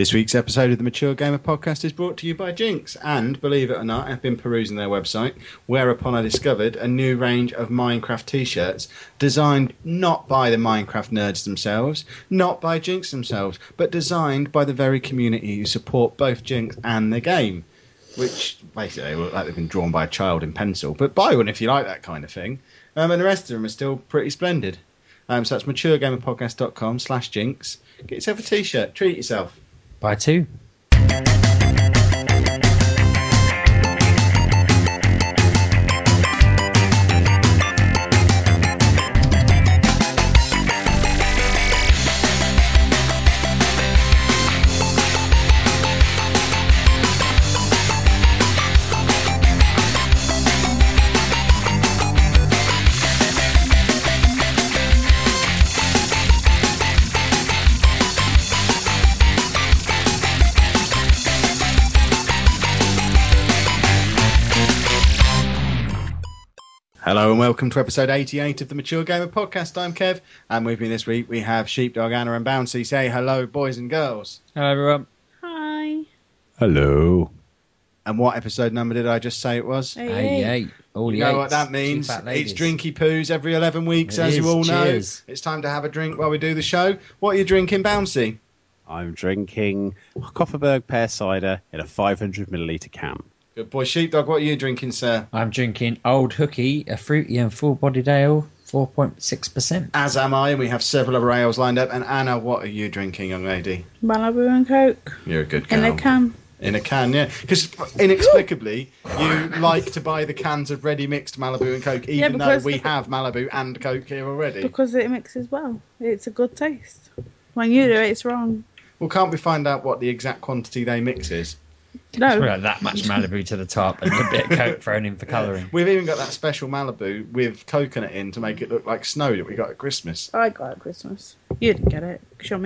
This week's episode of the Mature Gamer Podcast is brought to you by Jinx, and believe it or not, I've been perusing their website, whereupon I discovered a new range of Minecraft t-shirts designed not by the Minecraft nerds themselves, not by Jinx themselves, but designed by the very community who support both Jinx and the game. Which basically look like they've been drawn by a child in pencil, but buy one if you like that kind of thing. Um, and the rest of them are still pretty splendid. Um, so that's maturegamerpodcast.com slash jinx. Get yourself a t-shirt. Treat yourself. By two. Welcome to episode 88 of the Mature Gamer Podcast. I'm Kev, and with me this week we have Sheepdog, Anna, and Bouncy. Say hello, boys and girls. Hello, everyone. Hi. Hello. And what episode number did I just say it was? Hey, Hey, hey. hey. All You the know what that means? It's drinky poos every 11 weeks, It as you is. all Cheers. know. It's time to have a drink while we do the show. What are you drinking, Bouncy? I'm drinking Kopparberg pear cider in a 500 milliliter can. Good boy, Sheepdog. What are you drinking, sir? I'm drinking Old Hooky, a fruity and full-bodied ale, 4.6%. As am I, and we have several other ales lined up. And Anna, what are you drinking, young lady? Malibu and Coke You're a good girl. in a can. In a can, yeah. Because inexplicably, you like to buy the cans of ready mixed Malibu and Coke, even though we the- have Malibu and Coke here already. Because it mixes well. It's a good taste. When you do it, it's wrong. Well, can't we find out what the exact quantity they mix is? Probably No. like that much Malibu to the top and a bit of Coke thrown in for colouring. We've even got that special Malibu with coconut in to make it look like snow that we got at Christmas. I got it at Christmas. You didn't get it. Because you're.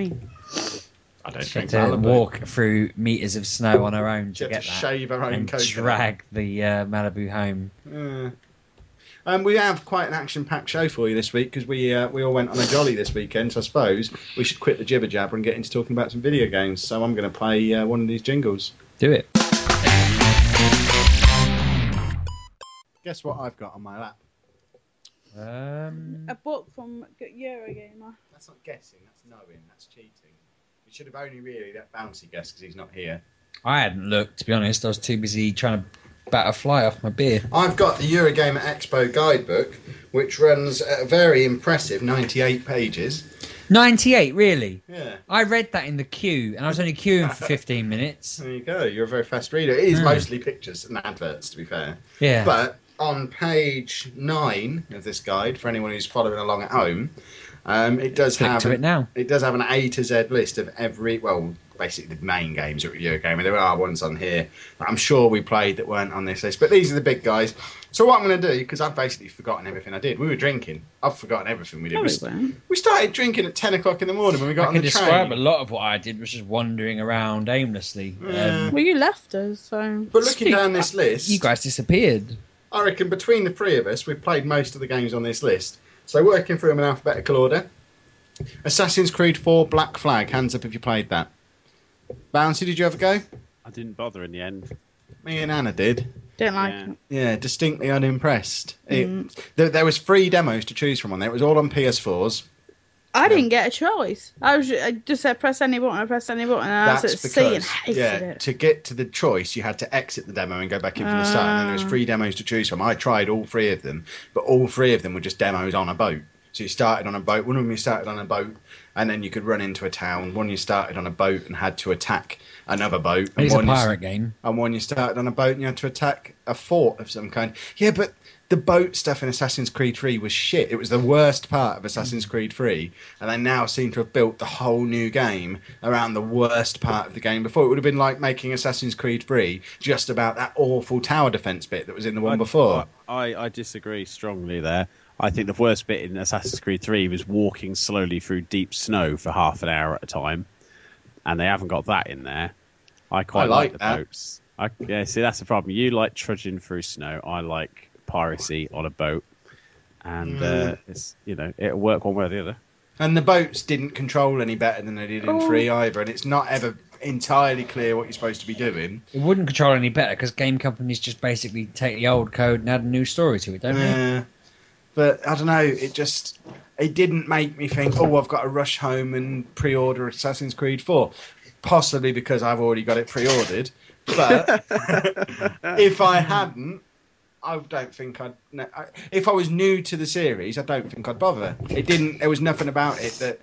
I don't She had drink to Malibu. walk through meters of snow on her own She to had get to that. shave her own and coconut. drag the uh, Malibu home. Yeah. Um, we have quite an action-packed show for you this week because we uh, we all went on a jolly this weekend. So I suppose we should quit the jibber jabber and get into talking about some video games. So I'm going to play uh, one of these jingles. Do it. Guess what I've got on my lap? Um, A book from Eurogamer. That's not guessing. That's knowing. That's cheating. We should have only really let Bouncy guess because he's not here. I hadn't looked, to be honest. I was too busy trying to bat a fly off my beer. I've got the Eurogamer Expo guidebook, which runs at a very impressive 98 pages. 98, really? Yeah. I read that in the queue, and I was only queuing for 15 minutes. There you go. You're a very fast reader. It is Hmm. mostly pictures and adverts, to be fair. Yeah. But on page nine of this guide, for anyone who's following along at home, um, it does Click have to it now. it does have an A to Z list of every well, basically the main games at Eurogamer. There are ones on here that I'm sure we played that weren't on this list, but these are the big guys. So what I'm going to do, because I've basically forgotten everything I did. We were drinking. I've forgotten everything we did. No, we, we we started drinking at ten o'clock in the morning when we got I on the train. I can describe a lot of what I did was just wandering around aimlessly. Yeah. Um, Well, you left us, so. But looking down this list, you guys disappeared. I reckon between the three of us, we've played most of the games on this list. So working through them in alphabetical order. Assassin's Creed 4 Black Flag. Hands up if you played that. Bouncy, did you ever go? I didn't bother in the end. Me and Anna did. Didn't like Yeah. it. Yeah, distinctly unimpressed. It- Mm. there, there was three demos to choose from on there. It was all on PS4s. I didn't get a choice. I was I just said press any button. I pressed any button, and I was That's at C and because hated yeah, it. to get to the choice, you had to exit the demo and go back in from the start. And then there was Ah. three demos to choose from. I tried all three of them, but all three of them were just demos on a boat. So you started on a boat. One of them you started on a boat, and then you could run into a town. One you started on a boat and had to attack another boat. And It's a one you pirate game. and one you started on a boat and you had to attack a fort of some kind. Yeah, but the boat stuff in Assassin's Creed 3 was shit. It was the worst part of Assassin's Creed 3, and they now seem to have built the whole new game around the worst part of the game before. It would have been like making Assassin's Creed 3 just about that awful tower defense bit that was in the one I, before. I, I disagree strongly there. I think the worst bit in Assassin's Creed 3 was walking slowly through deep snow for half an hour at a time, and they haven't got that in there. I quite I like the that. boats. I, yeah, see, that's the problem. You like trudging through snow. I like piracy on a boat, and uh, Mm. it's you know it'll work one way or the other. And the boats didn't control any better than they did in Oh. 3 either, and it's not ever entirely clear what you're supposed to be doing. It wouldn't control any better because game companies just basically take the old code and add a new story to it, don't they? But I don't know. It just it didn't make me think. Oh, I've got to rush home and pre-order Assassin's Creed Four. Possibly because I've already got it pre-ordered. But if I hadn't, I don't think I'd. no, I- If I was new to the series, I don't think I'd bother. It didn't. There was nothing about it that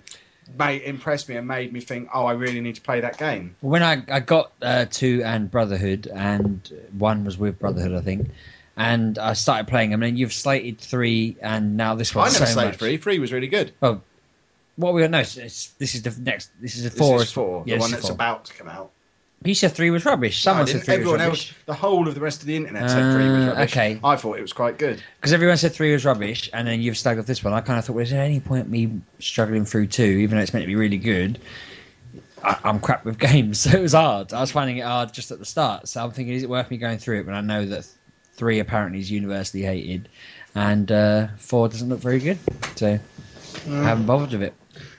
made impressed me and made me think, oh, I really need to play that game. When I, I got uh, two and Brotherhood, and one was with Brotherhood, I think, and I started playing them, and you've slated three, and now this one. I never so played much. three. Three was really good. Well, what we got? No, it's, it's, this is the next. This is a This four. is four, Yeah, the one that's four. about to come out. You said three was rubbish. Someone I said three Everyone was rubbish. else, the whole of the rest of the internet said three was Uh, rubbish. okay. I thought it was quite good. Because everyone said three was rubbish, and then you've slagged off this one. I kind of thought, well, is there any point me struggling through two, even though it's meant to be really good? I, I'm crap with games, so it was hard. I was finding it hard just at the start. So I'm thinking, is it worth me going through it when I know that three apparently is universally hated, and uh, four doesn't look very good. So I haven't bothered with it.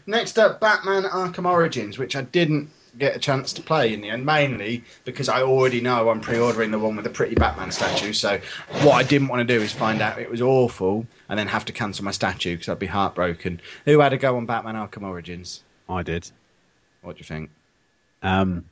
Next up, Batman Arkham Origins, which I didn't get a chance to play in the end, mainly because I already know I'm pre-ordering the one with the pretty Batman statue. So what I didn't want to do is find out it was awful and then have to cancel my statue because I'd be heartbroken. Who had a go on Batman Arkham Origins? I did. What do you think? Um,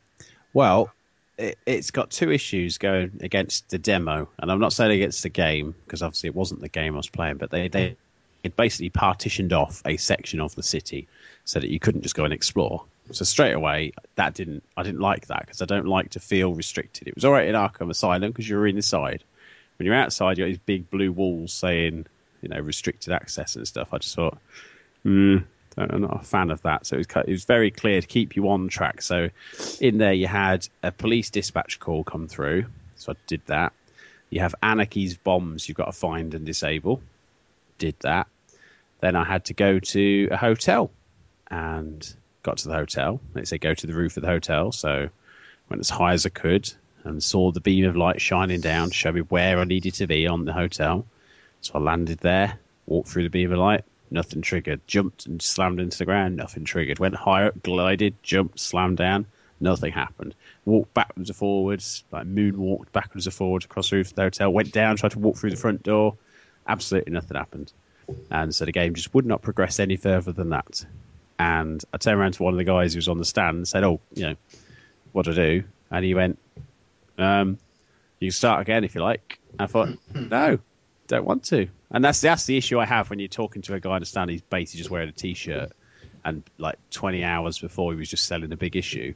well, it, it's got two issues going against the demo, and I'm not saying against the game because obviously it wasn't the game I was playing, but they they it basically partitioned off a section of the city so that you couldn't just go and explore. So straight away, that didn't I didn't like that because I don't like to feel restricted. It was all right in Arkham Asylum because you were inside. When you're outside, you got these big blue walls saying you know restricted access and stuff. I just thought, hmm, I'm not a fan of that. So it was, it was very clear to keep you on track. So in there, you had a police dispatch call come through. So I did that. You have Anarky's bombs you've got to find and disable. Did that. Then I had to go to a hotel and got to the hotel. They say go to the roof of the hotel. So went as high as I could and saw the beam of light shining down to show me where I needed to be on the hotel. So I landed there, walked through the beam of light, nothing triggered. Jumped and slammed into the ground, nothing triggered. Went higher up, glided, jumped, slammed down, nothing happened. Walked backwards and forwards, like moonwalked backwards and forwards across the roof of the hotel. Went down, tried to walk through the front door, absolutely nothing happened. And so the game just would not progress any further than that. And I turned around to one of the guys who was on the stand and said, "Oh, you know, what do I do?" And he went, um, "You can start again if you like." I thought, "No, don't want to." And that's that's the issue I have when you're talking to a guy on the stand. He's basically just wearing a t-shirt, and like 20 hours before he was just selling a big issue,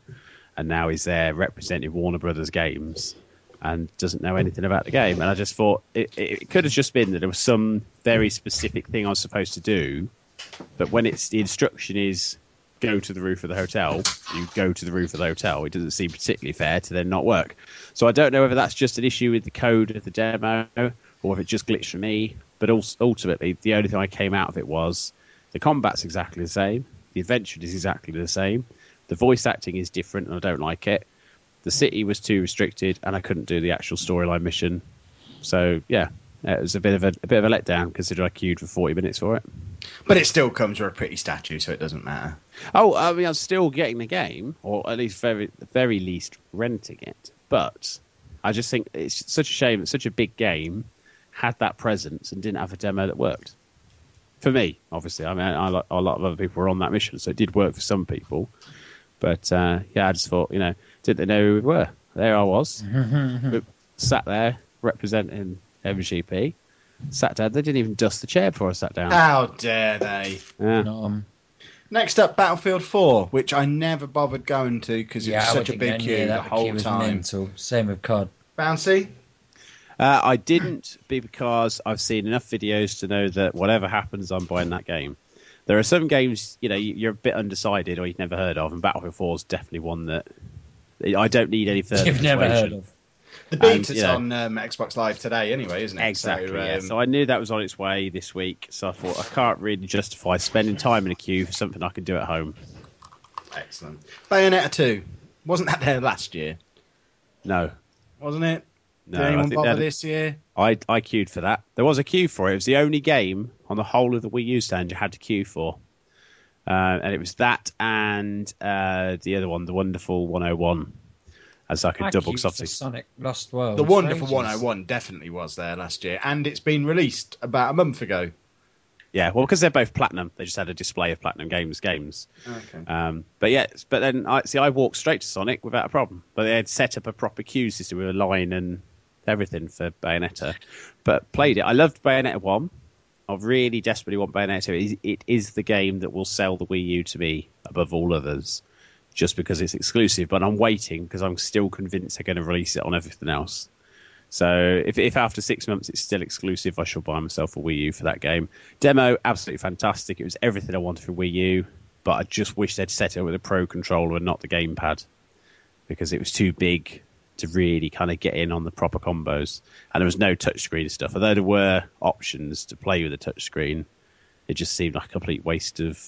and now he's there representing Warner Brothers games and doesn't know anything about the game. And I just thought it, it could have just been that there was some very specific thing I was supposed to do, but when it's the instruction is go to the roof of the hotel, you go to the roof of the hotel. It doesn't seem particularly fair to then not work. So I don't know whether that's just an issue with the code of the demo or if it just glitched for me. But ul- ultimately, the only thing I came out of it was the combat's exactly the same, the adventure is exactly the same, the voice acting is different, and I don't like it. The city was too restricted, and I couldn't do the actual storyline mission. So yeah, it was a bit of a, a bit of a letdown considering I queued for forty minutes for it. But it still comes with a pretty statue, so it doesn't matter. Oh, I mean, I'm still getting the game, or at least very, very least renting it. But I just think it's such a shame It's such a big game had that presence and didn't have a demo that worked. For me, obviously, I mean, I, I, a lot of other people were on that mission, so it did work for some people. But uh, yeah, I just thought, you know, didn't they know who we were? There I was, sat there representing MGP. Sat down. They didn't even dust the chair before I sat down. How dare they? Yeah. Not, um, Next up, Battlefield 4, which I never bothered going to because it yeah, was such a big go queue the that, queue whole was time. mental. Same with COD. Bouncy? Uh, I didn't be because I've seen enough videos to know that whatever happens, I'm buying that game. There are some games, you know, you- you're a bit undecided or you've never heard of, and Battlefield 4 is definitely one that I don't need any further. You've never heard of. The And, beta's you know- on um, Xbox Live today anyway, isn't it? Exactly. So, yeah. um, So I knew that was on its way this week. So I thought I can't really justify spending time in a queue for something I can do at home. Excellent. Bayonetta 2. Wasn't that there last year? No, Wasn't it? No. Did I anyone think bother that- this year? I I queued for that. There was a queue for it. It was the only game on the whole of the Wii U stand you had to queue for. Uh, and it was that and uh, the other one, the wonderful 101, as like a I double. used 'cause the Sonic Lost World. The wonderful for 101 definitely was there last year, and it's been released about a month ago. yeah, well, because they're both platinum, they just had a display of platinum games games. Okay. Um, but yeah, but then I see I walked straight to Sonic without a problem. But they had set up a proper queue system with a line and everything for Bayonetta. But played it. I loved Bayonetta one. I really desperately want Bayonetta. It is, it is the game that will sell the Wii U to me above all others, just because it's exclusive. But I'm waiting because I'm still convinced they're going to release it on everything else. So if, if after six months it's still exclusive, I shall buy myself a Wii U for that game. Demo, absolutely fantastic. It was everything I wanted for Wii U, but I just wish they'd set it with a Pro controller and not the gamepad because it was too big to really kind of get in on the proper combos. And there was no touchscreen stuff. Although there were options to play with a touchscreen, it just seemed like a complete waste of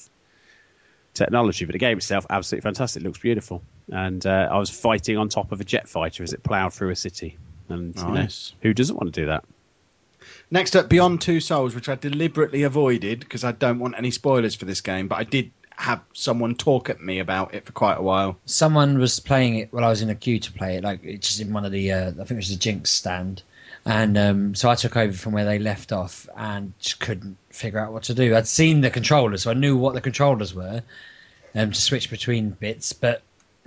technology. But the game itself, absolutely fantastic. It looks beautiful. And uh, I was fighting on top of a jet fighter as it ploughed through a city. And you know, who doesn't want to do that? Next up, Beyond Two Souls, which I deliberately avoided because I don't want any spoilers for this game, but I did have someone talk at me about it for quite a while. Someone was playing it while I was in a queue to play it, like it's just in one of the, uh, I think it was the Jinx stand. And um, so I took over from where they left off and just couldn't figure out what to do. I'd seen the controllers, so I knew what the controllers were um, to switch between bits, but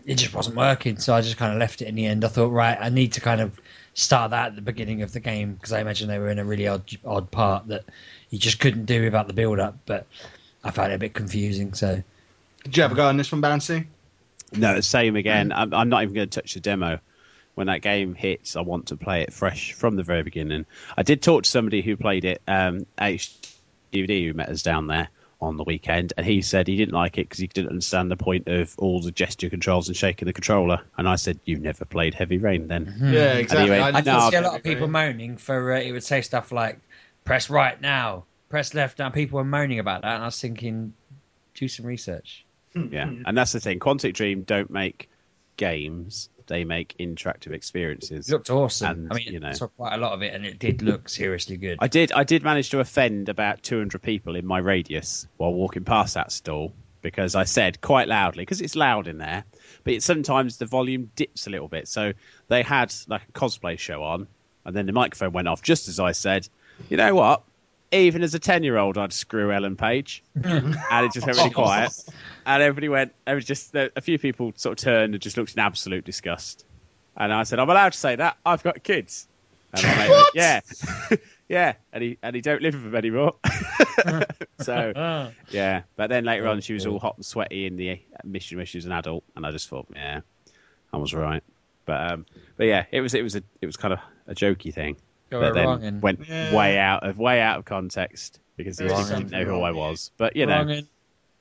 it just wasn't working. So I just kind of left it in the end. I thought, right, I need to kind of start that at the beginning of the game because I imagine they were in a really odd, odd part that you just couldn't do without the build up. But I found it a bit confusing. So Did you have a go on this one, Bouncy? No, same again. I'm, I'm not even going to touch the demo. When that game hits, I want to play it fresh from the very beginning. I did talk to somebody who played it, um, HDVD, who met us down there on the weekend, and he said he didn't like it because he didn't understand the point of all the gesture controls and shaking the controller. And I said, "You've never played Heavy Rain, then?" Yeah, exactly. Anyway, I did did No, see a I've lot of people moaning for uh, it would say stuff like "press right now," "press left now." People were moaning about that, and I was thinking, do some research. Hmm. Yeah, hmm. and that's the thing. Quantic Dream don't make games; they make interactive experiences. It looked awesome. And, I mean, you know. I saw quite a lot of it, and it did look seriously good. I did. I did manage to offend about 200 people in my radius while walking past that stall because I said quite loudly because it's loud in there, but it, sometimes the volume dips a little bit. So they had like a cosplay show on, and then the microphone went off just as I said, "You know what? Even as a 10 year old, I'd screw Ellen Page," and it just went really quiet. And everybody went. There was just a few people sort of turned and just looked in absolute disgust. And I said, "I'm allowed to say that. I've got kids." And my mate went, yeah, yeah, and he and he don't live with him anymore. so Ah. yeah, but then later on, she was all hot and sweaty in the mission where she was an adult, and I just thought, yeah, I was right. But um, but yeah, it was it was a it was kind of a jokey thing, Got but then wrong went Yeah. way out of way out of context because he There's didn't know who I was. But you know, wrong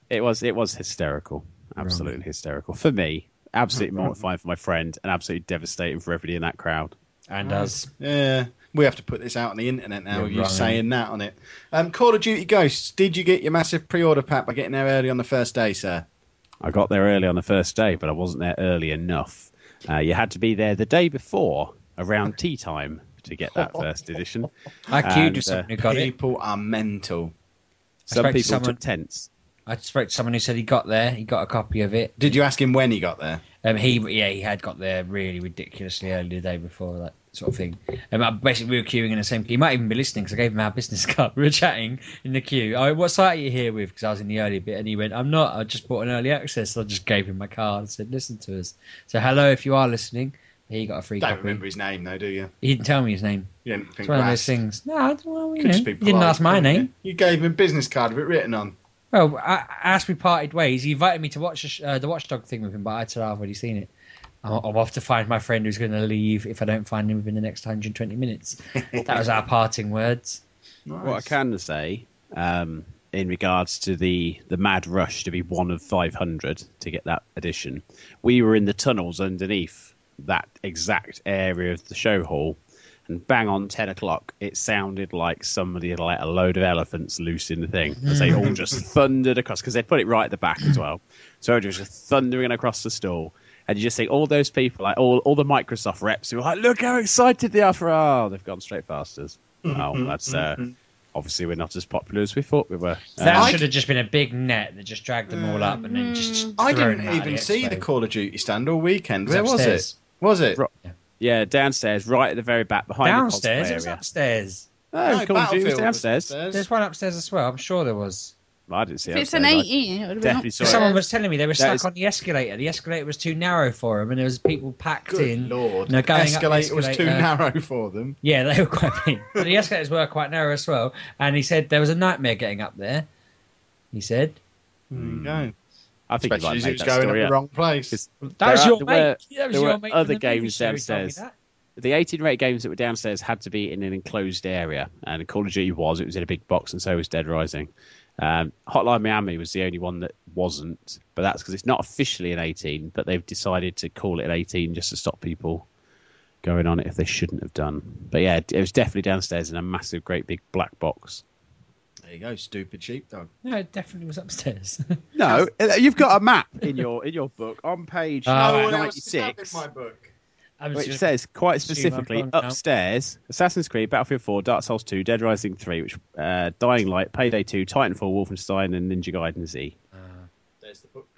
it was it was hysterical, absolutely hysterical for me. Absolutely mortifying for my friend, and absolutely devastating for everybody in that crowd. and us. Yeah, we have to put this out on the internet now. You're you saying that on it. Um, Call of Duty Ghosts. Did you get your massive pre-order pack by getting there early on the first day, sir? I got there early on the first day, but I wasn't there early enough. Uh, you had to be there the day before, around tea time, to get that first edition. I queued And, with uh, someone who got it. People are mental. Some spoke to people someone- took tents. I spoke to someone who said he got there. He got a copy of it. Did you ask him when he got there? Um, he yeah he had got there really ridiculously early the day before that sort of thing. Um, I- basically, we were queuing in the same queue. He might even be listening because I gave him our business card. We were chatting in the queue. I went, what site are you here with? Because I was in the early bit, and he went, "I'm not. I just bought an early access." So I just gave him my card and said, "Listen to us." So hello, if you are listening, he got a free Don't copy. remember his name though, do you? He didn't tell me his name. You didn't think It's one of those things. No, I don't well, you know, just be he didn't ask my couldn't you? name. You gave him a business card with it written on. Well, I, as we parted ways, he invited me to watch the uh, the Watchdog thing with him, but I said I've already seen it. I'm, I'm off to find my friend who's going to leave if I don't find him within the next 120 minutes. that was our parting words. Nice. What I can say, um, in regards to the, the mad rush to be one of 500 to get that edition, we were in the tunnels underneath that exact area of the show hall. And bang on 10 o'clock, it sounded like somebody had let a load of elephants loose in the thing as they all just thundered across, because they put it right at the back as well. So it was just thundering across the stall. And you just see all those people, like all, all the Microsoft reps, who were like, look how excited they are for, oh, they've gone straight past us. Oh, that's, uh, obviously we're not as popular as we thought we were. That Um, I- should have just been a big net that just dragged them all up and then just. I thrown didn't them out of even the see the. Call of Duty stand all weekend. It was Where was it? Was it? Ro- yeah, downstairs, right at the very back, behind Downstairs, the it was cosplay upstairs. No, No, Call of Duty was Battlefield was downstairs. upstairs. There's one upstairs as well. I'm sure there was. I didn't see If it it's an upstairs. I 18, it would have been definitely saw there. it. Someone was telling me they were That stuck is- on the escalator. The escalator was too narrow for them, and there was people packed Good in. lord. No, going up the escalator was too narrow for them. Yeah, they were quite big. but the escalators were quite narrow as well. And he said there was a nightmare getting up there. He said There you hmm. go. I think you Especially might as make that going story up the wrong place. That There was your there mate. were- that was there your were mate. other the games show who told me downstairs. The 18 rate games that were downstairs had to be in an enclosed area, and Call of Duty was. It was in a big box, and so was Dead Rising. Um, Hotline Miami was the only one that wasn't, but that's because it's not officially an 18, but they've decided to call it an 18 just to stop people going on it if they shouldn't have done. But yeah, it was definitely downstairs in a massive, great big black box. There you go, stupid sheepdog. No, it definitely was upstairs. No, uh, you've got a map in your in your book on page no right. one else is having 96. my book. Which just- says quite specifically wrong now. upstairs Assassin's Creed, Battlefield 4, Dark Souls 2, Dead Rising 3, which uh, Dying Light, Payday 2, Titanfall, Wolfenstein, and Ninja Gaiden Z. There's the book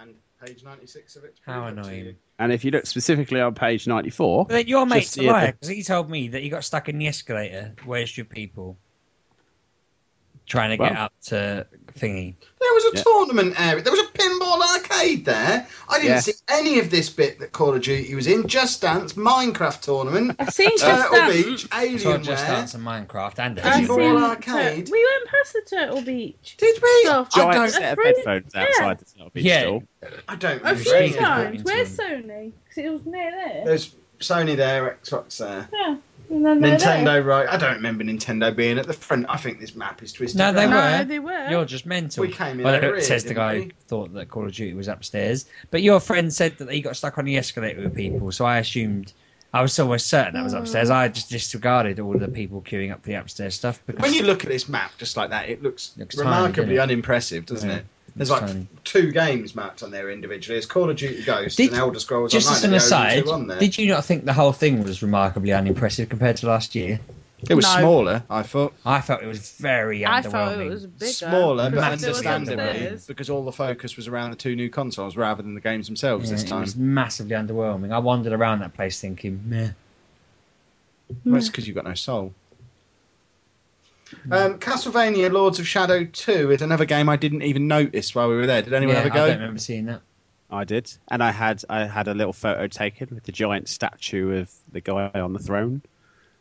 and page 96 of it. How annoying. And if you look specifically on page 94, But then your mate's a liar because he told me that he got stuck in the escalator. Where's your people? Trying to get Well. up to thingy. There was a Yeah. tournament area. There was a pinball arcade there. I didn't Yeah. see any of this bit that Call of Duty was in. Just Dance, Minecraft tournament, I've seen Just Turtle Dance. Beach, So just dance and Minecraft and I've I've Pinball arcade. Tur- we went past the Turtle Beach. Did we? Stuff. I giant don't. set of headphones yeah. outside the Turtle Beach Yeah. store. I don't. A remember few any Really of that. times. Where's. Sony? Because it was near there. There's Sony there, Xbox there, Yeah. And then they're Nintendo there. right. I don't remember Nintendo being at the front. I think this map is twisted. No, they round. were. No, they were. You're just mental. We came in well, over it says the guy we? who thought that Call of Duty was upstairs. But your friend said that he got stuck on the escalator with people, so I assumed. I was almost certain that was upstairs. I just disregarded all of the people queuing up for the upstairs stuff because When you look at this map just like that, it looks, Looks remarkably doesn't unimpressive, doesn't Yeah, it? There's looks like tiny. two games mapped on there individually. It's Call of Duty Ghost Did- and Elder Scrolls just Online. as an They're the only aside, on there. did you not think the whole thing was remarkably unimpressive compared to last year? It was No. smaller, I thought. I felt it was very I underwhelming. thought it was bigger. Smaller, but because it was understandably, because all the focus was around the two new consoles rather than the games themselves Yeah, this It was massively underwhelming. I wandered around that place thinking, meh. Well, that's because you've got no soul. Um, Castlevania Lords of Shadow 2 is another game I didn't even notice while we were there. Did anyone yeah, have a I don't go? remember seeing that. I did, and I had I had a little photo taken with the giant statue of the guy on the throne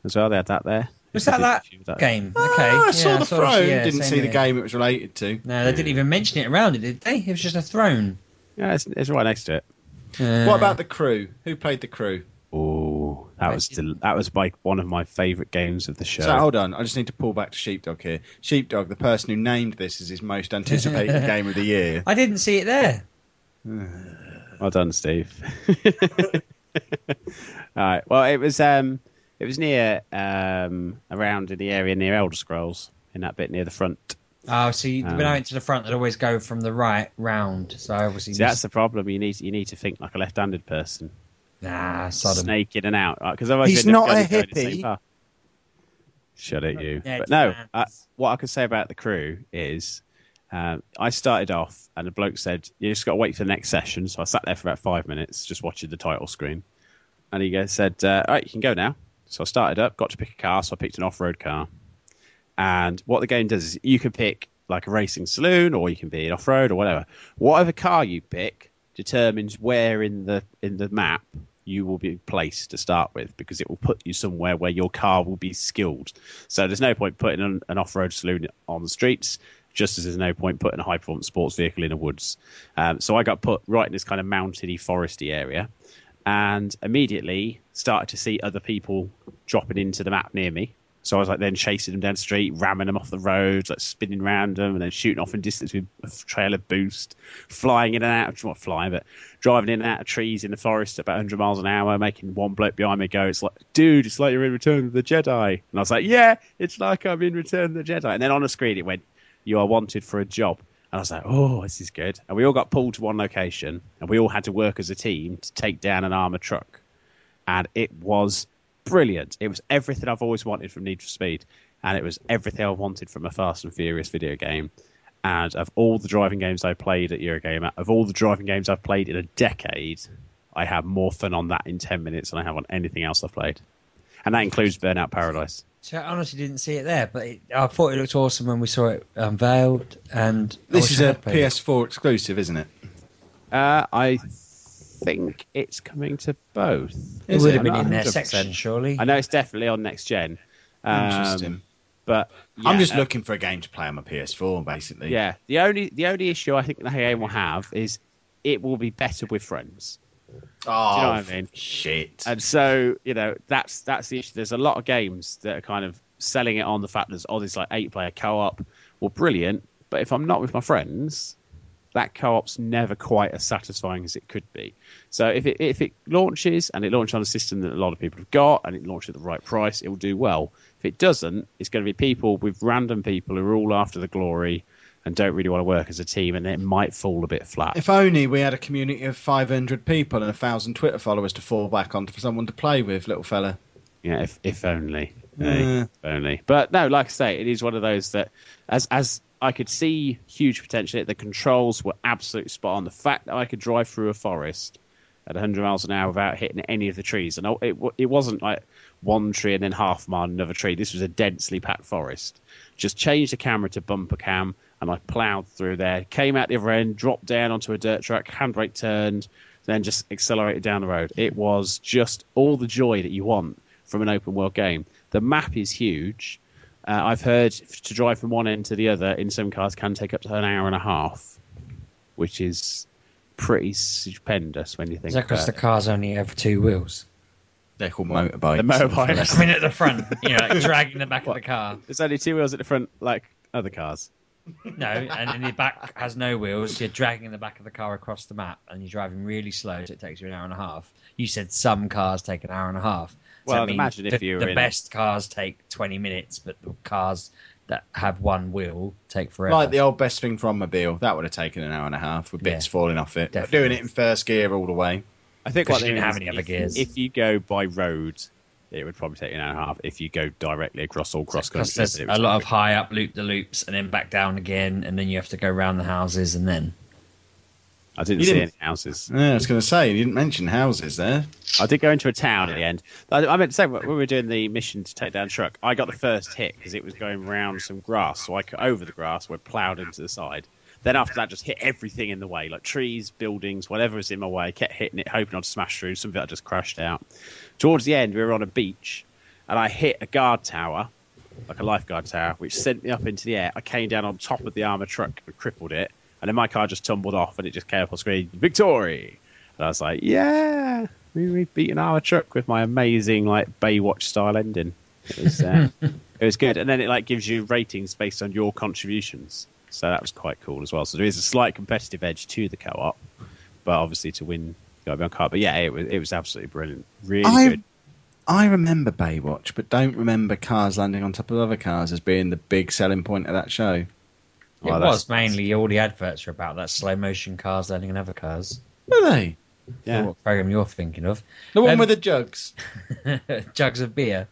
as well. They had that there. Was that that a few of that. game? Ah, Okay, I yeah, saw the saw throne. yeah, didn't same see the game it was related to. No, they didn't even mention it around it, did they? It was just a throne. Yeah, it's, it's right next to it. Uh, What about the crew? Who played the crew? That was del- that was like one of my favourite games of the show. So hold on, I just need to pull back to Sheepdog here. Sheepdog, the person who named this as his most anticipated game of the year. I didn't see it there. Well done, Steve. All right. Well, it was um, it was near um, around in the area near Elder Scrolls in that bit near the front. Oh, so you, Um, when I went to the front, I'd always go from the right round. So I obviously See, that's the problem. You need you need to think like a left-handed person, nah, Sodom. snake in and out. Because otherwise He's not a going- going the same hippie. Shut it, you. Yeah, but no, uh, what I can say about the crew is, um, I started off and the bloke said, "You just got to wait for the next session." So I sat there for about five minutes, just watching the title screen, and he said, uh, "All right, you can go now." So I started up, got to pick a car, so I picked an off-road car. And what the game does is you can pick like a racing saloon, or you can be an off-road, or whatever. Whatever car you pick determines where in the in the map you will be placed to start with, because it will put you somewhere where your car will be skilled. So there's no point putting an, an off-road saloon on the streets, just as there's no point putting a high-performance sports vehicle in the woods. Um, so I got put right in this kind of mountainy, foresty area, and immediately started to see other people dropping into the map near me. So I was like then chasing them down the street, ramming them off the road, like spinning around them, and then shooting off in distance with a trailer boost, flying in and out, of, not flying, but driving in and out of trees in the forest at about 100 miles an hour, making one bloke behind me go, it's like, dude, it's like you're in Return of the Jedi. And I was like, yeah, it's like I'm in Return of the Jedi. And then on the screen it went, you are wanted for a job. And I was like, oh, this is good. And we all got pulled to one location, and we all had to work as a team to take down an armored truck. And it was brilliant. It was everything I've always wanted from Need for Speed. and it was everything I wanted from a Fast and Furious video game. And of all the driving games I played at Eurogamer, of all the driving games I've played in a decade, I have more fun on that in 10 minutes than I have on anything else I've played. And that includes Burnout Paradise. So I honestly didn't see it there, but it, I thought it looked awesome when we saw it unveiled. And This is a had. PS4 exclusive, isn't it? Uh, I think it's coming to both. It would it? have been in their 100%. section, surely. I know it's definitely on next gen. Um, Interesting. But I'm just uh, looking for a game to play on my PS4, basically. Yeah, the only the only issue I think the game will have is it will be better with friends. Oh, Do you know what I mean? shit. And so, you know, that's that's the issue. There's a lot of games that are kind of selling it on the fact that there's oh, there's like eight player co op. Well, brilliant. But if I'm not with my friends, that co op's never quite as satisfying as it could be. So if it if it launches and it launches on a system that a lot of people have got and it launches at the right price, it will do well. If it doesn't, it's going to be people with random people who are all after the glory and don't really want to work as a team, and it might fall a bit flat. If only we had a community of 500 people and a thousand Twitter followers to fall back on for someone to play with, little fella. Yeah, if if only, Yeah. If only. But no, like I say, it is one of those that, as as I could see huge potential. The controls were absolute spot on. The fact that I could drive through a forest at 100 miles an hour without hitting any of the trees, and it it wasn't like one tree and then half a mile another tree. This was a densely packed forest. Just changed the camera to bumper cam, and I ploughed through there. Came out the other end, dropped down onto a dirt track, handbrake turned, then just accelerated down the road. It was just all the joy that you want from an open world game. The map is huge. Uh, I've heard to drive from one end to the other in some cars can take up to an hour and a half, which is pretty stupendous when you think Is that because the cars only have two wheels? They're called motorbikes. The motorbikes. I mean, at the front, you know, like dragging the back of the car. There's only two wheels at the front, like other cars. No, and then the back has no wheels. You're dragging the back of the car across the map, and you're driving really slow, so it takes you an hour and a half. You said some cars take an hour and a half. So Well, that means imagine if the, you were the in- best cars take 20 minutes, but the cars that have one wheel take forever. Like the old best thing from Mobile. That would have taken an hour and a half with bits Yeah. falling off it. But Definitely. doing it in first gear all the way. I think what you they didn't have any other if, gears. If you go by road, it would probably take you an hour and a half. If you go directly across all cross Because country, there's a lot of high up loop the loops and then back down again, and then you have to go around the houses and then. I didn't You see didn't- any houses. Yeah, I was going to say, you didn't mention houses there. I did go into a town at the end. I, I meant to say when we were doing the mission to take down truck, I got the first hit because it was going round some grass, so I cut over the grass, went ploughed into the side. Then after that, just hit everything in the way, like trees, buildings, whatever was in my way. Kept hitting it, hoping I'd smash through. Some of it I just crashed out. Towards the end, we were on a beach, and I hit a guard tower, like a lifeguard tower, which sent me up into the air. I came down on top of the armored truck and crippled it, and then my car just tumbled off, and it just came up on screen, victory. And I was like, yeah, we, we beat an armored truck with my amazing like Baywatch style ending. It was uh, it was good, and then it like gives you ratings based on your contributions. So that was quite cool as well. So there is a slight competitive edge to the co-op, but obviously to win, you got to be on card. But yeah, it was it was absolutely brilliant, really I, good. I remember Baywatch, but don't remember cars landing on top of other cars as being the big selling point of that show. It Oh, that's- was mainly all the adverts were about that slow motion cars landing on other cars. Were they? Yeah, What program you're thinking of? The one Um, with the jugs. Jugs of beer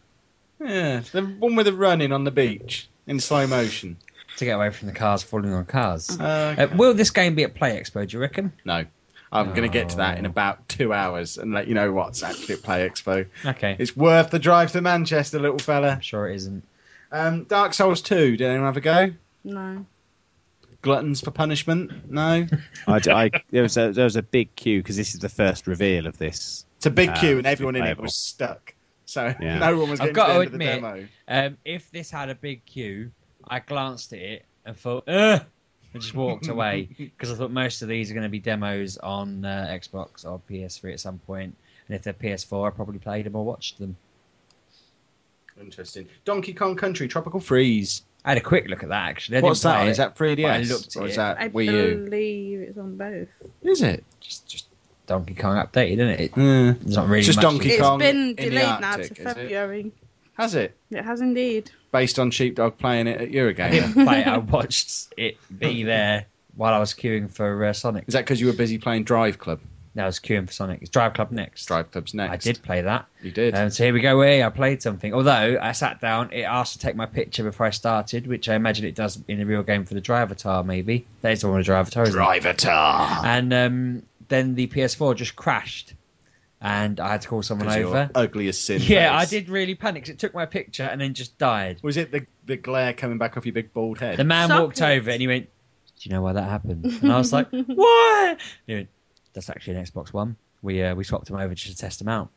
Yeah, the one with the running on the beach in slow motion. to get away from the cars falling on cars. Uh, Uh, will this game be at Play Expo? Do you reckon? no, I'm going to get to that in Oh. about two hours and let you know what's actually at Play Expo. Okay, It's worth the drive to Manchester, little fella. I'm sure it isn't. Um, Dark Souls 2, did anyone have a go? No. Gluttons for punishment? No. I, I- there was a there was a big queue because this is the first reveal of this. It's a big Uh, queue and everyone in it was stuck. So Yeah. no one was I've got to to the end admit- of the demo. Um, if this had a big queue, I glanced at it and thought, Ugh! and just walked away because I thought most of these are going to be demos on uh, Xbox or PS3 at some point. And if they're PS4, I probably played them or watched them. Interesting. Donkey Kong Country Tropical Freeze. I had a quick look at that actually. I What's didn't that? play on? it, Is that 3DS? I looked at or is it. that I Wii U? believe it's on both. Is it? just, just Donkey Kong updated, isn't it? it Yeah. there's not really It's just much Donkey It's Kong It's been delayed now to is it? February. Has it? It has indeed. Based on Sheepdog playing it at I Eurogamer. didn't play it. I watched it be there while I was queuing for uh, Sonic. Is that because you were busy playing Drive Club? That was queuing for Sonic. It's Drive Club next. Drive Club's next. I did play that. You did. Um, so here we go. Hey, I played something. Although I sat down, it asked to take my picture before I started, which I imagine it does in a real game for the Drivatar. Maybe that is the one with Drivatar. Isn't it? Drivatar. And um, then the PS4 just crashed, and I had to call someone over. Ugliest as sin. Yeah, face. I did really panic. 'cause It took my picture and then just died. Was it the the glare coming back off your big bald head? The man Stop walked it. over and he went, "Do you know why that happened?" And I was like, "What?" He went, "That's actually an Xbox One. We uh, we swapped them over just to test them out."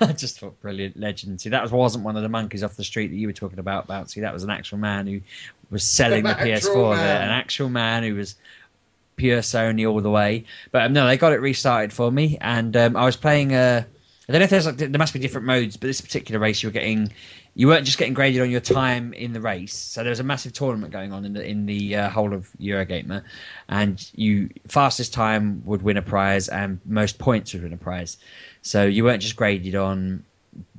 I just thought, brilliant legend. See, that was, wasn't one of the monkeys off the street that you were talking about, Bouncy. That was an actual man who was selling the actual PS4 there. An actual man who was pure Sony all the way. But um, no, they got it restarted for me, and um, I was playing. Uh, I don't know if there's like there must be different modes, but this particular race you were getting, you weren't just getting graded on your time in the race. So there was a massive tournament going on in the in the uh, whole of Eurogamer, and you fastest time would win a prize, and most points would win a prize. So you weren't just graded on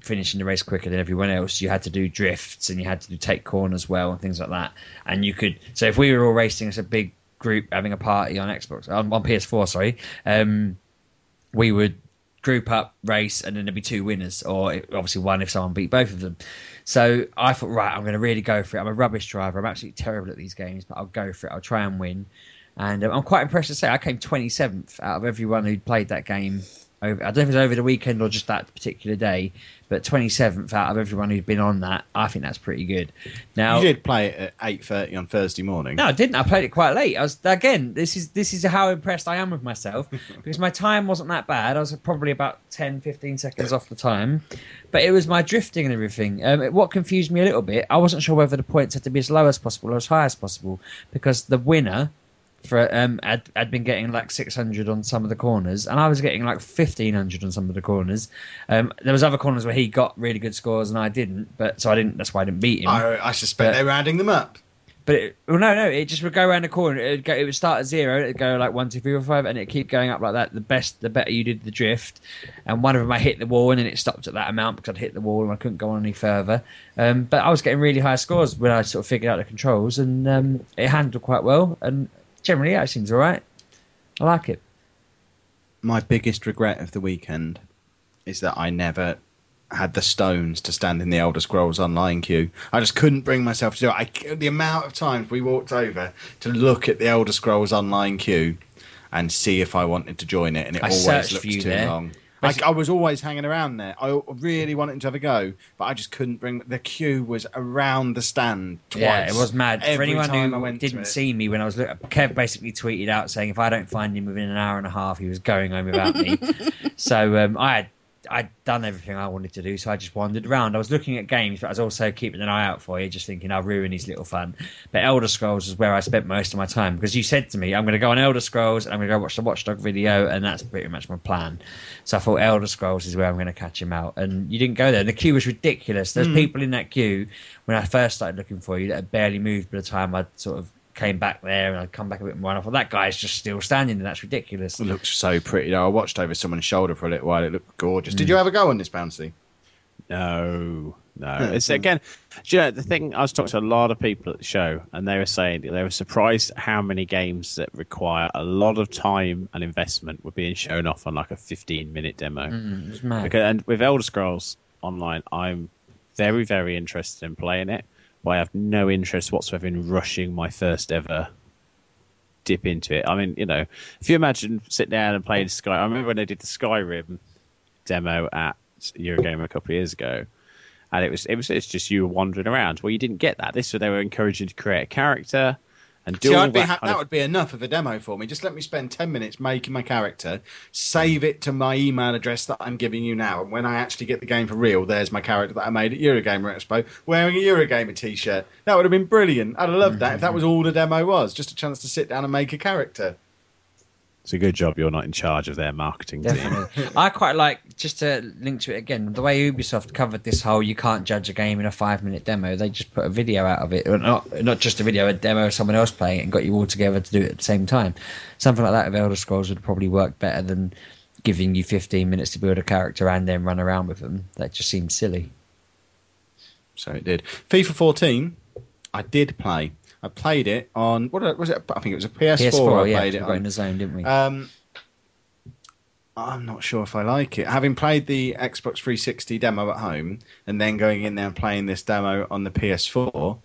finishing the race quicker than everyone else. You had to do drifts and you had to do take corners well and things like that. And you could so if we were all racing as a big group having a party on Xbox on, on PS4, sorry, um, we would group up race and then there'd be two winners or obviously one if someone beat both of them. So I thought, right, I'm going to really go for it. I'm a rubbish driver. I'm absolutely terrible at these games, but I'll go for it. I'll try and win. And um, I'm quite impressed to say I came 27th out of everyone who'd played that game. Over, I don't know if it was over the weekend or just that particular day, but 27th out of everyone who'd been on that. I think that's pretty good. Now, you did play it at eight thirty on Thursday morning. no, I didn't. I played it quite late. I was again. This is this is how impressed I am with myself because my time wasn't that bad. I was probably about 10, 15 seconds off the time, but it was my drifting and everything. Um, it- what confused me a little bit, I wasn't sure whether the points had to be as low as possible or as high as possible because the winner for um had, had been getting like 600 on some of the corners and I was getting like 1500 on some of the corners. Um, there was other corners where he got really good scores and I didn't, but so I didn't. That's why I didn't beat him. I, I suspect But- they were adding them up. But it, well, no, no, it just would go around the corner. It would, go, it would start at zero. It'd go like one, two, three, four, five, and it'd keep going up like that. The best, the better you did the drift. And one of them, I hit the wall, and then it stopped at that amount because I'd hit the wall and I couldn't go on any further. Um, but I was getting really high scores when I sort of figured out the controls, and um, it handled quite well. And generally, yeah, it seems all right. I like it. My biggest regret of the weekend is that I never had the stones to stand in the Elder Scrolls Online queue. I just couldn't bring myself to do it. I, the amount of times we walked over to look at the Elder Scrolls Online queue and see if I wanted to join it, and it I always looked too there. long. I, I was always hanging around there. I really wanted to have a go, but I just couldn't bring. The queue was around the stand twice. Yeah, it was mad. For Every anyone time I who went didn't see me when I was looking, Kev basically tweeted out saying if I don't find him within an hour and a half, he was going home without me. so um, I had I'd done everything I wanted to do, so I just wandered around. I was looking at games, but I was also keeping an eye out for you, just thinking I'll ruin his little fun. But Elder Scrolls is where I spent most of my time because you said to me, I'm going to go on Elder Scrolls and I'm going to go watch the Watchdog video, and that's pretty much my plan. So I thought Elder Scrolls is where I'm going to catch him out, and you didn't go there. And the queue was ridiculous. There's hmm. people in that queue when I first started looking for you that had barely moved by the time I'd sort of came back there and I'd come back a bit more. And I thought that guy's just still standing and That's ridiculous. It looked so pretty. though. I watched over someone's shoulder for a little while. It looked gorgeous. Mm. Did you have a go on this bouncy? No, no. It's again, do you know, the thing I was talking to a lot of people at the show, and they were saying they were surprised how many games that require a lot of time and investment were being shown off on like a 15 minute demo. Mm, it mad. Because, and with Elder Scrolls Online, I'm very, very interested in playing it, but I have no interest whatsoever in rushing my first ever dip into it. I mean, you know, if you imagine sitting down and playing Sky, I remember when they did the Skyrim demo at Eurogamer a couple of years ago, and it was it was it's just you were wandering around. Well, you didn't get that. This they were encouraging to create a character and do See, all that. ha- that of- would be enough of a demo for me. Just let me spend 10 minutes making my character, save it to my email address that I'm giving you now, and when I actually get the game for real, there's my character that I made at Eurogamer Expo wearing a Eurogamer t shirt. That would have been brilliant. I'd have loved that if that mm-hmm. was all the demo was. Just a chance to sit down and make a character. It's a good job you're not in charge of their marketing team. I quite like just to link to it again the way Ubisoft covered this whole you can't judge a game in a five minute demo. They just put a video out of it, or not not just a video, a demo of someone else playing it, and got you all together to do it at the same time. Something like that of Elder Scrolls would probably work better than giving you 15 minutes to build a character and then run around with them. That just seems silly. So it did. FIFA 14, I did play. I played it on, what was it? I think it was a PS4, PS4, I yeah, played we it on. the zone, didn't we? Um, I'm not sure if I like it. Having played the Xbox 360 demo at home and then going in there and playing this demo on the PS4,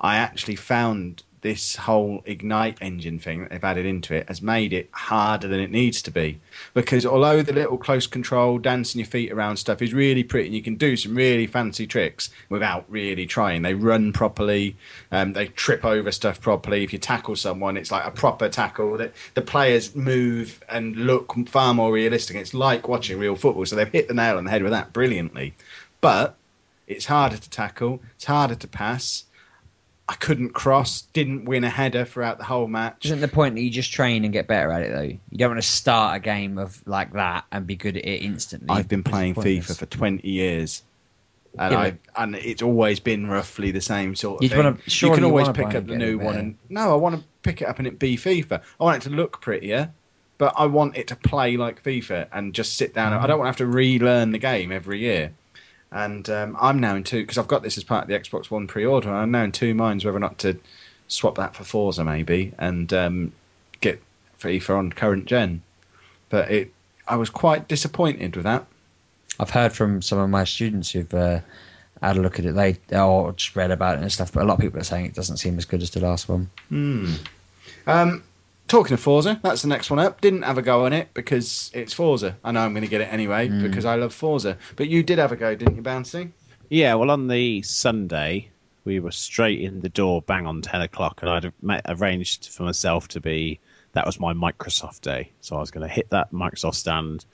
I actually found this whole Ignite engine thing that they've added into it has made it harder than it needs to be. Because although the little close control, dancing your feet around stuff is really pretty, and you can do some really fancy tricks without really trying. They run properly, um, they trip over stuff properly. If you tackle someone, it's like a proper tackle. that the players move and look far more realistic. It's like watching real football. So they've hit the nail on the head with that brilliantly. But it's harder to tackle, it's harder to pass I couldn't cross, didn't win a header throughout the whole match. Isn't the point that you just train and get better at it though? You don't want to start a game of like that and be good at it instantly. I've been playing FIFA for 20 years. And yeah, I and it's always been roughly the same sort of thing. Wanna, you can always pick up the new one and no, I want to pick it up and it be FIFA. I want it to look prettier, but I want it to play like FIFA and just sit down. Mm-hmm. I don't want to have to relearn the game every year. And um, I'm now in two because I've got this as part of the Xbox One pre-order. I'm now in two minds whether or not to swap that for Forza maybe and um, get FIFA on current gen. But it, I was quite disappointed with that. I've heard from some of my students who've uh, had a look at it. They or just read about it and stuff. But a lot of people are saying it doesn't seem as good as the last one. Hmm. Um, talking of Forza, that's the next one up. Didn't have a go on it because it's Forza. I know I'm going to get it anyway mm. because I love Forza. But you did have a go, didn't you, Bouncy? Yeah, well, on the Sunday, we were straight in the door, bang on 10 o'clock, and I'd arranged for myself to be that was my Microsoft day. So I was going to hit that Microsoft stand.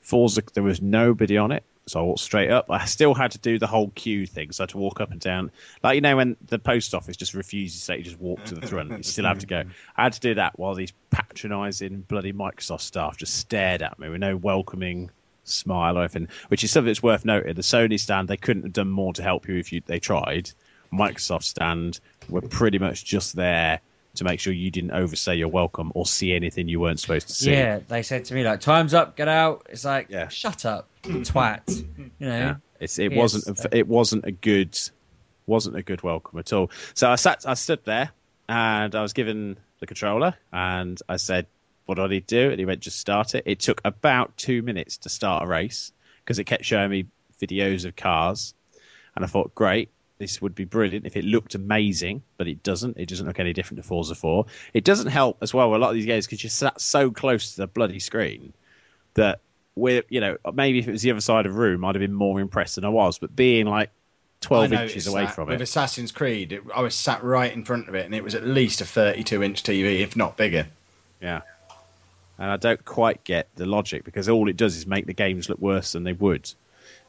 Forza, there was nobody on it. So I walked straight up. I still had to do the whole queue thing. So I had to walk up and down. Like, you know, when the post office just refuses to let you just walk to the front, you still have to go. I had to do that while these patronising bloody Microsoft staff just stared at me with no welcoming smile or anything, which is something that's worth noting. The Sony stand, they couldn't have done more to help you if you they tried. Microsoft stand were pretty much just there to make sure you didn't overstay your welcome or see anything you weren't supposed to see. Yeah, they said to me like, "Time's up, get out." It's like, yeah. shut up, twat. You know, yeah. it's, it wasn't a, it wasn't a good wasn't a good welcome at all. So I sat, I stood there, and I was given the controller, and I said, "What do I need to do?" And he went, "Just start it." It took about two minutes to start a race because it kept showing me videos of cars, and I thought, "Great." This would be brilliant if it looked amazing, but it doesn't. It doesn't look any different to Forza 4. It doesn't help as well with a lot of these games because you're sat so close to the bloody screen that we're, you know, maybe if it was the other side of the room, I'd have been more impressed than I was. But being like 12 inches away that. from it. With Assassin's Creed, it, I was sat right in front of it and it was at least a 32 inch TV, if not bigger. Yeah. And I don't quite get the logic because all it does is make the games look worse than they would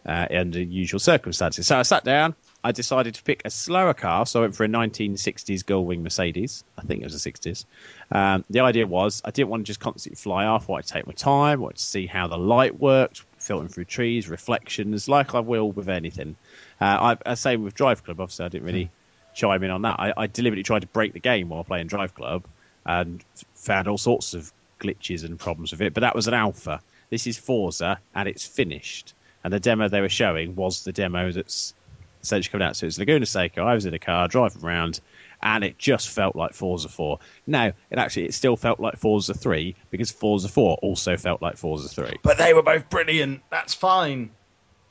uh, under usual circumstances. So I sat down, I decided to pick a slower car, so I went for a 1960s Gullwing Mercedes. I think it was the 60s. Um, the idea was I didn't want to just constantly fly off. I wanted to take my time, I wanted to see how the light worked, filtering through trees, reflections, like I will with anything. Uh, I, I say with Drive Club, obviously, I didn't really chime in on that. I, I deliberately tried to break the game while playing Drive Club and found all sorts of glitches and problems with it, but that was an alpha. This is Forza, and it's finished. And the demo they were showing was the demo that's essentially coming out. So it's Laguna Seca. I was in a car driving around, and it just felt like Forza 4. Now, it actually it still felt like Forza 3 because Forza 4 also felt like Forza 3. But they were both brilliant. That's fine.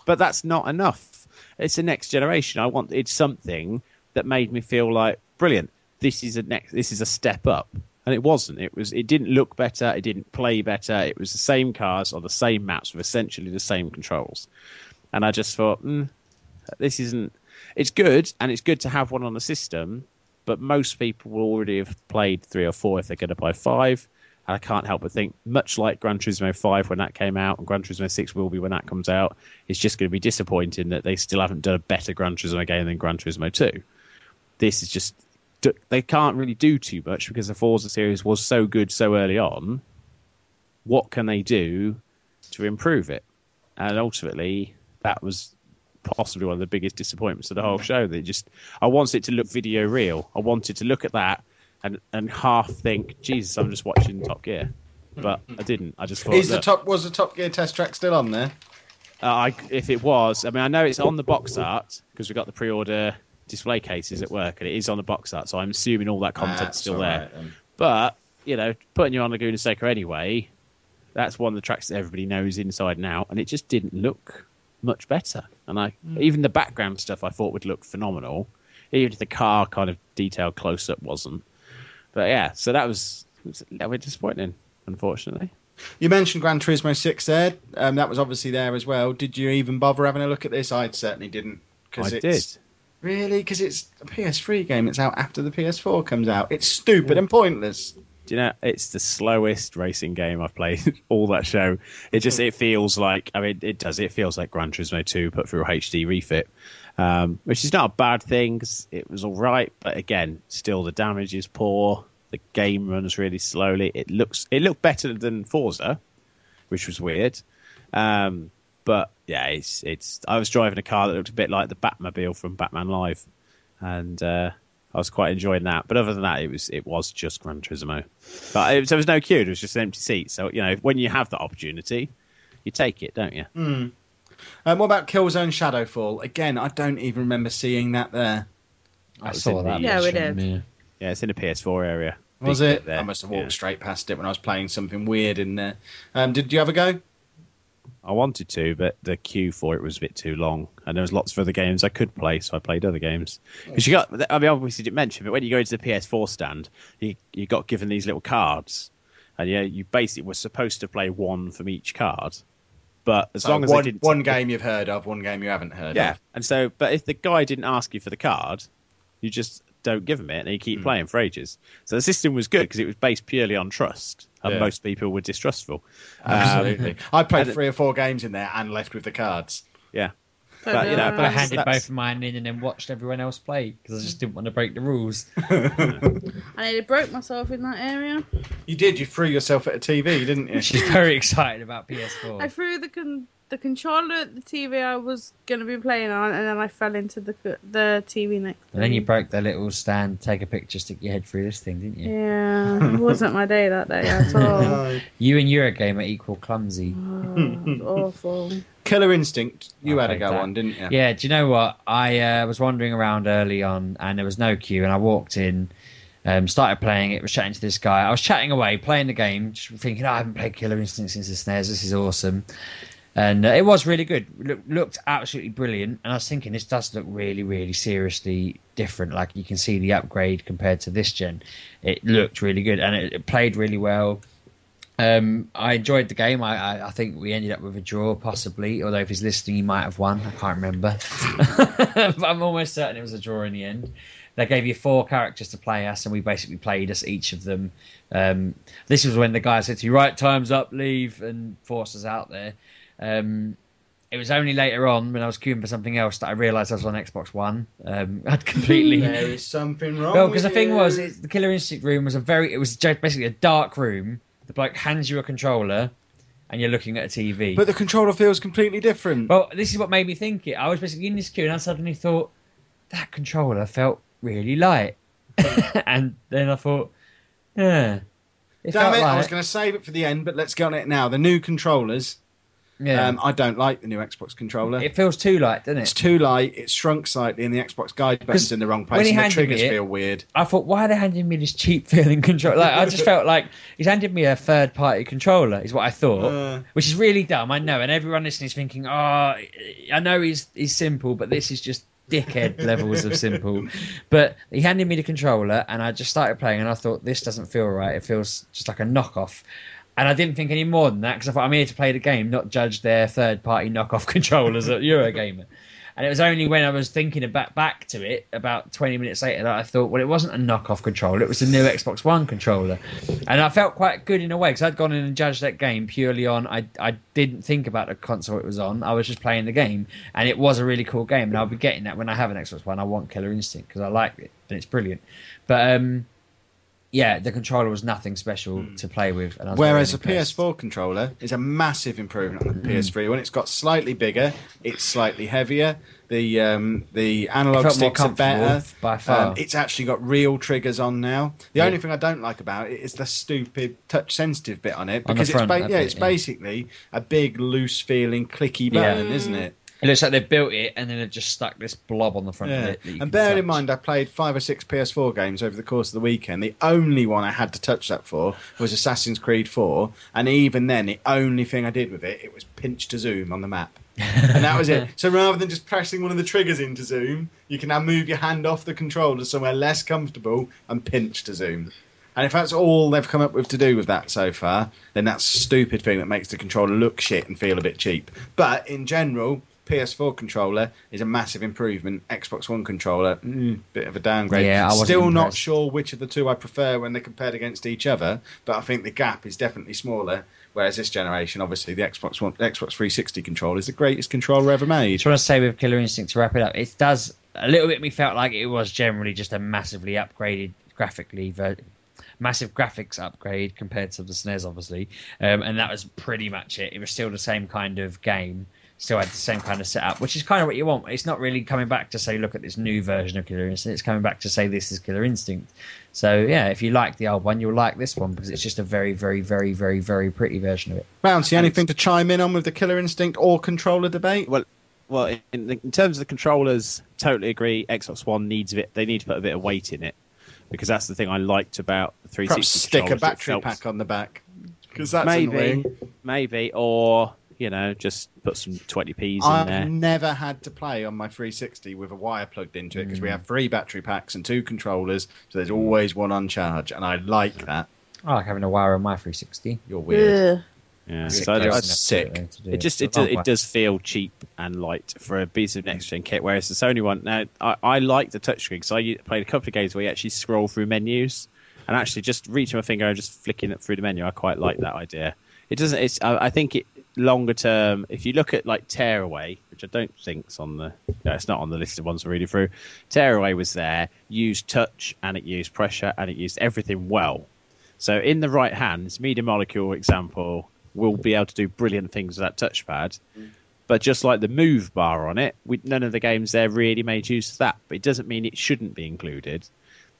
But that's not enough. It's the next generation. I wanted something that made me feel like brilliant. This is a next. This is a step up. And it wasn't. It was. It didn't look better. It didn't play better. It was the same cars on the same maps with essentially the same controls. And I just thought, mm, this isn't. It's good, and it's good to have one on the system, but most people will already have played three or four if they're going to buy five. And I can't help but think, much like Gran Turismo 5 when that came out, and Gran Turismo 6 will be when that comes out, it's just going to be disappointing that they still haven't done a better Gran Turismo game than Gran Turismo 2. This is just. They can't really do too much because the Forza series was so good so early on. What can they do to improve it? And ultimately, that was possibly one of the biggest disappointments of the whole mm. show. They just, I wanted it to look video real. I wanted to look at that and and half think, Jesus, I'm just watching Top Gear, mm. but I didn't. I just thought. Is the top was the Top Gear test track still on there? Uh, I, if it was, I mean, I know it's on the box art because we got the pre-order display cases at work, and it is on the box art. So I'm assuming all that content's ah, still there. Right, but you know, putting you on Laguna Seca anyway, that's one of the tracks that everybody knows inside and out, and it just didn't look much better. And I Hmm. even the background stuff I thought would look phenomenal, even if the car kind of detailed close up wasn't. But yeah, so that was, was a little bit disappointing, unfortunately. You mentioned Gran Turismo 6 there. Um, that was obviously there as well. Did you even bother having a look at this? I certainly didn't. Cause I it's, did. Really? Because it's a PS3 game. It's out after the PS4 comes out. It's stupid and pointless. Do you know it's the slowest racing game I've played all that show. It just it feels like I mean it does it feels like Gran Turismo 2 put through a HD refit, um, which is not a bad thing 'cause it was all right, but again, still the damage is poor. The game runs really slowly. It looks it looked better than Forza, which was weird. Um, but yeah, it's it's. I was driving a car that looked a bit like the Batmobile from Batman Live, and uh, I was quite enjoying that. But other than that, it was it was just Gran Turismo. But it, there was no queue; it was just an empty seat. So you know, when you have that opportunity, you take it, don't you? Hmm. Um, what about Killzone Shadowfall? Again, I don't even remember seeing that there. I was saw in that. the- Yeah, we did. yeah. Yeah, it's in the PS4 area. Was Big it? there. I must have walked Yeah. straight past it when I was playing something weird in there. Um, did you have a go? I wanted to, but the queue for it was a bit too long, and there was lots of other games I could play, so I played other games. Oh. Because you got, I mean, obviously you didn't mention, but when you go into the PS4 stand, you you got given these little cards, and yeah, you basically were supposed to play one from each card. But as So long as one, didn't, one game you've heard of, one game you haven't heard yeah, of. and so, but if the guy didn't ask you for the card, you just don't give him it, and you keep playing for ages. So the system was good because it was based purely on trust, and Yeah. most people were distrustful. Um, Absolutely. I played three or four games in there and left with the cards. yeah, But, But, you know, But I That's- handed that's- both of mine in and then watched everyone else play because I just didn't want to break the rules. I nearly broke myself in that area. You did. You threw yourself at a TV, didn't you? She's very excited about PS4. I threw the con- the controller at the TV I was gonna be playing on, and then I fell into the the TV next. And then you broke the little stand, take a picture, stick your head through this thing, didn't you? Yeah, it wasn't my day that day at all. No. You and Eurogamer equal clumsy. Oh, awful. Killer Instinct. You I had a go that. on, didn't you? Yeah, do you know what? I uh, was wandering around early on and there was no queue, and I walked in, um, started playing it, was chatting to this guy. I was chatting away, playing the game, just thinking, oh, I haven't played Killer Instinct since the SNES, this is awesome. And uh, it was really good. Look, looked absolutely brilliant. And I was thinking, this does look really, really seriously different. Like you can see the upgrade compared to this gen. It looked really good and it, it played really well. Um, I enjoyed the game. I, I, I think we ended up with a draw, possibly. Although if he's listening, he might have won. I can't remember, but I'm almost certain it was a draw in the end. They gave you four characters to play us, and we basically played us each of them. Um, this was when the guy said to you, "Right, time's up, leave," and forced us out there. Um, it was only later on when I was queuing for something else that I realised I was on Xbox One. Um, I'd completely There is something wrong. no, because the thing was, it, the Killer Instinct room was a very, it was just basically a dark room. The bloke hands you a controller, and you're looking at a TV. But the controller feels completely different. well, this is what made me think it. I was basically in this queue, and I suddenly thought that controller felt really light, and then I thought, yeah, it Damn it! I was going to save it for the end, but let's get on it now. The new controllers. Yeah, Um, I don't like the new Xbox controller. it feels too light, doesn't it? it's too light. It's shrunk slightly, and the Xbox guide button's in the wrong place, and the triggers it- feel weird. I thought, why are they handing me this cheap feeling controller? Like, I just felt like he's handed me a third party controller, is what I thought. Uh, which is really dumb. I know, and everyone listening is thinking, "Oh, I know he's he's simple, but this is just dickhead levels of simple." But he handed me the controller, and I just started playing, and I thought, "This doesn't feel right. It feels just like a knockoff." And I didn't think any more than that because I thought I'm here to play the game, not judge their third-party knockoff controllers at Eurogamer. And it was only when I was thinking about back to it about 20 minutes later that I thought, well, it wasn't a knockoff controller; it was the new Xbox One controller. And I felt quite good in a way because I'd gone in and judged that game purely on I I didn't think about the console it was on. I was just playing the game, and it was a really cool game. And I'll be getting that when I have an Xbox One. I want Killer Instinct because I like it and it's brilliant. But um, yeah, the controller was nothing special to play with. And I was Whereas very a. PS4 controller is a massive improvement on the Mm. PS3. When it's got slightly bigger, it's slightly heavier. The um, the analog sticks are better. by far. Um, it's actually got real triggers on now. The Yeah. only thing I don't like about it is the stupid touch sensitive bit on it On the because front it's, ba- yeah, it, it's yeah. basically a big loose feeling clicky Yeah. button, isn't it? It looks like they've built it and then they've just stuck this blob on the front of it. that you can And bear in mind, I played five or six PS4 games over the course of the weekend. The only one I had to touch that for was Assassin's Creed 4, and even then, the only thing I did with it, it was pinch to zoom on the map, and that was it. So rather than just pressing one of the triggers into zoom, you can now move your hand off the controller somewhere less comfortable and pinch to zoom. And if that's all they've come up with to do with that so far, then that's a stupid thing that makes the controller look shit and feel a bit cheap. But in general, PS4 controller is a massive improvement. Xbox One controller, mm, bit of a downgrade. Yeah, I Still not sure which of the two I prefer when they're compared against each other, but I think the gap is definitely smaller. Whereas this generation, obviously, the Xbox One, Xbox 360 controller is the greatest controller ever made. I just want to say with Killer Instinct to wrap it up, it does a little bit. Me felt like it was generally just a massively upgraded graphically, ver- massive graphics upgrade compared to the SNES, obviously, um, and that was pretty much it. It was still the same kind of game, still had the same kind of setup, which is kind of what you want. It's not really coming back to say, look at this new version of Killer Instinct. It's coming back to say this is Killer Instinct. So yeah, if you like the old one, you'll like this one because it's just a very, very, very, very, very pretty version of it. Bouncy, anything to chime in on with the Killer Instinct or controller debate? Well, well, in, in terms of the controllers, totally agree. Xbox One needs a bit. They need to put a bit of weight in it because that's the thing I liked about the 360 Perhaps stick a battery felt- pack on the back. Because that's maybe, annoying. maybe, or you know, just put some 20p's in I've there. never had to play on my 360 with a wire plugged into it because we Mm. have three battery packs and two controllers, so there's always one on charge, and I like that. I like having a wire on my 360. You're weird. Ugh. Yeah, Sick so I person. just- That's sick. To do It just it, I do, it does feel cheap and light for a piece of next gen kit. Whereas the Sony one, now I, I like the touchscreen because I played a couple of games where you actually scroll through menus and actually just reaching my finger and just flicking it through the menu. I quite like that idea. It doesn't. It's I, I think it longer term. If you look at like Tearaway, which I don't think's on the, no, it's not on the list of ones we're reading through. Tearaway was there, used touch and it used pressure and it used everything well. So in the right hands, Media Molecule example will be able to do brilliant things with that touchpad. But just like the move bar on it, we, none of the games there really made use of that. But it doesn't mean it shouldn't be included,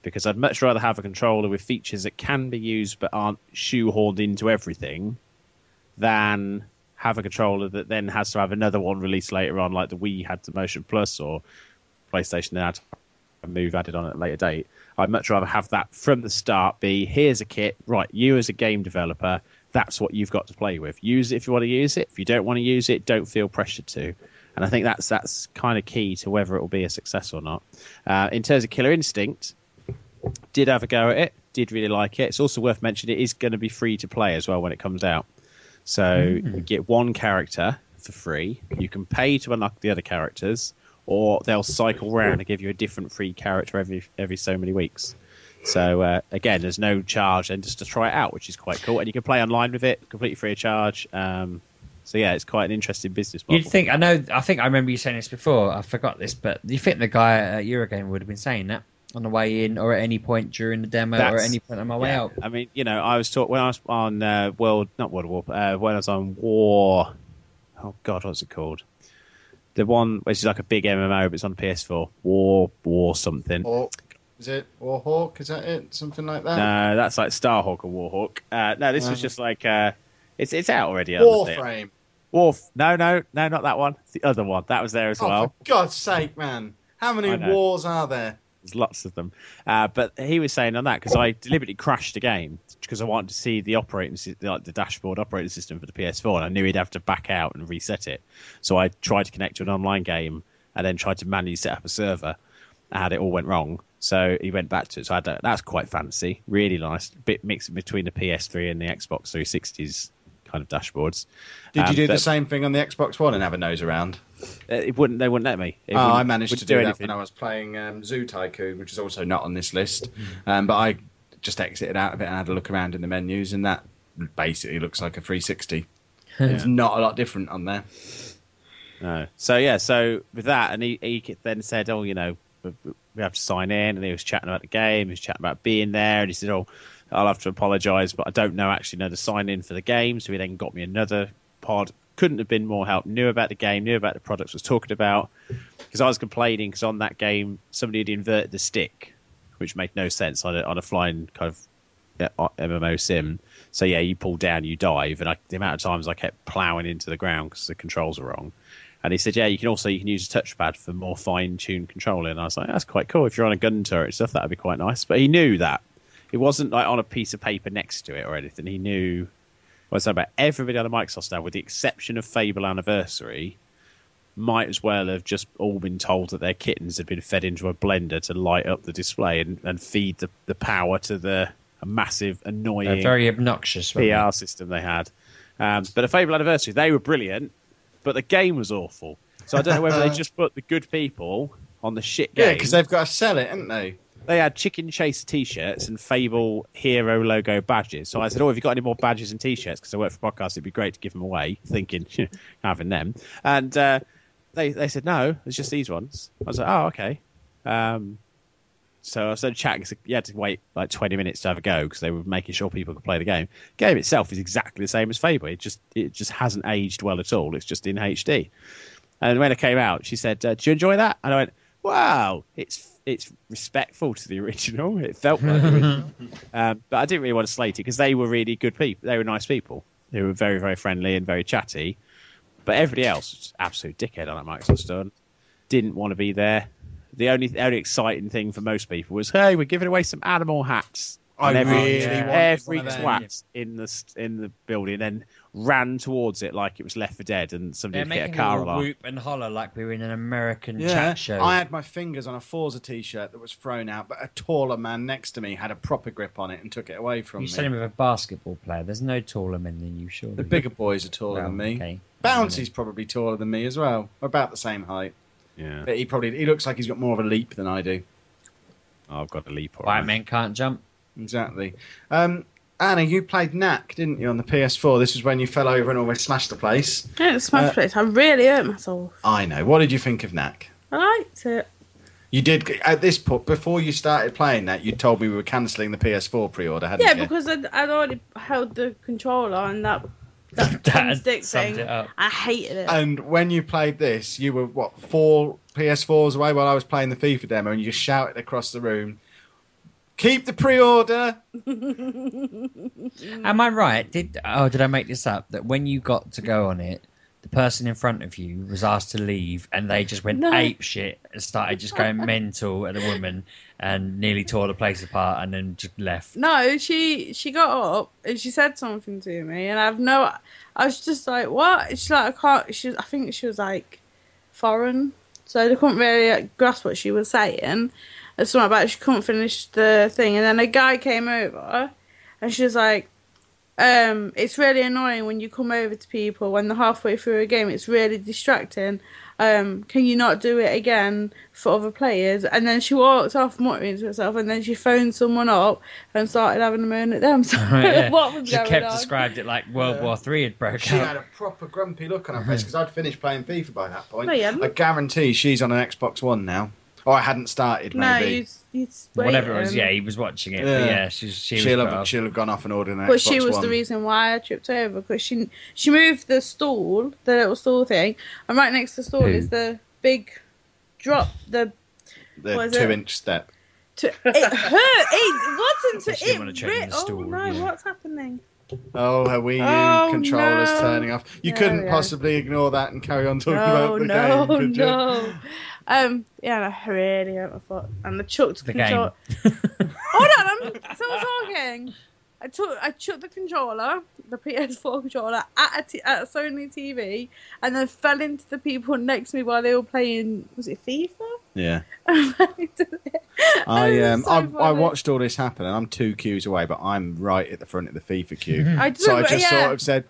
because I'd much rather have a controller with features that can be used but aren't shoehorned into everything, than have a controller that then has to have another one released later on, like the Wii had the Motion Plus or PlayStation had a move added on at a later date. I'd much rather have that from the start be here's a kit, right, you as a game developer, that's what you've got to play with. Use it if you want to use it. If you don't want to use it, don't feel pressured to. And I think that's that's kind of key to whether it will be a success or not. Uh, in terms of Killer Instinct, did have a go at it, did really like it. It's also worth mentioning it is going to be free to play as well when it comes out. So you get one character for free. You can pay to unlock the other characters, or they'll cycle round and give you a different free character every every so many weeks. So uh, again, there's no charge, and just to try it out, which is quite cool. And you can play online with it, completely free of charge. Um, so yeah, it's quite an interesting business model. You'd think I know. I think I remember you saying this before. I forgot this, but you think the guy at Eurogame would have been saying that on the way in, or at any point during the demo, or at any point on my way Yeah. out. I mean, you know, I was taught when I was on uh, World, not World War, uh, when I was on War. Oh God, what's it called? The one which is like a big MMO, but it's on PS4. War, War something. Or is it Warhawk? Is that it? Something like that. No, that's like Starhawk or Warhawk. Uh, no, this was Uh. just like uh, it's it's out already. I. Warframe. War. No, no, no, not that one. It's the other one. That was there as Oh, well. for God's sake, man! How many wars are there? There's lots of them. Uh, but he was saying on that because I deliberately crashed the game because I wanted to see the operating like the dashboard operating system for the PS4, and I knew he'd have to back out and reset it. So I tried to connect to an online game and then tried to manually set up a server, and it all went wrong. So he went back to it. So I had that. That's quite fancy, really nice, bit mixing between the PS3 and the Xbox 360's kind of dashboards. Did you Um, do the same thing on the Xbox One and have a nose around? Uh, It wouldn't. They wouldn't let me. It oh, I managed to wouldn't do, that anything. when I was playing um, Zoo Tycoon, which is also not on this list. Um, but I just exited out of it and had a look around in the menus, and that basically looks like a 360. It's not a lot different on there. No. So yeah, so with that, and he, he then said, "Oh, you know, we- we have to sign in," and he was chatting about the game, he was chatting about being there, and he said, "Oh, I'll have to apologise, but I don't know actually know the sign in for the game." So he then got me another pod. Couldn't have been more help. Knew about the game, knew about the products was talking about. Because I was complaining because on that game somebody had inverted the stick, which made no sense on a, on a flying kind of uh, MMO sim. So yeah, you pull down, you dive, and I, the amount of times I kept ploughing into the ground because the controls were wrong. And he said, yeah, you can also you can use a touchpad for more fine-tuned controlling. And I was like, that's quite cool. If you're on a gun turret stuff, that'd be quite nice. But he knew that it wasn't like on a piece of paper next to it or anything. He knew what I said about everybody on the Microsoft staff, with the exception of Fable Anniversary, might as well have just all been told that their kittens had been fed into a blender to light up the display and, and feed the, the power to the a massive, annoying They're very obnoxious. weren't PR system they had. Um, but a Fable Anniversary, they were brilliant, but the game was awful. So I don't know whether they just put the good people on the shit game. Yeah, because they've got to sell it, haven't they? They had Chicken Chase T-shirts and Fable Hero logo badges. So I said, "Oh, have you got any more badges and T-shirts? Because I work for podcasts, it'd be great to give them away." Thinking having them, and uh, they they said, "No, it's just these ones." I was like, "Oh, okay." Um, so I started chatting. So you had to wait like twenty minutes to have a go because they were making sure people could play the game. Game itself is exactly the same as Fable. It just it just hasn't aged well at all. It's just in HD. And when it came out, she said, uh, "Do you enjoy that?" And I went, "Wow, it's it's respectful to the original. It felt like the original." um, but I didn't really want to slate it because they were really good people. They were nice people. They were very very friendly and very chatty. But everybody else was absolute dickhead on that Microsoft store. Didn't want to be there. The only the only exciting thing for most people was, "Hey, we're giving away some animal hats." I And every, really yeah. every one twat in the in the building then ran towards it like it was Left 4 Dead and They're somebody hit a car a alarm. whoop and holler like we were in an American Yeah, chat show. I had my fingers on a Forza T-shirt that was thrown out, but a taller man next to me had a proper grip on it and took it away from you me. said him with a basketball player. There's no taller men than you, surely. The bigger boys are taller Well, than me. okay. Bouncy's probably taller than me as well. We're about the same height, Yeah, but he probably he looks like he's got more of a leap than I do. I've got a leap. all White right. men can't jump. Exactly. Um, Anna, you played Knack, didn't you, on the PS4? This was when you fell over and almost smashed the place. Yeah, it's my Uh, place. I really hurt myself. I know. What did you think of Knack? I liked it. You did at this point before you started playing that. You told me we were cancelling the PS4 pre-order, hadn't Yeah, you? because I'd, I'd already held the controller and that that, That stick thing. it. I hated it. And when you played this, you were what four PS4s away while I was playing the FIFA demo, and you just shouted across the room, "Keep the pre-order!" Am I right? Did oh did I make this up? That when you got to go on it, the person in front of you was asked to leave, and they just went No. ape shit and started just going mental at the woman, and nearly tore the place apart, and then just left. No, she she got up and she said something to me, and I've no. I was just like, "What?" She's like, "I can't." She, I think she was like foreign, so they couldn't really like, grasp what she was saying. And something about she couldn't finish the thing, and then a guy came over, and she was like, um, "It's really annoying when you come over to people when they're halfway through a game. It's really distracting." Um, can you not do it again for other players? And then she walked off muttering to herself, and then she phoned someone up and started having a moan at them. So Yeah. what was She going kept on? described it like World Yeah. War Three had broke She out. had a proper grumpy look on her face because I'd finished playing FIFA by that point. No, you hadn't. I guarantee she's on an Xbox One now. Oh, I hadn't started. No, Maybe you, you Whatever it was, yeah, he was watching it. Yeah. Yeah, she's, she she'll put have she'll have gone off and ordered an But Xbox she was One. the reason why I tripped over because she she moved the stool, the little stool thing, and right next to the stool Who? is the big drop. The the what is it? two-inch step. to, it hurt. It wasn't. She didn't it wanna check in ri- oh no! yeah. What's happening? Oh, her Wii U Oh, controller's no. turning off. You There couldn't we are. possibly ignore that and carry on talking No, about the no, game, could you? no. Um, yeah, I really hurt my foot, and I chucked the control- game. Hold on, I'm still talking. I took I took the controller, the PS4 controller, at a, t- at a Sony TV, and then fell into the people next to me while they were playing. Was it FIFA? Yeah. I fell into it. I It was um so I, I watched all this happen and I'm two queues away, but I'm right at the front of the FIFA queue. I so I just yeah. sort of said,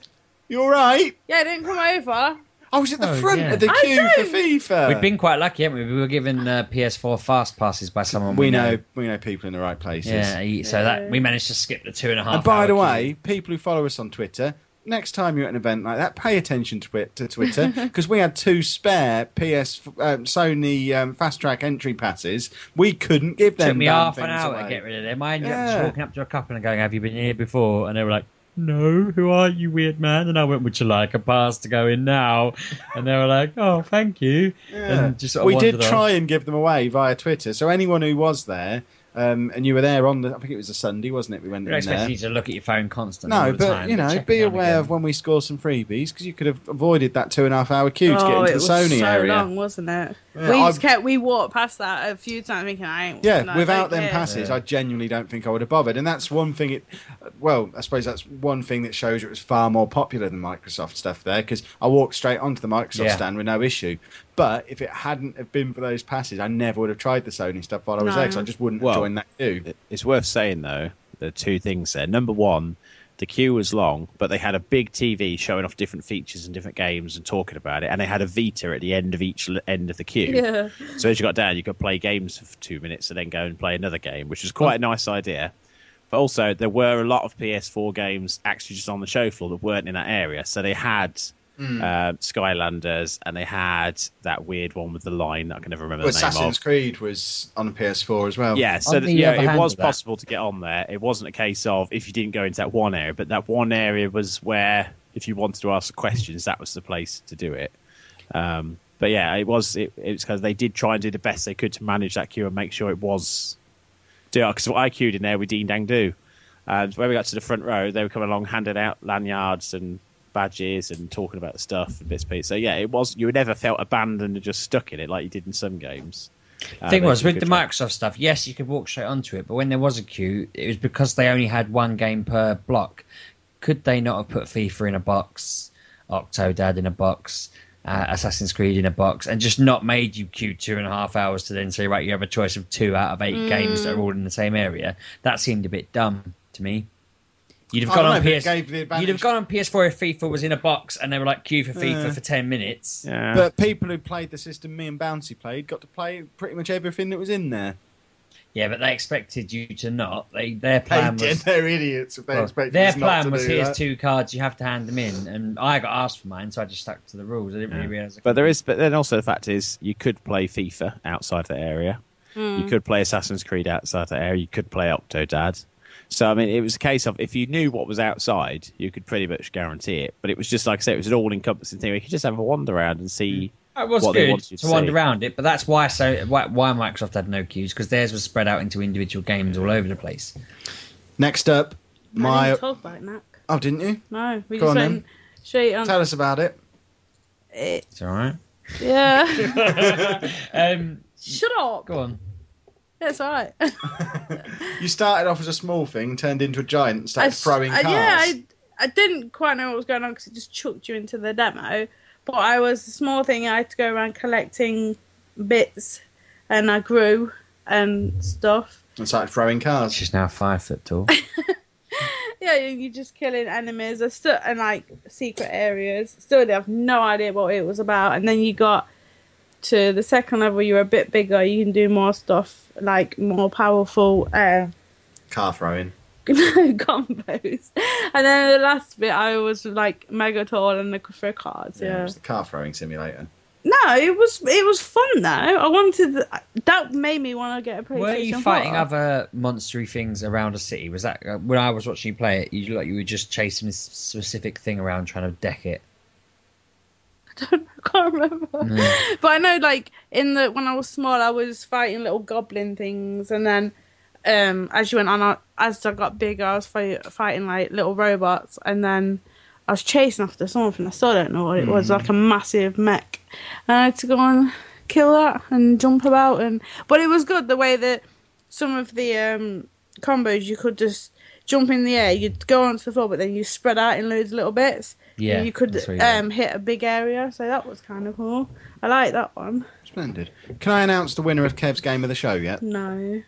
"You all right?" Yeah, it didn't come over. I was at the Oh, front yeah. of the queue for. FIFA. We've been quite lucky, haven't we? We were given uh, PS4 fast passes by someone we know we know people in the right places. Yeah, he- so that we managed to skip the two and a half. And by hour the queue. way, people who follow us on Twitter, next time you're at an event like that, pay attention to, it, to Twitter because we had two spare PS um, Sony um, fast track entry passes. We couldn't give them. took me half an hour away. to get rid of them. I ended up just walking up to a couple and going, "Have you been here before?" And they were like, "No, who are you, weird man?" And I went, "Would you like a pass to go in now?" And they were like, "Oh, thank you." Yeah. And just sort of we did wandered try off. and give them away via Twitter. So anyone who was there um, and you were there on the. I think it was a Sunday, wasn't it? We went We don't in there. expect you to look at your phone constantly. No, all the but time, you know, be it now and aware of when we score some freebies because you could have avoided that two and a half hour queue to get oh, into it the was Sony so area. long, wasn't it? Yeah, we I- just kept we walked past that a few times, thinking I ain't. Yeah, no, without don't them care. passes, Yeah. I genuinely don't think I would have bothered. And that's one thing. It, well, I suppose that's one thing that shows it was far more popular than Microsoft stuff there because I walked straight onto the Microsoft Yeah. stand with no issue. But if it hadn't have been for those passes, I never would have tried the Sony stuff while I was No. there because I just wouldn't Well, have joined that too It's worth saying though, there are two things there. Number one, the queue was long, but they had a big TV showing off different features and different games and talking about it, and they had a Vita at the end of each l- end of the queue. Yeah. So as you got down, you could play games for two minutes and then go and play another game, which was quite a nice idea. But also, there were a lot of PS4 games actually just on the show floor that weren't in that area. So they had Hmm. uh, Skylanders and they had that weird one with the line that I can never remember Well, the name Assassin's of. Creed was on the PS4 as well. Yeah, so that, the yeah, it was possible to get on there. It wasn't a case of if you didn't go into that one area, but that one area was where if you wanted to ask questions, that was the place to do it. Um, but yeah, it was it, it was because they did try and do the best they could to manage that queue and make sure it was. Because what I queued in there with Dean Dang Do, and when we got to the front row, they were coming along handing out lanyards and badges and talking about the stuff and bits and pieces. So yeah, it was you never felt abandoned and just stuck in it like you did in some games. Uh, thing but was with the try- Microsoft stuff. Yes, you could walk straight onto it, but when there was a queue, it was because they only had one game per block. Could they not have put FIFA in a box, Octodad in a box, uh, Assassin's Creed in a box, and just not made you queue two and a half hours to then say right, you have a choice of two out of eight games that are all in the same area? That seemed a bit dumb to me. You'd have oh, gone don't on know, PS. You'd have gone on PS4 if FIFA was in a box and they were like queue for FIFA Yeah. for ten minutes. Yeah. But people who played the system me and Bouncy played got to play pretty much everything that was in there. Yeah, but they expected you to not. They their They plan did. was They're idiots if they Well, expect their us not plan to was here's that. two cards, you have to hand them in, and I got asked for mine, so I just stuck to the rules. I didn't really realize. But there but then also the fact is, you could play FIFA outside the area. You hmm. could play Assassin's Creed outside the area. You could play Octodad. So I mean, it was a case of if you knew what was outside, you could pretty much guarantee it. But it was just like I said, it was an all-encompassing thing. You could just have a wander around and see. it was what they good wanted you to to wander around it, but that's why so why, why Microsoft had no queues because theirs was spread out into individual games all over the place. Next up, I my. didn't talk about Knack. Oh, didn't you? No, we Go just on went straight on. Tell us about it. it. It's all right. Yeah. um, Shut up. go on. It's alright. you started off as a small thing, turned into a giant, and started s- throwing uh, cars. yeah, I, I didn't quite know what was going on because it just chucked you into the demo. But I was a small thing. I had to go around collecting bits, and I grew and stuff. and started throwing cars. She's now five foot tall. Yeah, you- you're just killing enemies. I still and like secret areas. Still they have no idea what it was about. And then you got to the second level. You're a bit bigger. You can do more stuff, like more powerful. Uh, Car throwing. combos. And then the last bit, I was like mega tall and the for cards. Yeah, it was the car throwing simulator. No, it was it was fun though. I wanted that made me want to get a PlayStation. Were you fighting 4. other monstery things around a city? Was that uh, when I was watching you play it? You like you were just chasing this specific thing around, trying to deck it. I can't remember. Mm. But I know, like in the when I was small, I was fighting little goblin things, and then um, as you went on, I- as I got bigger, I was fight, fighting like little robots, and then I was chasing after something. I still don't know what it was, Mm-hmm. like a massive mech. And I had to go and kill that and jump about, and but it was good the way that some of the um, combos you could just jump in the air, you'd go onto the floor, but then you spread out in loads of little bits. Yeah, you could that's what you um, hit a big area, so that was kind of cool. I like that one. Splendid. Can I announce the winner of Kev's game of the show yet? No,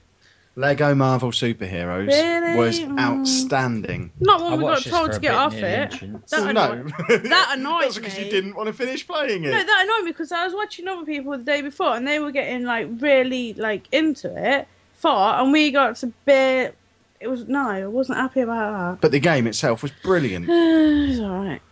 Lego Marvel Superheroes Really? was Mm. outstanding. not I when we got told to get off it. entrance. That no, annoyed- that annoyed That's because you didn't want to finish playing it. No, that annoyed me because I was watching other people the day before, and they were getting like really like into it far, and we got to bit. It was no, I wasn't happy about that. but the game itself was brilliant. it's alright.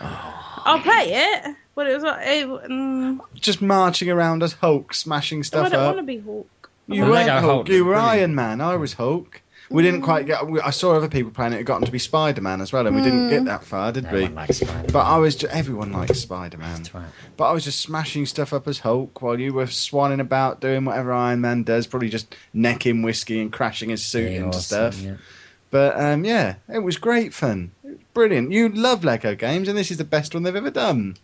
Oh. I'll play it, but it was like it, mm, Just marching around as Hulk, smashing stuff. I don't up. want to be Hulk. You weren't Hulk, Hulk you were brilliant. Iron Man. I was Hulk. We didn't quite get. I saw other people playing it. It got on to be Spider Man as well, and we didn't get that far, did No we? one likes Spider-Man. But I was. Ju- everyone likes Spider Man. That's right. But I was just smashing stuff up as Hulk while you were swanning about doing whatever Iron Man does, probably just necking whiskey and crashing his suit Yeah, into awesome, stuff. yeah. But um, yeah, it was great fun. It was brilliant. You love Lego games, and this is the best one they've ever done.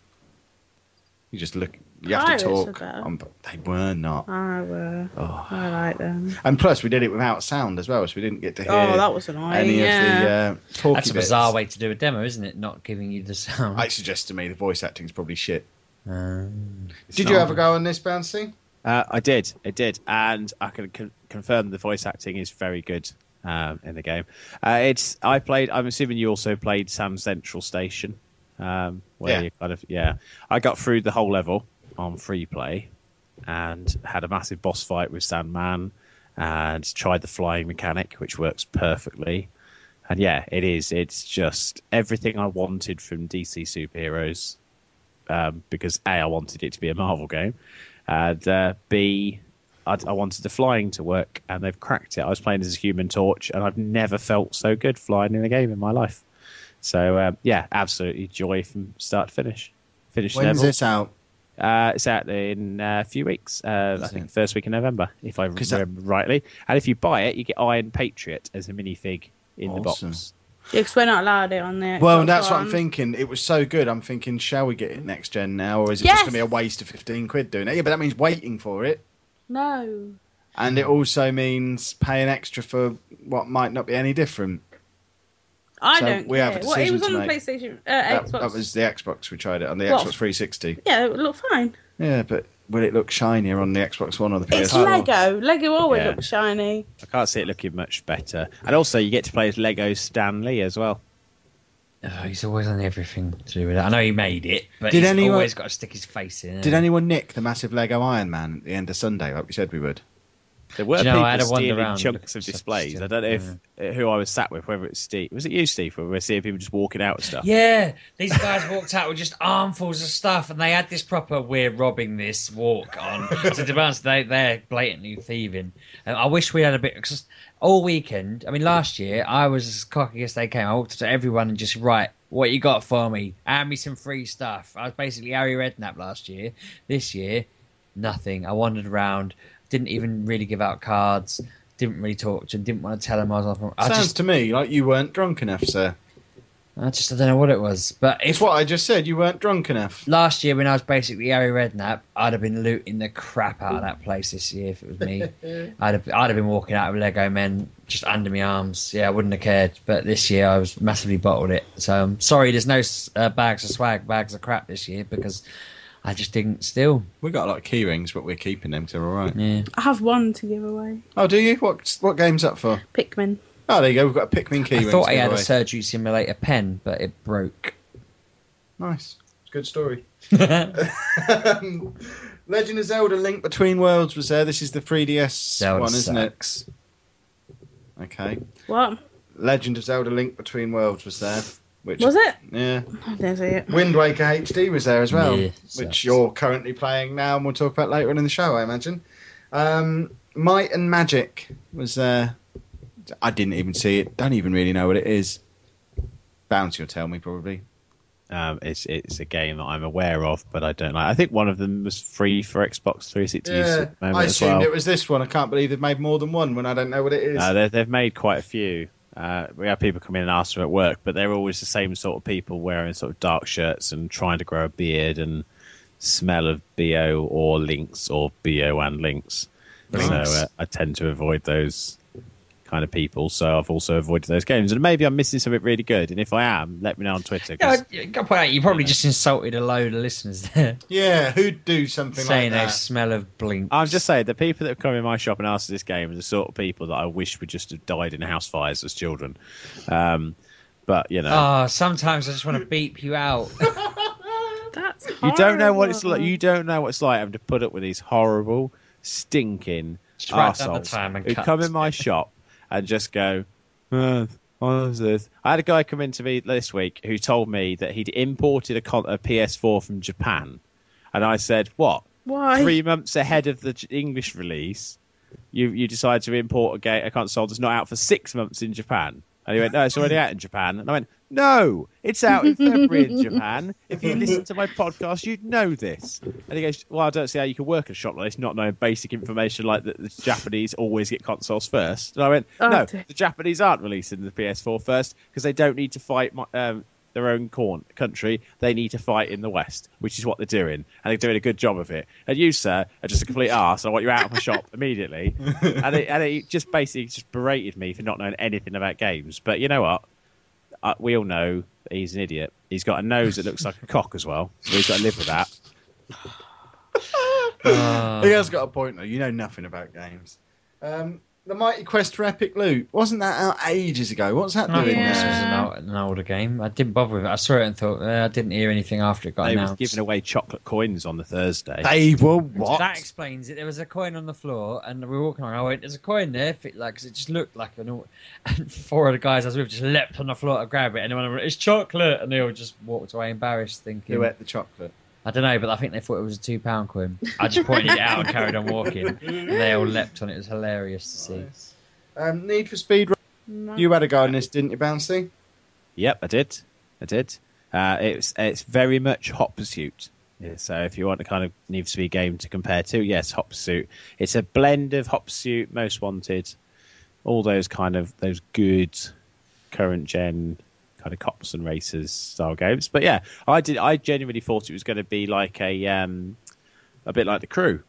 You just look. You have Pirates to talk. better. On, they were not. I were. Oh. I like them. And plus, we did it without sound as well, so we didn't get to hear Oh, that was annoying. any yeah. of the uh, talky That's a bits. bizarre way to do a demo, isn't it? Not giving you the sound. I suggest to me the voice acting's probably shit. Um, Did you ever go on this, Bouncy? Uh, I did, I did, and I can con- confirm the voice acting is very good um, in the game. Uh, it's I played. I'm assuming you also played Grand Central Station, um, where Yeah. you kind of yeah. I got through the whole level on free play, and had a massive boss fight with Sandman, and tried the flying mechanic, which works perfectly. And yeah, it is. It's just everything I wanted from DC superheroes. Um, because a, I wanted it to be a Marvel game, and uh, B, I, I wanted the flying to work, and they've cracked it. I was playing as a Human Torch, and I've never felt so good flying in a game in my life. So um, yeah, absolutely joy from start to finish. Finish When's level. this out? Uh, it's out in uh, a few weeks. Uh, I think it? first week in November, if I 'Cause that- remember rightly. And if you buy it, you get Iron Patriot as a minifig in the Awesome. box. Yeah, 'cause we're not allowed it on there. Well, that's what I'm thinking. It was so good. I'm thinking, shall we get it next gen now, or is it just going to be a waste of 15 quid doing it? Yeah, but that means waiting for it. No. And it also means paying extra for what might not be any different. I So don't we care. have a What, it was on the. PlayStation, uh, That, Xbox. that was the Xbox. We tried it on the What? Xbox 360. Yeah, it looked fine. Yeah, but will it look shinier on the Xbox One or the It's PS4? It's Lego. Lego always Yeah. looks shiny. I can't see it looking much better. And also, you get to play as Lego Stan Lee as well. oh, he's always on everything to do with it. I know he made it, but Did he's anyone- always got to stick his face in. Did anyone nick the massive Lego Iron Man at the end of Sunday, like we said we would? There were you know, I had people stealing around chunks of displays. I don't know if uh, who I was sat with, whether it's Steve. Was it you, Steve? Where we were seeing people just walking out with stuff. Yeah, these guys walked out with just armfuls of stuff, and they had this proper "we're robbing this" walk on. so to be honest, they they're blatantly thieving. And I wish we had a bit because all weekend. I mean, last year I was as cocky as they came. I walked up to everyone and just right, what you got for me? Hand me some free stuff. I was basically Harry Redknapp last year. This year, nothing. I wandered around. Didn't even really give out cards. Didn't really talk to. Didn't want to tell them I was off. I Sounds just, to me like you weren't drunk enough, sir. I just, I don't know what it was. But It's what I just said. You weren't drunk enough. last year when I was basically Harry Redknapp, I'd have been looting the crap out of that place this year if it was me. I'd have, I'd have been walking out with Lego men just under my arms. Yeah, I wouldn't have cared. But this year I was massively bottled it. So I'm sorry, there's no uh, bags of swag, bags of crap this year because I just didn't steal. We got a lot of key rings, but we're keeping them, so we're all right. Yeah. I have one to give away. Oh, do you? What what game's that for? Pikmin. Oh, there you go. We've got a Pikmin key I ring. thought I give had a surgery simulator pen, but it broke. Nice. It's a Good story. Um, Legend of Zelda: Link Between Worlds was there. This is the 3DS Zelda one, isn't sucks. it? Okay. What? Legend of Zelda: Link Between Worlds was there. Which Was it? Yeah. I it. Wind Waker HD was there as well, Yeah, which sucks. you're currently playing now, and we'll talk about later on in the show, I imagine. Um, Might and Magic was there. I didn't even see it. Don't even really know what it is. Bouncy will tell me probably. Um, it's it's a game that I'm aware of, but I don't like. I think one of them was free for Xbox 360 use Yeah, at the I as assumed well. it was this one. I can't believe they've made more than one when I don't know what it is. No, they've made quite a few. Uh, we have people come in and ask them at work, but they're always the same sort of people wearing sort of dark shirts and trying to grow a beard and smell of bo or Lynx or bo and Lynx. Lynx. So uh, I tend to avoid those kind of people. So I've also avoided those games. And maybe I'm missing something really good. And if I am, let me know on Twitter. Yeah, I point out, you probably just insulted a load of listeners there, yeah, who'd do something saying like they that? smell of blink. I'm just saying the people that have come in my shop and asked for this game are the sort of people that I wish would just have died in house fires as children. Um, but you know, Oh, sometimes I just want to beep you out. That's you don't know what it's like. You don't know what it's like having to put up with these horrible, stinking Just write down arseholes who cut. come in my shop and just go. "Uh, what is this? I had a guy come in to me this week who told me that he'd imported a, con- a PS4 from Japan, and I said, "What? Why? Three months ahead of the English release?" you you decide to import a, game, a console that's not out for six months in Japan. And he went, no, it's already out in Japan. And I went, no, it's out in February in Japan. If you listen to my podcast, you'd know this. And he goes, well, I don't see how you can work a shop like this, not knowing basic information like that the Japanese always get consoles first. And I went, Oh, no, the Japanese aren't releasing the PS4 first because they don't need to fight my, um, their own corn, country. They need to fight in the West, which is what they're doing. And they're doing a good job of it. And you, sir, are just a complete arse. I want you out of my shop immediately. and, it, and it just basically just berated me for not knowing anything about games. But you know what? Uh, we all know he's an idiot. He's got a nose that looks like a cock as well. So he's got to live with that. Uh, He has got a point though. You know nothing about games. Um, the Mighty Quest for Epic Loot wasn't that out ages ago? What's that I doing think this was an, now? old, an older game. I didn't bother with it. I saw it and thought eh, I didn't hear anything after it got They was announced. giving away chocolate coins on the Thursday. They were what? That explains it. There was a coin on the floor, and we were walking along. I went, "There's a coin there." Fit like, 'cause it just looked like an. au- And four of the guys I was with just leapt on the floor to grab it, and then when I went, "It's chocolate," and they all just walked away embarrassed, thinking, Who ate the chocolate? "I don't know," but I think they thought it was a two pound coin. I just pointed it out and carried on walking, and they all leapt on it. It was hilarious to see. Um, Need for Speed. No. You had a go on this, didn't you, Bouncy? Yep, I did. I did. Uh, it's it's very much Hot Pursuit. Yeah, so if you want a kind of Need for Speed game to compare to, yes, Hot Pursuit. It's a blend of Hot Pursuit, Most Wanted, all those kind of those good current gen kind of cops and racers style games. But yeah, I did. I genuinely thought it was going to be like a um, a bit like the Crew,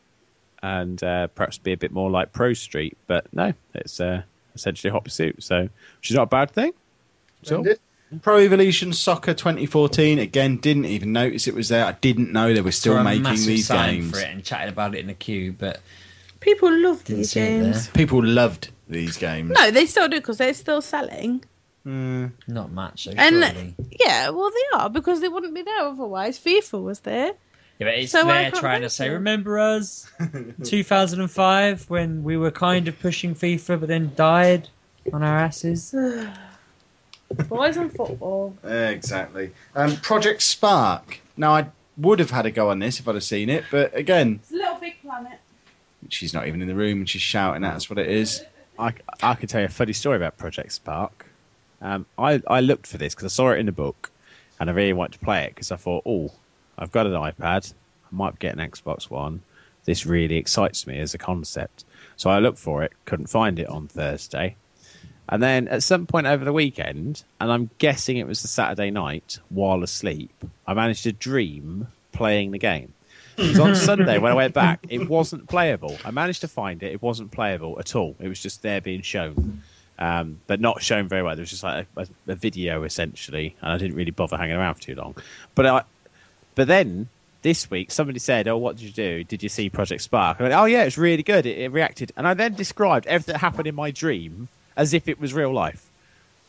and uh, perhaps be a bit more like Pro Street. But no, it's uh, essentially Hot Pursuit. So which is not a bad thing. So- Pro Evolution Soccer 2014. Again, didn't even notice it was there. I didn't know they were still making massive these sign games. for it and chatted about it in the queue, but People love didn't these see it games. People loved these games. No, they still do because they're still selling. Mm, Not much. So And- surely. Yeah, well, they are because they wouldn't be there otherwise. FIFA was there. Yeah, but it's So why there trying to say, remember us, 2005, when we were kind of pushing FIFA, but then died on our asses. Boys and football. exactly. Um, Project Spark. Now, I would have had a go on this if I'd have seen it, but again, It's a little big planet. she's not even in the room and she's shouting at us what it is. I, I can tell you a funny story about Project Spark. Um, I, I looked for this because I saw it in the book and I really wanted to play it because I thought, oh, I've got an iPad. I might get an Xbox One. This really excites me as a concept. So I looked for it, couldn't find it on Thursday. And then at some point over the weekend, and I'm guessing it was the Saturday night while asleep, I managed to dream playing the game. Because on Sunday when I went back, it wasn't playable. I managed to find it; it wasn't playable at all. It was just there being shown, um, but not shown very well. There was just like a, a, video essentially, and I didn't really bother hanging around for too long. But I, but then this week somebody said, "Oh, what did you do? Did you see Project Spark?" I went, "Oh yeah, it's really good. It, it reacted," and I then described everything that happened in my dream as if it was real life.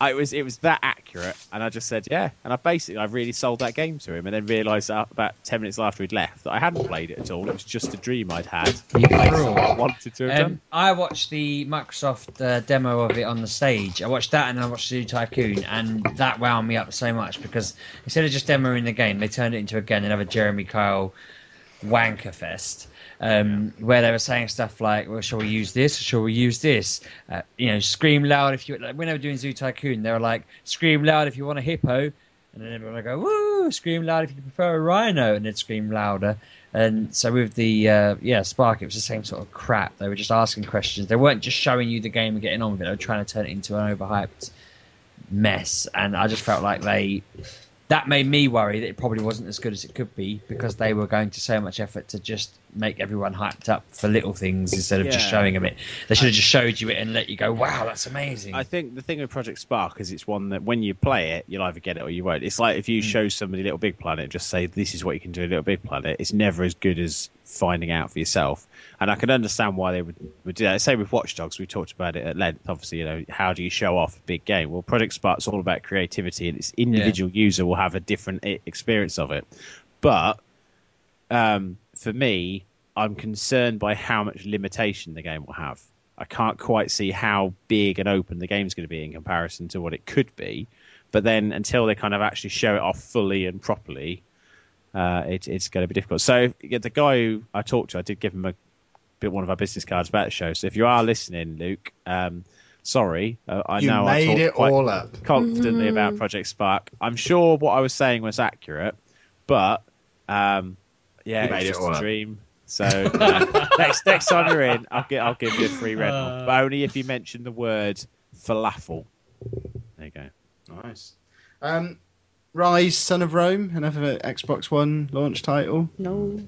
I, it was it was that accurate, and I just said yeah, and I basically I really sold that game to him, and then realised about ten minutes after he'd left that I hadn't played it at all. It was just a dream I'd had. You Based on cruel. what I wanted to have done. Um, I watched the Microsoft uh, demo of it on the stage. I watched that and I watched Zoo Tycoon, and that wound me up so much because instead of just demoing the game, they turned it into again another Jeremy Kyle wanker fest. Um, where they were saying stuff like, "Well, shall we use this? Shall we use this? Uh, you know, scream loud if you." Like, when they were doing Zoo Tycoon, they were like, "Scream loud if you want a hippo," and then everyone would go, "Woo!" Scream loud if you prefer a rhino, and they'd scream louder. And so with the uh, yeah Spark, it was the same sort of crap. They were just asking questions. They weren't just showing you the game and getting on with it. They were trying to turn it into an overhyped mess. And I just felt like they that made me worry that it probably wasn't as good as it could be because they were going to so much effort to just make everyone hyped up for little things instead of just showing them it. They should have just showed you it and let you go, "Wow, that's amazing." I think the thing with Project Spark is it's one that when you play it, you'll either get it or you won't. It's like if you hmm. show somebody Little Big Planet, and just say this is what you can do in Little Big Planet. It's never as good as finding out for yourself. And I can understand why they would, would do that. Say with Watch Dogs, we talked about it at length. Obviously, you know, how do you show off a big game? Well, Project Spark's all about creativity, and its individual user will have a different experience of it. But um, for me, I'm concerned by how much limitation the game will have. I can't quite see how big and open the game's going to be in comparison to what it could be. But then, until they kind of actually show it off fully and properly, uh, it, it's going to be difficult. So, yeah, the guy who I talked to, I did give him a one of our business cards about the show. So if you are listening, Luke, um, sorry, uh, I You know I made talk it quite all up. confidently about Project Spark. I'm sure what I was saying was accurate, but um, yeah, You made it's it just all a up. dream. So uh, next next time you're in, I'll get I'll give you a free red Uh. one, but only if you mention the word falafel. There you go. Nice. Um, Ryse, Son of Rome, another Xbox One launch title. No.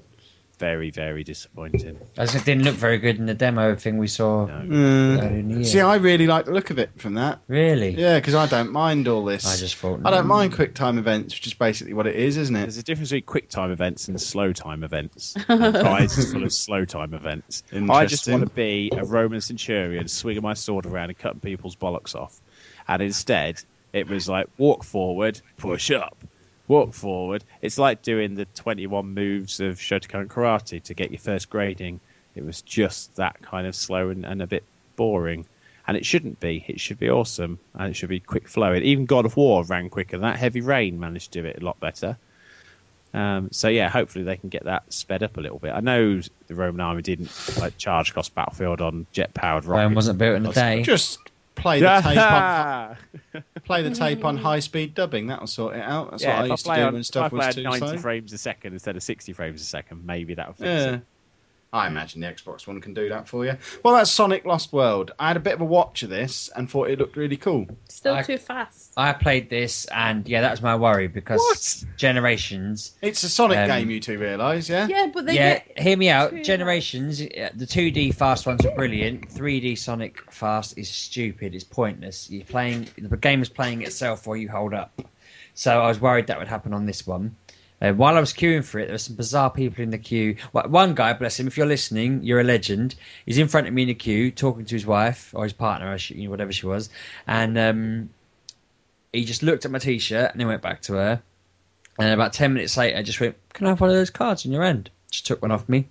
Very very disappointing. As it didn't look very good in the demo thing we saw. No. Earlier mm. in the year. see, I really like the look of it from that. Really? Yeah, because I don't mind all this. I just thought. I don't mm. mind quick time events, which is basically what it is, isn't it? There's a difference between quick time events and slow time events. And Ryse is full of slow time events. I just want to be a Roman centurion, swinging my sword around and cutting people's bollocks off. And instead, it was like walk forward, push up, walk forward. It's like doing the 21 moves of Shotokan Karate to get your first grading. It was just that kind of slow and, and a bit boring. And it shouldn't be. It should be awesome and it should be quick flowing. Even God of War ran quicker. That Heavy Rain managed to do it a lot better. Um, so yeah, hopefully they can get that sped up a little bit. I know the Roman army didn't like charge across battlefield on jet powered Rome wasn't built in a day. Just play the tape on, play the tape on high speed dubbing. That'll sort it out. That's what I if used to do on, when if stuff I was play too at 90 slow. frames a second instead of 60 frames a second, maybe that'll fix Yeah. it. I imagine the Xbox One can do that for you. Well, that's Sonic Lost World. I had a bit of a watch of this and thought it looked really cool. Still I- too fast. I played this, and yeah, that was my worry because What? Generations. It's a Sonic Um, game, you two realise, yeah? Yeah, but they yeah, get hear me out. too Generations, uh, the 2D fast ones are brilliant. 3D Sonic fast is stupid. It's pointless. You're playing the game is playing itself while you hold up. So I was worried that would happen on this one. Uh, while I was queuing for it, there were some bizarre people in the queue. Well, One guy, bless him, if you're listening, you're a legend. He's in front of me in the queue, talking to his wife or his partner, or she, you know, whatever she was, and um, he just looked at my t-shirt and then went back to her. And about ten minutes later, I just went, "Can I have one of those cards on your end?" Just took one off me,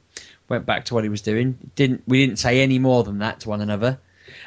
went back to what he was doing. Didn't we didn't say any more than that to one another.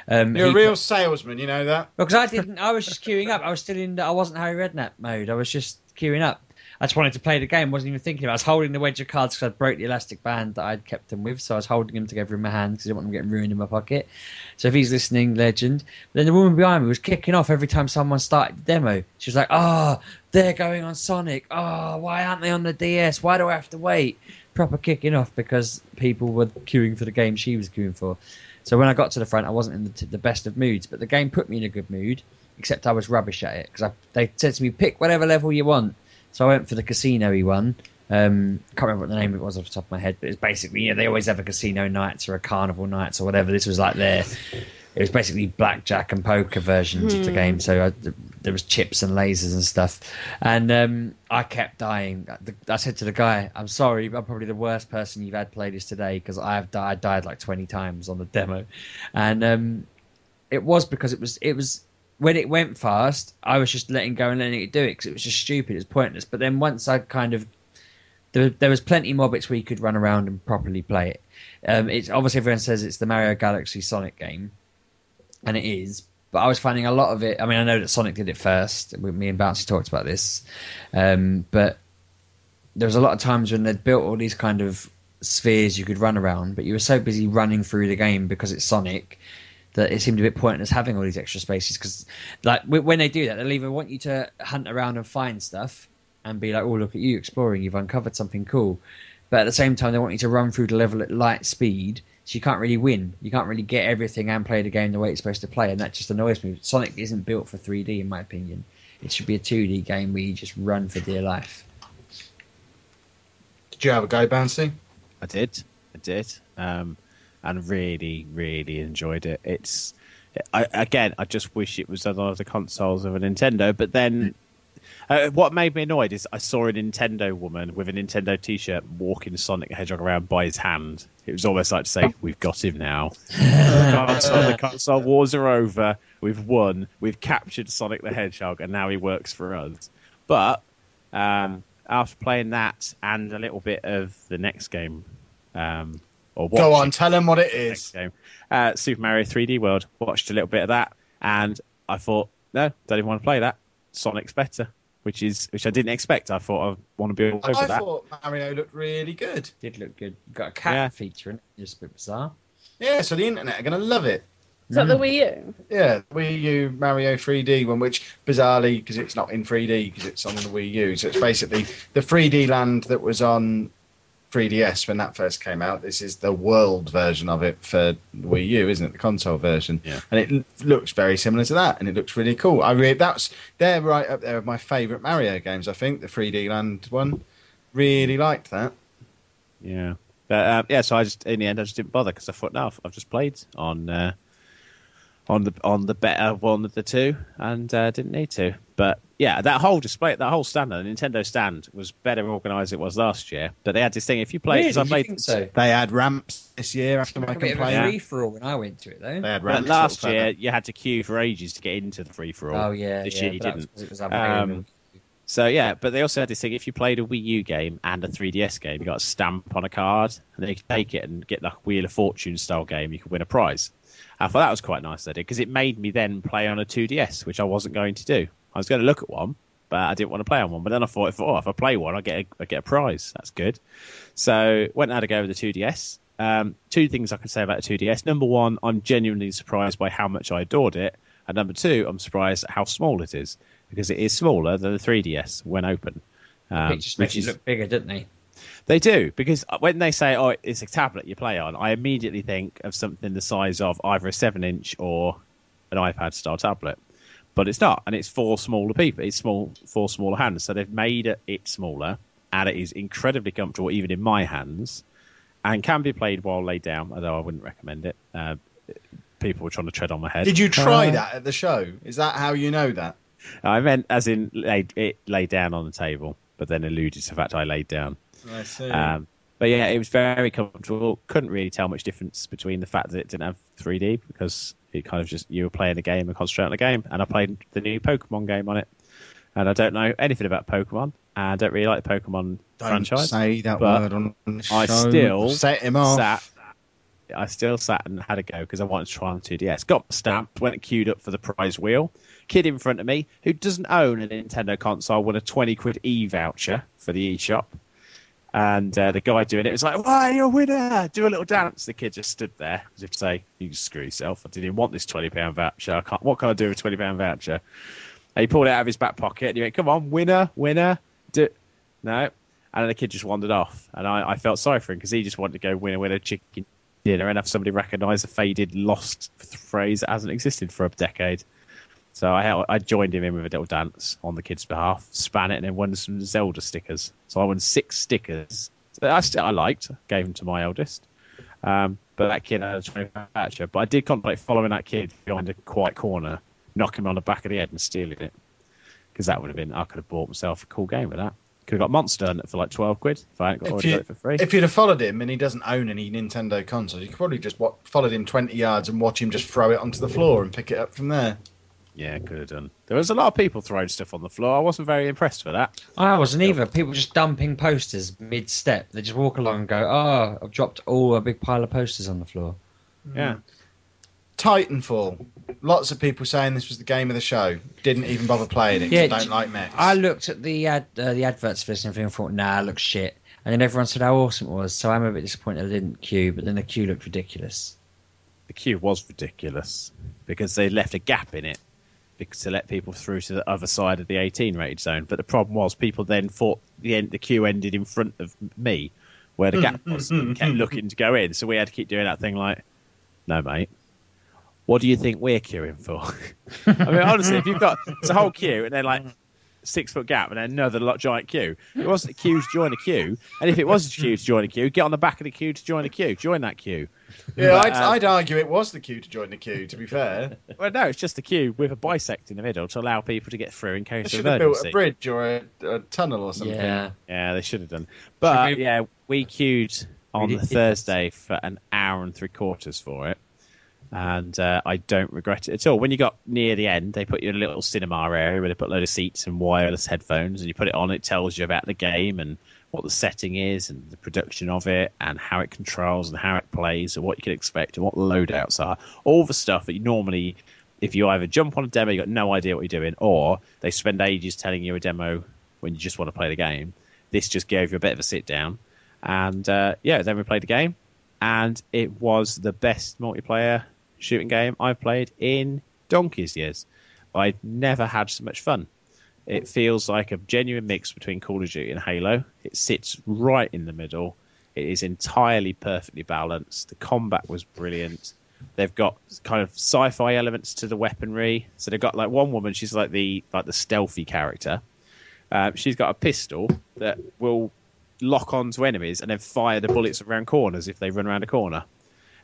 Um, You're a real salesman, you know that? because I didn't. I was just queuing up. I was still in. I wasn't Harry Redknapp mode. I was just queuing up. I just wanted to play the game. wasn't even thinking about. it. I was holding the wedge of cards because I broke the elastic band that I'd kept them with. So I was holding them together in my hand because I didn't want them getting ruined in my pocket. So if he's listening, legend. But then the woman behind me was kicking off every time someone started the demo. She was like, "Oh, they're going on Sonic. Oh, why aren't they on the DS? Why do I have to wait?" Proper kicking off because people were queuing for the game she was queuing for. So when I got to the front, I wasn't in the, the best of moods, but the game put me in a good mood. Except I was rubbish at it because they said to me, "Pick whatever level you want." So I went for the casino-y one. Um, I can't remember what the name of it was off the top of my head, but it's basically you know they always have a casino nights or a carnival nights or whatever. This was like their it was basically blackjack and poker versions of the game. So I, there was chips and lasers and stuff, and um, I kept dying. I said to the guy, "I'm sorry, but I'm probably the worst person you've had play this today because I've died, died like 20 times on the demo," and um, it was because it was it was when it went fast, I was just letting go and letting it do it because it was just stupid, it was pointless. But then once I kind of there, there was plenty more bits where you could run around and properly play it. Um, it's obviously everyone says it's the Mario Galaxy Sonic game, and it is. But I was finding a lot of it. I mean, I know that Sonic did it first. Me and Bouncy talked about this, um, but there was a lot of times when they'd built all these kind of spheres you could run around, but you were so busy running through the game because it's Sonic that it seemed a bit pointless having all these extra spaces. Because like when they do that, they'll either want you to hunt around and find stuff and be like, "Oh, look at you exploring! You've uncovered something cool." But at the same time, they want you to run through the level at light speed, so you can't really win. You can't really get everything and play the game the way it's supposed to play, and that just annoys me. Sonic isn't built for 3D, in my opinion. It should be a 2D game where you just run for dear life. Did you have a go, Bouncy? I did, I did, um, and really, really enjoyed it. It's I, again, I just wish it was on one of the consoles of a Nintendo. But then, uh, what made me annoyed is I saw a Nintendo woman with a Nintendo T-shirt walking Sonic the Hedgehog around by his hand. It was almost like to say, "We've got him now. the, console, the console wars are over. We've won. We've captured Sonic the Hedgehog, and now he works for us." But um, after playing that and a little bit of the next game, um, or Go watching on, tell him what it the next is. game, uh, Super Mario 3D World, watched a little bit of that, and I thought, no, don't even want to play that. Sonic's better. which is which I didn't expect. I thought I want to be all over I that. thought Mario looked really good. Did look good. Got a cat Yeah. feature in it. Just a bit bizarre. Yeah, so the internet are going to love it. Is that the Wii U? Yeah, Wii U Mario 3D one, which bizarrely, because it's not in 3D, because it's on the Wii U, so it's basically the 3D land that was on 3DS when that first came out. This is the world version of it for Wii U, isn't it? The console version, Yeah. and it looks very similar to that, and it looks really cool. I really that's they're right up there with my favourite Mario games. I think the 3D land one. Really liked that. Yeah, but um, yeah. So I just in the end I just didn't bother because I thought no, I've, I've just played on uh, on the on the better one of the two and uh, didn't need to. But yeah, that whole display, that whole stand, the Nintendo stand was better organised than it was last year. But they had this thing if you play Really? because I You played so? They had ramps this year after my a bit of a complaint. free for all when I went to it though. They had But ramps. last year you had to queue for ages to get into the free for all. Oh yeah, This yeah, year you didn't. was 'cause it was Um. So yeah, but they also had this thing: if you played a Wii U game and a 3DS game, you got a stamp on a card, and then you could take it and get the Wheel of Fortune style game. You could win a prize. I thought that was quite nice. Did because it made me then play on a 2DS, which I wasn't going to do. I was going to look at one, but I didn't want to play on one. But then I thought, if, oh, if I play one, I get a, I get a prize. That's good. So went and had a go with the 2DS. Um, two things I can say about the 2DS. Number one, I'm genuinely surprised by how much I adored it, and number two, I'm surprised at how small it is because it is smaller than the 3DS when open. Um, Pictures make it look bigger, didn't they? They do because when they say, "Oh, it's a tablet you play on," I immediately think of something the size of either a seven-inch or an iPad-style tablet. But it's not, and it's for smaller people. It's small for smaller hands, so they've made it, it smaller, and it is incredibly comfortable, even in my hands, and can be played while laid down. Although I wouldn't recommend it. Uh, people were trying to tread on my head. Did you try Uh, that at the show? Is that how you know that? I meant as in laid, it lay down on the table, but then alluded to the fact I laid down. I see. Um, but yeah, it was very comfortable. Couldn't really tell much difference between the fact that it didn't have 3D because it kind of just you were playing a game and concentrating on the game. And I played the new Pokemon game on it, and I don't know anything about Pokemon. And I don't really like the Pokemon Don't franchise. say that word on the show. I still set him off. Sat, I still sat and had a go because I wanted to try on 2DS. Got stamped, went and queued up for the prize wheel. Kid in front of me who doesn't own a Nintendo console won a 20 quid e voucher for the eShop. And uh, the guy doing it was like, "Why, you're a winner! Do a little dance." The kid just stood there as if to say, "You can screw yourself. I didn't even want this twenty pound voucher. I can't. What can I do with a twenty pound voucher?" And he pulled it out of his back pocket and he went, "Come on, winner, winner." Do no, and the kid just wandered off, and I, I felt sorry for him because he just wanted to go winner, winner, chicken dinner, and have somebody recognise a faded, lost phrase that hasn't existed for a decade. So I I joined him in with a little dance on the kid's behalf, span it, and then won some Zelda stickers. So I won six stickers. So I still I liked, gave them to my eldest. Um, but that kid had a 20 voucher. But I did contemplate following that kid behind a quiet corner, knocking him on the back of the head and stealing it. Because that would have been, I could have bought myself a cool game with that. Could have got Monster for like 12 quid if I hadn't got, If you- got it for free. If you'd have followed him and he doesn't own any Nintendo consoles, you could probably just followed him 20 yards and watch him just throw it onto the floor and pick it up from there. Yeah, could have done. There was a lot of people throwing stuff on the floor. I wasn't very impressed with that. I wasn't either. People just dumping posters mid step. They just walk along and go, "Oh, I've dropped all a big pile of posters on the floor." Yeah. Titanfall. Lots of people saying this was the game of the show. Didn't even bother playing it. 'cause Yeah, I don't j- like mechs. I looked at the ad, uh, the adverts for this and everything and thought, "Nah, it looks shit." And then everyone said how awesome it was. So I'm a bit disappointed I didn't queue, but then the queue looked ridiculous. the queue was ridiculous because they left a gap in it because to let people through to the other side of the 18 rated zone. But the problem was people then thought the end, the queue ended in front of me where the gap was and kept looking to go in. So we had to keep doing that thing like, no, mate. What do you think we're queuing for? I mean, honestly, if you've got it's a whole queue and then like six foot gap and another lot giant queue, it wasn't a queue to join a queue. And if it was a queue to join a queue, get on the back of the queue to join a queue. Join that queue. yeah, But, I'd, um, I'd argue it was the queue to join the queue, to be fair. Well, no, it's just a queue with a bisect in the middle to allow people to get through in They case of should have built a bridge or a, a tunnel or something. Yeah, Yeah, they should have done. But maybe- yeah, we queued on the Thursday for an hour and three quarters for it, and uh, I don't regret it at all. When you got near the end, they put you in a little cinema area where they put a load of seats and wireless headphones, and you put it on. It tells you about the game and what the setting is and the production of it and how it controls and how it plays and what you can expect and what the loadouts are. All the stuff that you normally if you either jump on a demo, you got no idea what you're doing, or they spend ages telling you a demo when you just want to play the game. This just gave you a bit of a sit down, and uh, yeah, then we played the game, and it was the best multiplayer shooting game I've played in donkey's years. I've never had so much fun. It feels like a genuine mix between Call of Duty and Halo. It sits right in the middle. It is entirely perfectly balanced. The combat was brilliant. They've got kind of sci-fi elements to the weaponry. So they've got like one woman. She's like the like the stealthy character. Um, she's got a pistol that will lock onto enemies and then fire the bullets around corners if they run around a corner.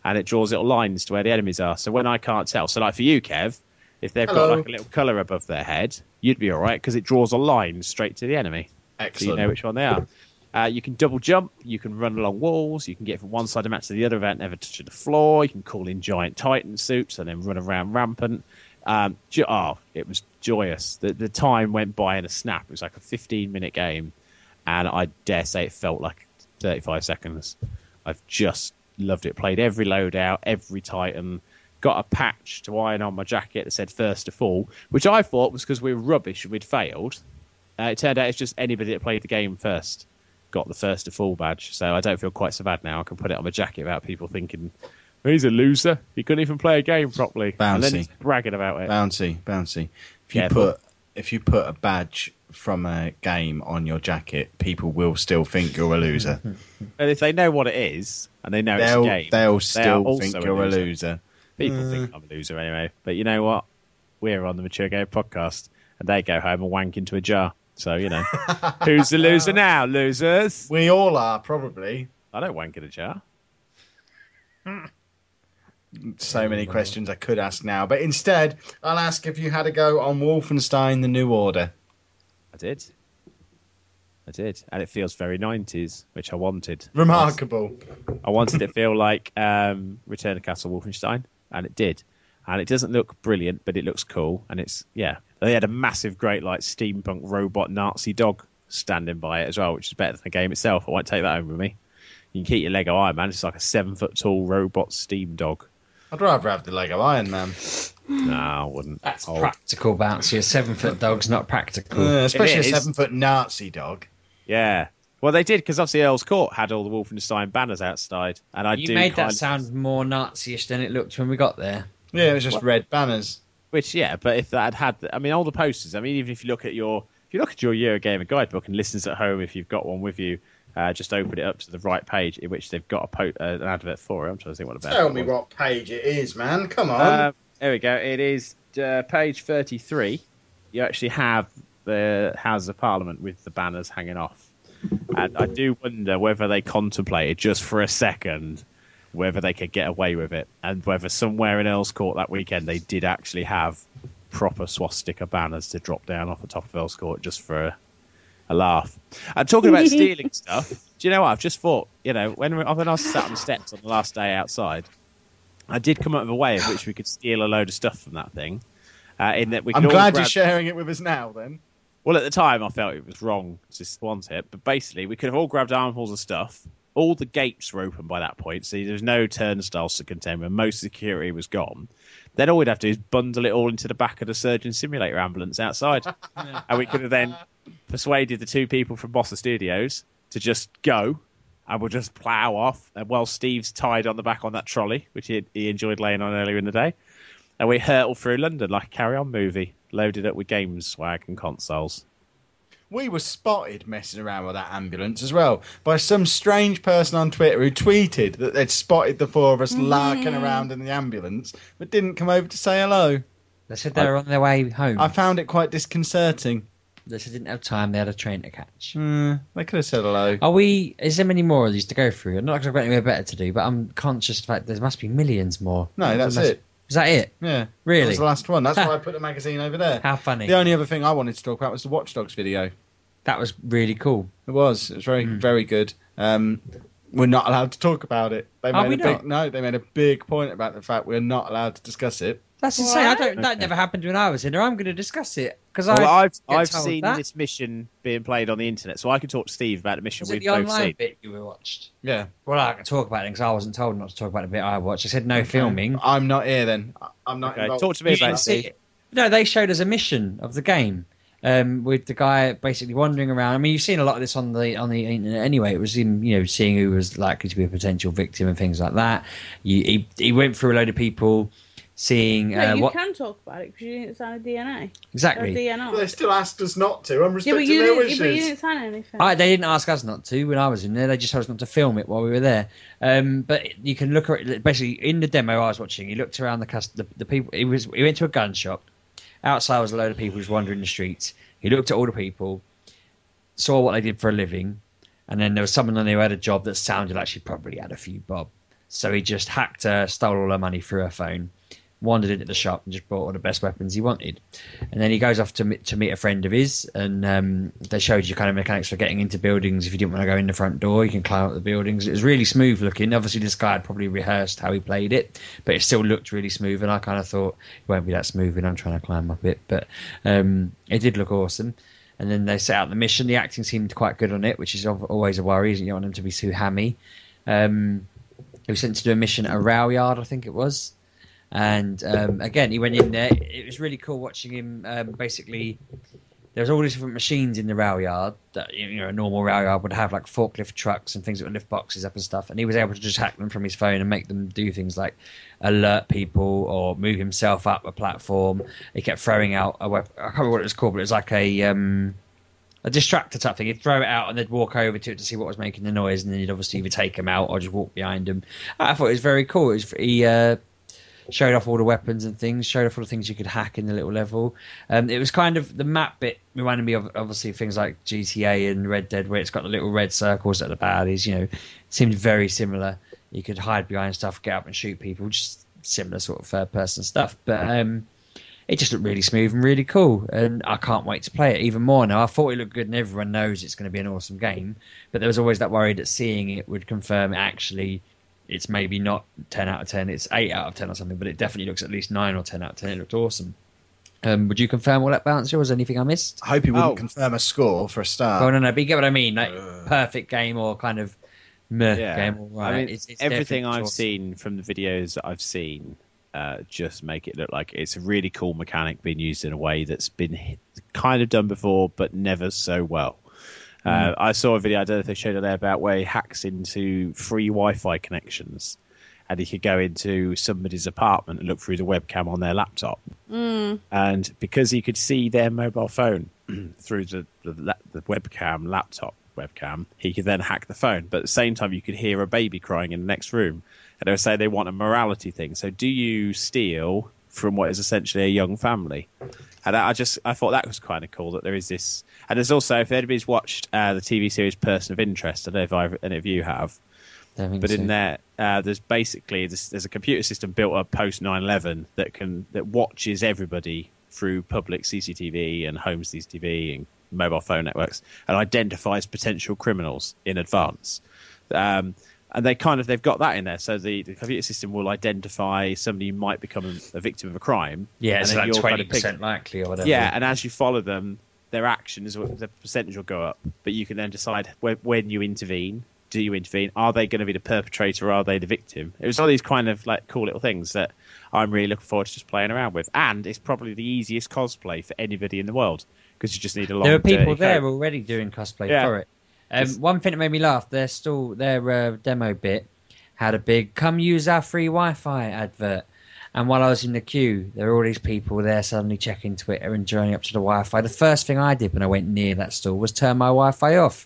And it draws little lines to where the enemies are. So when I can't tell, so like for you, Kev, if they've Hello. got like a little colour above their head, you'd be all right because it draws a line straight to the enemy so you know which one they are. Uh, you can double jump, you can run along walls, you can get from one side of the map to the other without never touching the floor, you can call in giant Titan suits and then run around rampant. Um, ju- oh, it was joyous. The, the time went by in a snap. It was like a 15 minute game, and I dare say it felt like 35 seconds. I've just loved it. Played every loadout, every Titan. Got a patch to iron on my jacket that said first to fall, which I thought was because we were rubbish and we'd failed. Uh, it turned out it's just anybody that played the game first got the first to fall badge. So I don't feel quite so bad now. I can put it on my jacket without people thinking he's a loser. He couldn't even play a game properly. And then Bouncy. he's bragging about it. Bouncy, bouncy. If you Careful. put if you put a badge from a game on your jacket, people will still think you're a loser. And if they know what it is and they know they'll it's a game, they'll still think you're a loser. loser. People Uh. think I'm a loser anyway. But you know what? We're on the Mature Game podcast, and they go home and wank into a jar. So you know, who's the loser now? Losers. We all are probably. I don't wank in a jar. So many questions I could ask now, but instead I'll ask if you had a go on Wolfenstein: The New Order. I did. I did, and it feels very 90s, which I wanted. Remarkable. I wanted it to feel like um, Return of Castle Wolfenstein, and it did. And it doesn't look brilliant, but it looks cool. And it's yeah, they had a massive, great like steampunk robot Nazi dog standing by it as well, which is better than the game itself. I won't take that home with me. You can keep your Lego Iron Man. It's like a seven foot tall robot steam dog. I'd rather have the Lego Iron Man, No, I wouldn't. That's Oh, practical bouncy. A seven foot dog's not practical. Uh, especially a seven foot Nazi dog. Yeah. Well, they did because obviously Earl's Court had all the Wolfenstein banners outside, and I you do made kind that sound more Nazi-ish than it looked when we got there. Yeah, it was just red banners. Which yeah, but if that had had, I mean, all the posters. I mean, even if you look at your, if you look at your Eurogamer guidebook and listens at home, if you've got one with you, uh, just open it up to the right page in which they've got a po- uh, an advert for it. I'm trying to think what about. Tell me what page it is, man. Come on. Uh, there we go. It is uh, page 33. You actually have the Houses of Parliament with the banners hanging off, and I do wonder whether they contemplated just for a second whether they could get away with it, and whether somewhere in Earl's Court that weekend they did actually have proper swastika banners to drop down off the top of Earl's Court just for a, a laugh. And talking about stealing stuff, do you know what? I've just thought, you know, when, we, when I was sat on the steps on the last day outside, I did come up with a way in which we could steal a load of stuff from that thing. Uh, in that we could I'm glad grab- you're sharing it with us now. Then well, at the time, I felt it was wrong to want it, but basically, we could have all grabbed armfuls of stuff. All the gates were open by that point, so there was no turnstiles to contend with. Most security was gone. Then all we'd have to do is bundle it all into the back of the surgeon simulator ambulance outside, and we could have then persuaded the two people from Bossa Studios to just go, and we'll just plough off. And while Steve's tied on the back on that trolley, which he, he enjoyed laying on earlier in the day, and we hurtle through London like a carry-on movie, loaded up with games, swag, and consoles. we were spotted messing around with that ambulance as well by some strange person on Twitter who tweeted that they'd spotted the four of us larking around in the ambulance, but didn't come over to say hello. They said they were on their way home. I found it quite disconcerting. They said they didn't have time. They had a train to catch. Hmm, they could have said hello. Are we? Is there many more of these to go through? Not because I've got anywhere better to do, but I'm conscious of the fact there must be millions more. No, that's must- it. Is that it? Yeah, Really? that was the last one. That's why I put the magazine over there. How funny. The only other thing I wanted to talk about was the Watchdogs video. That was really cool. It was. It was very, Mm. very good. Um, we're not allowed to talk about it. They Are made we a big not? no. They made a big point about the fact we're not allowed to discuss it. That's insane. I don't. That Okay. never happened when I was in there. I'm going to discuss it because I. Well, I've I've seen that. this mission being played on the internet, so I can talk to Steve about the mission was we've the both seen. bit you watched? Yeah, Well, I can talk about it because I wasn't told not to talk about the bit I watched. I said no filming. I'm not here then. I- I'm not Okay, involved. talk to me You about it, Steve. No, they showed us a mission of the game um, with the guy basically wandering around. I mean, you've seen a lot of this on the on the internet anyway. It was him, you know, seeing who was likely to be a potential victim and things like that. You, he he went through a load of people, seeing No, uh, you what can talk about it because you didn't sign a DNA or exactly. DNR. They still asked us not to. I'm yeah, respecting but their didn't, wishes. but you didn't sign anything. I, they didn't ask us not to when I was in there. They just told us not to film it while we were there. Um, but you can look at it, basically in the demo I was watching. He looked around the cust- the, the people. He was he went to a gun shop. Outside was a load of people just wandering the streets. He looked at all the people, saw what they did for a living, and then there was someone on there who had a job that sounded like she probably had a few bob. So he just hacked her, stole all her money through her phone, wandered into the shop and just bought all the best weapons he wanted. And then he goes off to meet, to meet a friend of his, and um, they showed you kind of mechanics for getting into buildings. If you didn't want to go in the front door, you can climb up the buildings. It was really smooth looking. Obviously, this guy had probably rehearsed how he played it, but it still looked really smooth. And I kind of thought it won't be that smooth when I'm trying to climb up it, but um, it did look awesome. And then they set out the mission. The acting seemed quite good on it, which is always a worry. You don't want them to be too hammy. Um, he was sent to do a mission at a rail yard, I think it was. And um, again, he went in there. It was really cool watching him. Um, basically, there was all these different machines in the rail yard that you know a normal rail yard would have, like forklift trucks and things that would lift boxes up and stuff. And he was able to just hack them from his phone and make them do things like alert people or move himself up a platform. He kept throwing out a. I can't remember what it was called, but it was like a um, a distractor type thing. He'd throw it out and they'd walk over to it to see what was making the noise, and then he'd obviously either take him out or just walk behind him. I thought it was very cool. Was, he uh, showed off all the weapons and things, showed off all the things you could hack in the little level. Um, it was kind of the map bit reminded me of obviously things like GTA and Red Dead, where it's got the little red circles that are baddies. You know, seemed very similar. You could hide behind stuff, get up and shoot people, just similar sort of third person stuff. But um, it just looked really smooth and really cool, and I can't wait to play it even more now. I thought it looked good, and everyone knows it's going to be an awesome game, but there was always that worry that seeing it would confirm it actually it's maybe not 10 out of 10, it's 8 out of 10 or something, but it definitely looks at least 9 or 10 out of 10. It looked awesome. Um, would you confirm all that, Bouncer? Was there anything I missed? I hope you wouldn't Oh. confirm a score for a start. oh, no, no, but you get what I mean. Like, Uh. perfect game or kind of meh Yeah, game. All right. I mean, It's- it's everything I've awesome. seen from the videos that I've seen uh, just make it look like it's a really cool mechanic being used in a way that's been kind of done before, but never so well. Uh, I saw a video, I don't know if they showed it there, about where he hacks into free Wi Fi connections and he could go into somebody's apartment and look through the webcam on their laptop. Mm. And because he could see their mobile phone through the, the, the webcam, laptop webcam, he could then hack the phone. But at the same time, you could hear a baby crying in the next room. And they would say they want a morality thing. So do you steal from what is essentially a young family? And I I just I thought that was kind of cool that there is this. And there's also if anybody's watched uh, the TV series Person of Interest, I don't know if either, any of you have, but so. in there, uh, there's basically there's, there's a computer system built up post 9/11 that can that watches everybody through public CCTV and home CCTV and mobile phone networks and identifies potential criminals in advance. Um, and they kind of they've got that in there, so the, the computer system will identify somebody who might become a, victim of a crime. yeah, and it's like kind twenty of percent likely or whatever. yeah, and as you follow them, their actions, the percentage will go up. But you can then decide when, when you intervene. Do you intervene? Are they going to be the perpetrator or are they the victim? It was all these kind of like cool little things that I'm really looking forward to just playing around with. And it's probably the easiest cosplay for anybody in the world because you just need a long. there are people there coat. already doing cosplay Yeah. for it. Um, one thing that made me laugh, their stall, their uh, demo bit had a big "Come use our free Wi-Fi" advert. And while I was in the queue, there were all these people there suddenly checking Twitter and joining up to the Wi-Fi. The first thing I did when I went near that stall was turn my Wi-Fi off.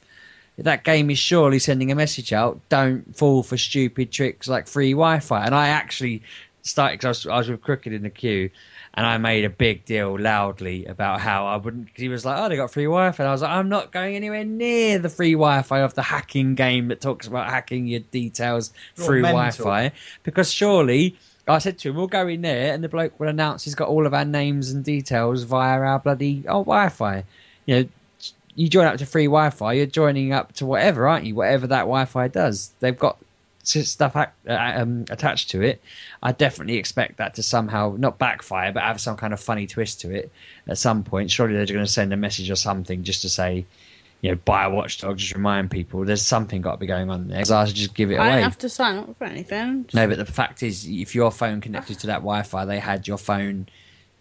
That game is surely sending a message out: don't fall for stupid tricks like free Wi-Fi. And I actually started because I I was with Crooked in the queue, and I made a big deal loudly about how I wouldn't. He was like, "Oh, they got free Wi-Fi." And I was like, "I'm not going anywhere near the free Wi-Fi of the hacking game that talks about hacking your details You're through mental. Wi-Fi." Because surely, I said to him, "We'll go in there, and the bloke will announce he's got all of our names and details via our bloody oh Wi-Fi." You know, you join up to free Wi-Fi, you're joining up to whatever, aren't you? Whatever that Wi-Fi does, they've got stuff uh, um, attached to it. I definitely expect that to somehow not backfire, but have some kind of funny twist to it at some point. Surely they're going to send a message or something just to say, you know, buy a watchdog. Just remind people there's something got to be going on there. 'Cause I should just give it I away. don't have to sign up for anything. No, but the fact is, if your phone connected to that Wi-Fi, they had your phone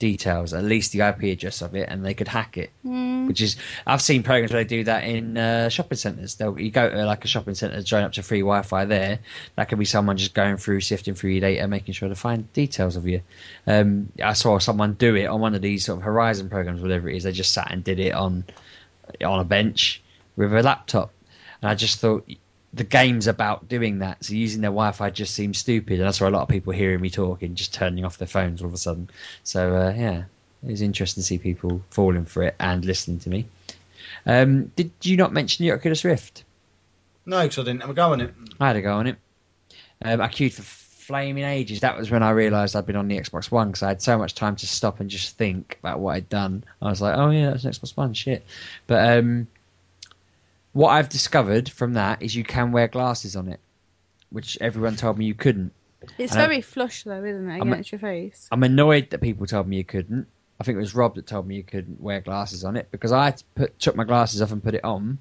details, at least the IP address of it, and they could hack it. Mm. Which is, I've seen programs where they do that in uh, shopping centres. They'll you go to like a shopping centre, join up to free Wi-Fi there. That could be someone just going through, sifting through your data, making sure to find details of you. Um, I saw someone do it on one of these sort of Horizon programs, whatever it is. They just sat and did it on on a bench with a laptop, and I just thought the game's about doing that. So using their Wi-Fi just seems stupid, and that's why a lot of people hearing me talking, just turning off their phones all of a sudden. So uh, yeah, it was interesting to see people falling for it and listening to me. Um, did you not mention the Oculus Rift? No, because I didn't have a go on it. I had a go on it. Um, I queued for flaming ages. That was when I realised I'd been on the Xbox One because I had so much time to stop and just think about what I'd done. I was like, oh yeah, that's an Xbox One, shit. But um, what I've discovered from that is you can wear glasses on it, which everyone told me you couldn't. It's I know- very flush though, isn't it, I'm- against your face? I'm annoyed that people told me you couldn't. I think it was Rob that told me you couldn't wear glasses on it because I put, took my glasses off and put it on.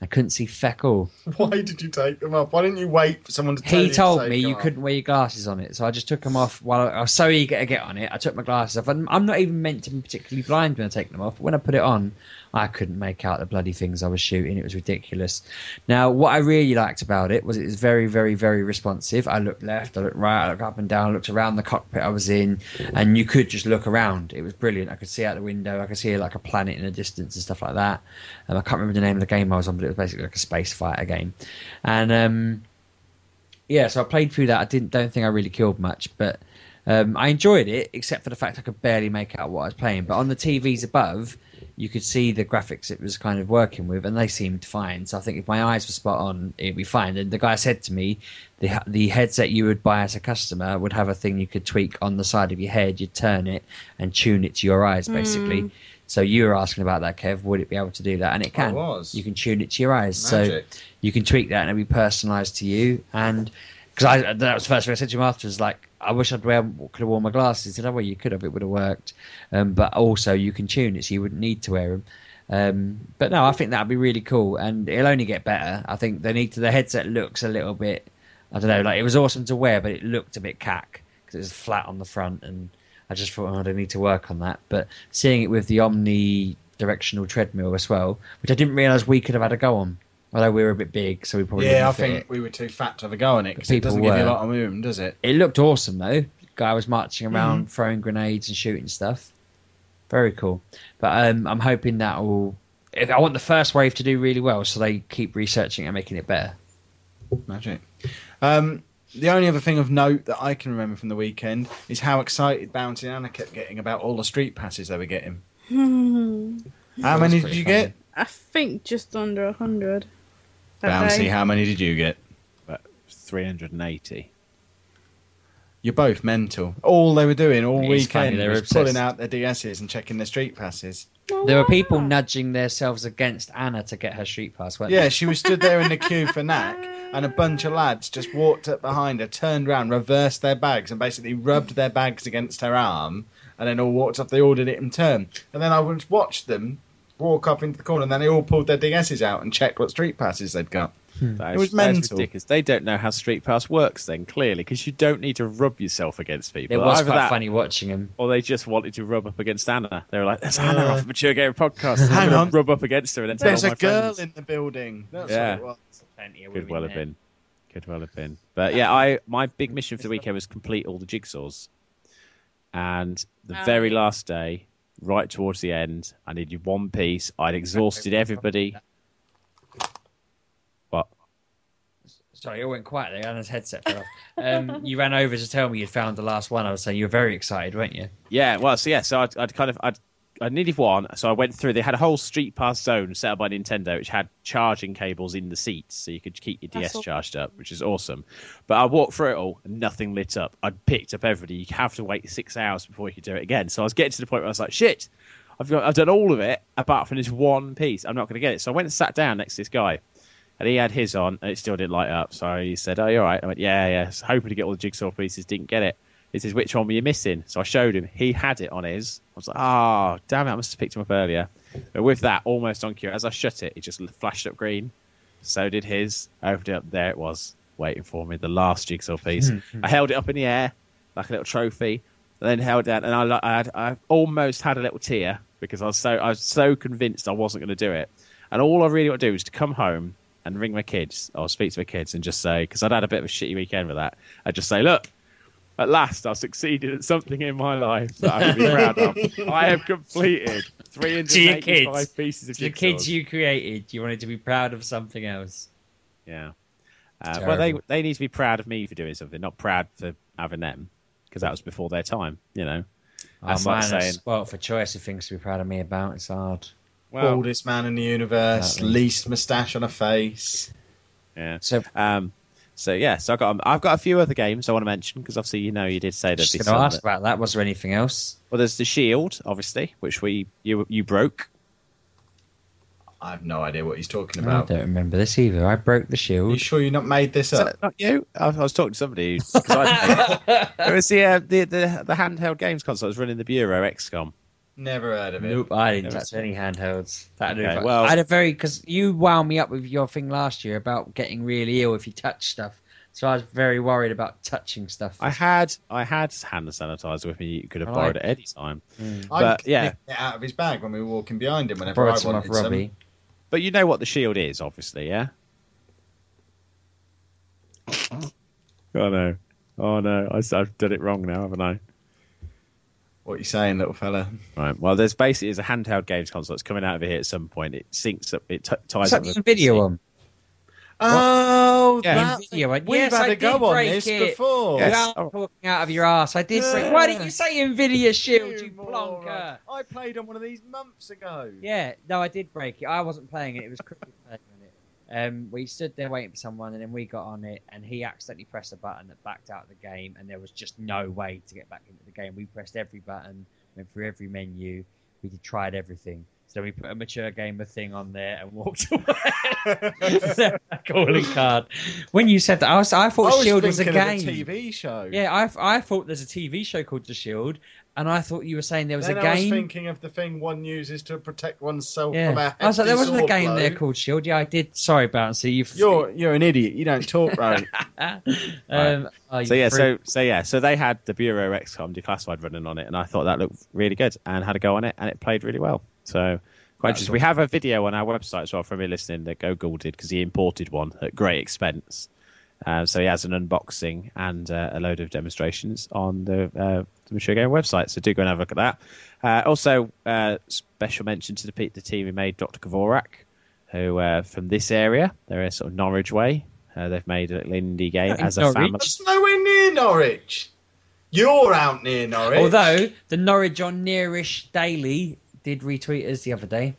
I couldn't see feck all. Why did you take them off? Why didn't you wait for someone to tell you He told take me you off? couldn't wear your glasses on it, so I just took them off while I, I was so eager to get on it. I took my glasses off, and I'm not even meant to be particularly blind when I take them off. But when I put it on, I couldn't make out the bloody things I was shooting. It was ridiculous. Now, what I really liked about it was it was very, very, very responsive. I looked left, I looked right, I looked up and down, I looked around the cockpit I was in, and you could just look around. It was brilliant. I could see out the window, I could see like a planet in the distance and stuff like that. I can't remember the name of the game I was on, but it was basically like a space fighter game. And um, yeah, so I played through that. I didn't don't think I really killed much, but um, I enjoyed it, except for the fact I could barely make out what I was playing. But on the TVs above, you could see the graphics it was kind of working with, and they seemed fine. So I think if my eyes were spot on, it'd be fine. And the guy said to me, the the headset you would buy as a customer would have a thing you could tweak on the side of your head. You'd turn it and tune it to your eyes, basically. Mm. So you were asking about that, Kev. Would it be able to do that? And it I can. was. You can tune it to your eyes. Magic. So you can tweak that and it'll be personalised to you. And because I that was the first thing I said to him afterwards, like I wish I'd wear could have worn my glasses. Said, "Oh well, you could have. It would have worked." Um, but also you can tune it, so you wouldn't need to wear them. Um, but no, I think that'd be really cool, and it'll only get better. I think they need to. The headset looks a little bit. I don't know. Like it was awesome to wear, but it looked a bit cack because it was flat on the front, and I just thought, oh, they need to work on that. But seeing it with the omni directional treadmill as well, which I didn't realise we could have had a go on. Although we were a bit big, so we probably Yeah, I fit think it. we were too fat to have a go on it because it doesn't give you a lot of room, does it? It looked awesome though. Guy was marching around, Mm. throwing grenades and shooting stuff. Very cool. But um, I'm hoping that will. If I want the first wave to do really well, so they keep researching and making it better. Magic. Um, the only other thing of note that I can remember from the weekend is how excited Bouncy and Anna kept getting about all the street passes they were getting. Hmm. How many did you funny. get? I think just under a hundred. Bouncy, how many did you get? But 380. You're both mental. All they were doing all It is weekend they were was obsessed. pulling out their DSs and checking their street passes. There were people nudging themselves against Anna to get her street pass, weren't Yeah, she was stood there in the queue for Knack, and a bunch of lads just walked up behind her, turned around, reversed their bags, and basically rubbed their bags against her arm, and then all walked up. They ordered it in turn, and then I would watch them walk up into the corner, and then they all pulled their DSs out and checked what street passes they'd got. That It is- was that is mental. ridiculous. They don't know how Street Pass works then, clearly, because you don't need to rub yourself against they? people. It was Either quite that, funny watching him. Or they just wanted to rub up against Anna. They were like, "There's Anna Uh, off Mature Gamer Podcast. hang on. rub up against her and then There's all a my girl friends." in the building. That's Yeah. what it was. Plenty of Could well have there. been. Could well have been. But yeah, I my big mission for the weekend was complete all the jigsaws. And the Oh, very last day, right towards the end, I needed one piece. I'd exhausted everybody. What? Sorry, it went quiet there. Anna's headset fell off. Um, you ran over to tell me you'd found the last one. I was saying you were very excited, weren't you? Yeah, well, so yeah, so I'd, I'd kind of I'd I needed one, so I went through. They had a whole Street Pass zone set up by Nintendo, which had charging cables in the seats, so you could keep your That's DS charged up, which is awesome. But I walked through it all, and nothing lit up. I'd picked up everything. You have to wait six hours before you could do it again. So I was getting to the point where I was like, "Shit, I've got, I've done all of it apart from this one piece. I'm not going to get it. So I went and sat down next to this guy, and he had his on, and it still didn't light up. So he said, "Oh, you all right?" I went, "Yeah, yeah." So hoping to get all the jigsaw pieces, didn't get it. He says, "Which one were you missing?" So I showed him. He had it on his. I was like, "Oh, damn it! I must have picked him up earlier." But with that, almost on cue, as I shut it, it just flashed up green. So did his. I opened it up. There it was, waiting for me. The last jigsaw piece. I held it up in the air like a little trophy, and then held it down. And I, I, had, I almost had a little tear because I was so I was so convinced I wasn't going to do it. And all I really want to do is to come home and ring my kids or speak to my kids and just say because I'd had a bit of a shitty weekend with that. I'd just say, look. At last, I've succeeded at something in my life that I can be proud of. I have completed To your 385 kids. pieces of The jigsaws. kids you created, you wanted to be proud of something else. Yeah. Uh, well, they they need to be proud of me for doing something, not proud for having them, because that was before their time. You know. Oh, That's man, like saying- well, for choice of things to be proud of me about. It's hard. Well, Baldest man in the universe, Exactly. least moustache on a face. yeah. So, Um. So yeah. So I've got I've got a few other games I want to mention because obviously you know you did say that. just this going to ask that- about that. Was there anything else? well, there's the Shield, obviously, which we you you broke. I have no idea what he's talking about. I don't remember this either. I broke the Are you shield. sure you not made this Is up? not you? I, I was talking to somebody. who- 'cause I, it was the, uh, the the the handheld games console. that was running the Bureau XCOM. Never heard of it. Nope, I didn't Never touch any handhelds. That Okay, okay, well- I had a very because you wound me up with your thing last year about getting really ill if you touch stuff. So I was very worried about touching stuff. I had I had hand sanitizer with me. You could have Right. borrowed it any time. Mm. I But, yeah. it out of his bag when we were walking behind him. Whenever I, borrowed some off wanted some. But you know what the shield is, obviously, yeah. Oh no! Oh no! I, have done it wrong now, haven't I? What are you saying, little fella? Right. Well, there's basically is a handheld games console that's coming out of here at some point. It syncs up. It t- ties Is up. that with the video PC. one? Oh, Yeah. that Video one. We've Yes, had I a go on this it. before. Yes. Without Oh. talking out of your ass. I did. break- Why didn't you say Nvidia Shield, you moron. plonker? I played on one of these months ago. Yeah, no, I did break it. I wasn't playing it. It was Cricket playing it. Um, we stood there waiting for someone, and then we got on it, and he accidentally pressed a button that backed out of the game, and there was just no way to get back into the game. We pressed every button, went through every menu, we tried everything. So we put a mature gamer thing on there and walked away. Calling card. When you said that, I was I thought I was Shield was a game. of a TV show. Yeah, I, I thought there's a TV show called The Shield, and I thought you were saying there was a game. then a I was thinking of the thing one uses to protect oneself Yeah, from a I was like, there wasn't a game blow. there called Shield. Yeah, I did. Sorry, Bouncy. You've You're you're an idiot. You don't talk right. um, oh, So yeah, freak. so so yeah, so they had the Bureau XCOM declassified running on it, and I thought that looked really good, and had a go on it, and it played really well. So quite That's interesting. We have a video on our website as well from me listening that Gogol did because he imported one at great expense. Uh, so he has an unboxing and uh, a load of demonstrations on the, uh, the Mature Game website. So do go and have a look at that. Uh, also, uh, special mention to the, the team who made Dr. Kavorak, who uh, from this area, they're sort of Norwich way. Uh, they've made a little indie game In as a Norwich? family. That's nowhere near Norwich. You're out near Norwich. Although the Norwich on Nearish Daily did retweet us the other day.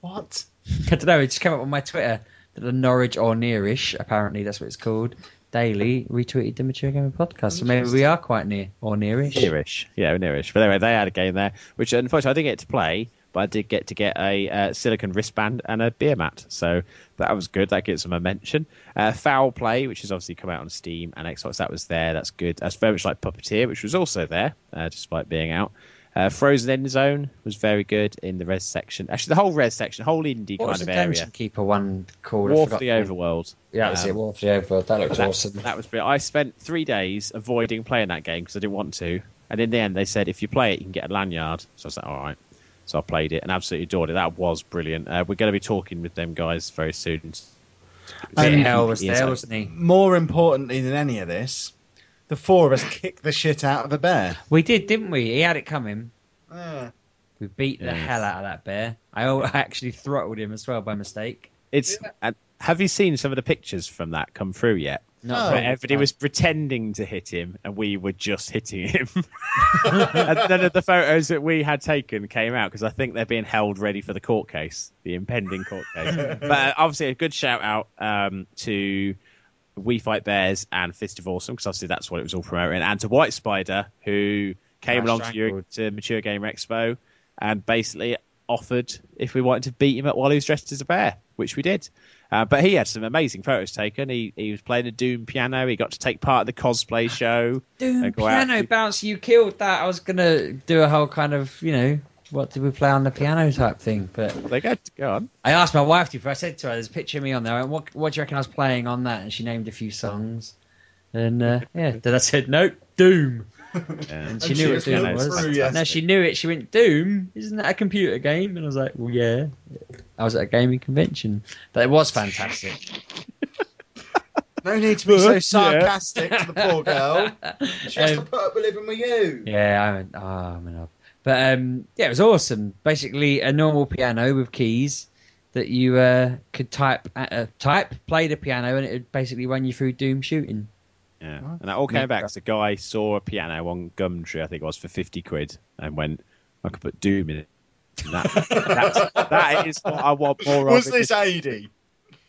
what? I don't know. It just came up on my Twitter that the Norwich or Nearish, apparently that's what it's called, Daily retweeted the Mature Gamer podcast. So maybe we are quite near or nearish. Nearish, yeah, nearish. But anyway, they had a game there, which unfortunately I didn't get to play, but I did get to get a uh, silicon wristband and a beer mat, so that was good. That gets them a mention. Uh, Foul Play, which has obviously come out on Steam and Xbox, that was there. That's good. That's very much like Puppeteer, which was also there, uh, despite being out. Uh, Frozen End Zone was very good in the res section. Actually, the whole res section, whole indie What kind was of the area. Dungeon Keeper one called? War for the. Overworld. Yeah, that's Um, it. War for the Overworld. That looks that, awesome. That was brilliant. I spent three days avoiding playing that game because I didn't want to. And in the end, they said if you play it, you can get a lanyard. So I was like, all right. So I played it and absolutely adored it. That was brilliant. Uh, we're going to be talking with them guys very soon. Bit Um, Hell was there, wasn't he? More importantly than any of this, the four of us kicked the shit out of a bear. We did, didn't we? He had it coming. Yeah. We beat the Yes. hell out of that bear. I actually throttled him as well by mistake. It's. And have you seen some of the pictures from that come through yet? Not Oh. Where everybody fast. was pretending to hit him, and we were just hitting him. and none of the photos that we had taken came out because I think they're being held ready for the court case, the impending court case. but uh, obviously, a good shout out um, to We Fight Bears and Fist of Awesome because obviously that's what it was all promoting, and to White Spider who came along to, your, to Mature Gamer Expo. and basically offered if we wanted to beat him up while he was dressed as a bear, which we did. Uh, but he had some amazing photos taken. He he was playing a Doom piano. He got to take part in the cosplay show. Doom and go out- piano bounce, you killed that. I was gonna do a whole kind of, you know, what did we play on the piano type thing, but They go go on. I asked my wife to. I said to her, "There's a picture of me on there. And what, what do you reckon I was playing on that?" And she named a few songs. And uh, yeah, then I said, "Nope, Doom." Yeah. And she And knew she what Doom going was. through, yes. No, she knew it. She went, "Doom, isn't that a computer game?" And I was like, "Well, yeah." I was at a gaming convention, but it was fantastic. No need to be so Yeah. sarcastic to the poor girl. She has to Um, put up with living with you. Yeah, I went, oh, I'm in love. But um, yeah, it was awesome. Basically, a normal piano with keys that you uh, could type, uh, type, play the piano, and it would basically run you through Doom shooting. Yeah. And that all came back because a guy saw a piano on Gumtree, I think it was, for 50 quid and went, I could put Doom in it. And That, that's, that is what I want more Was of. this AD?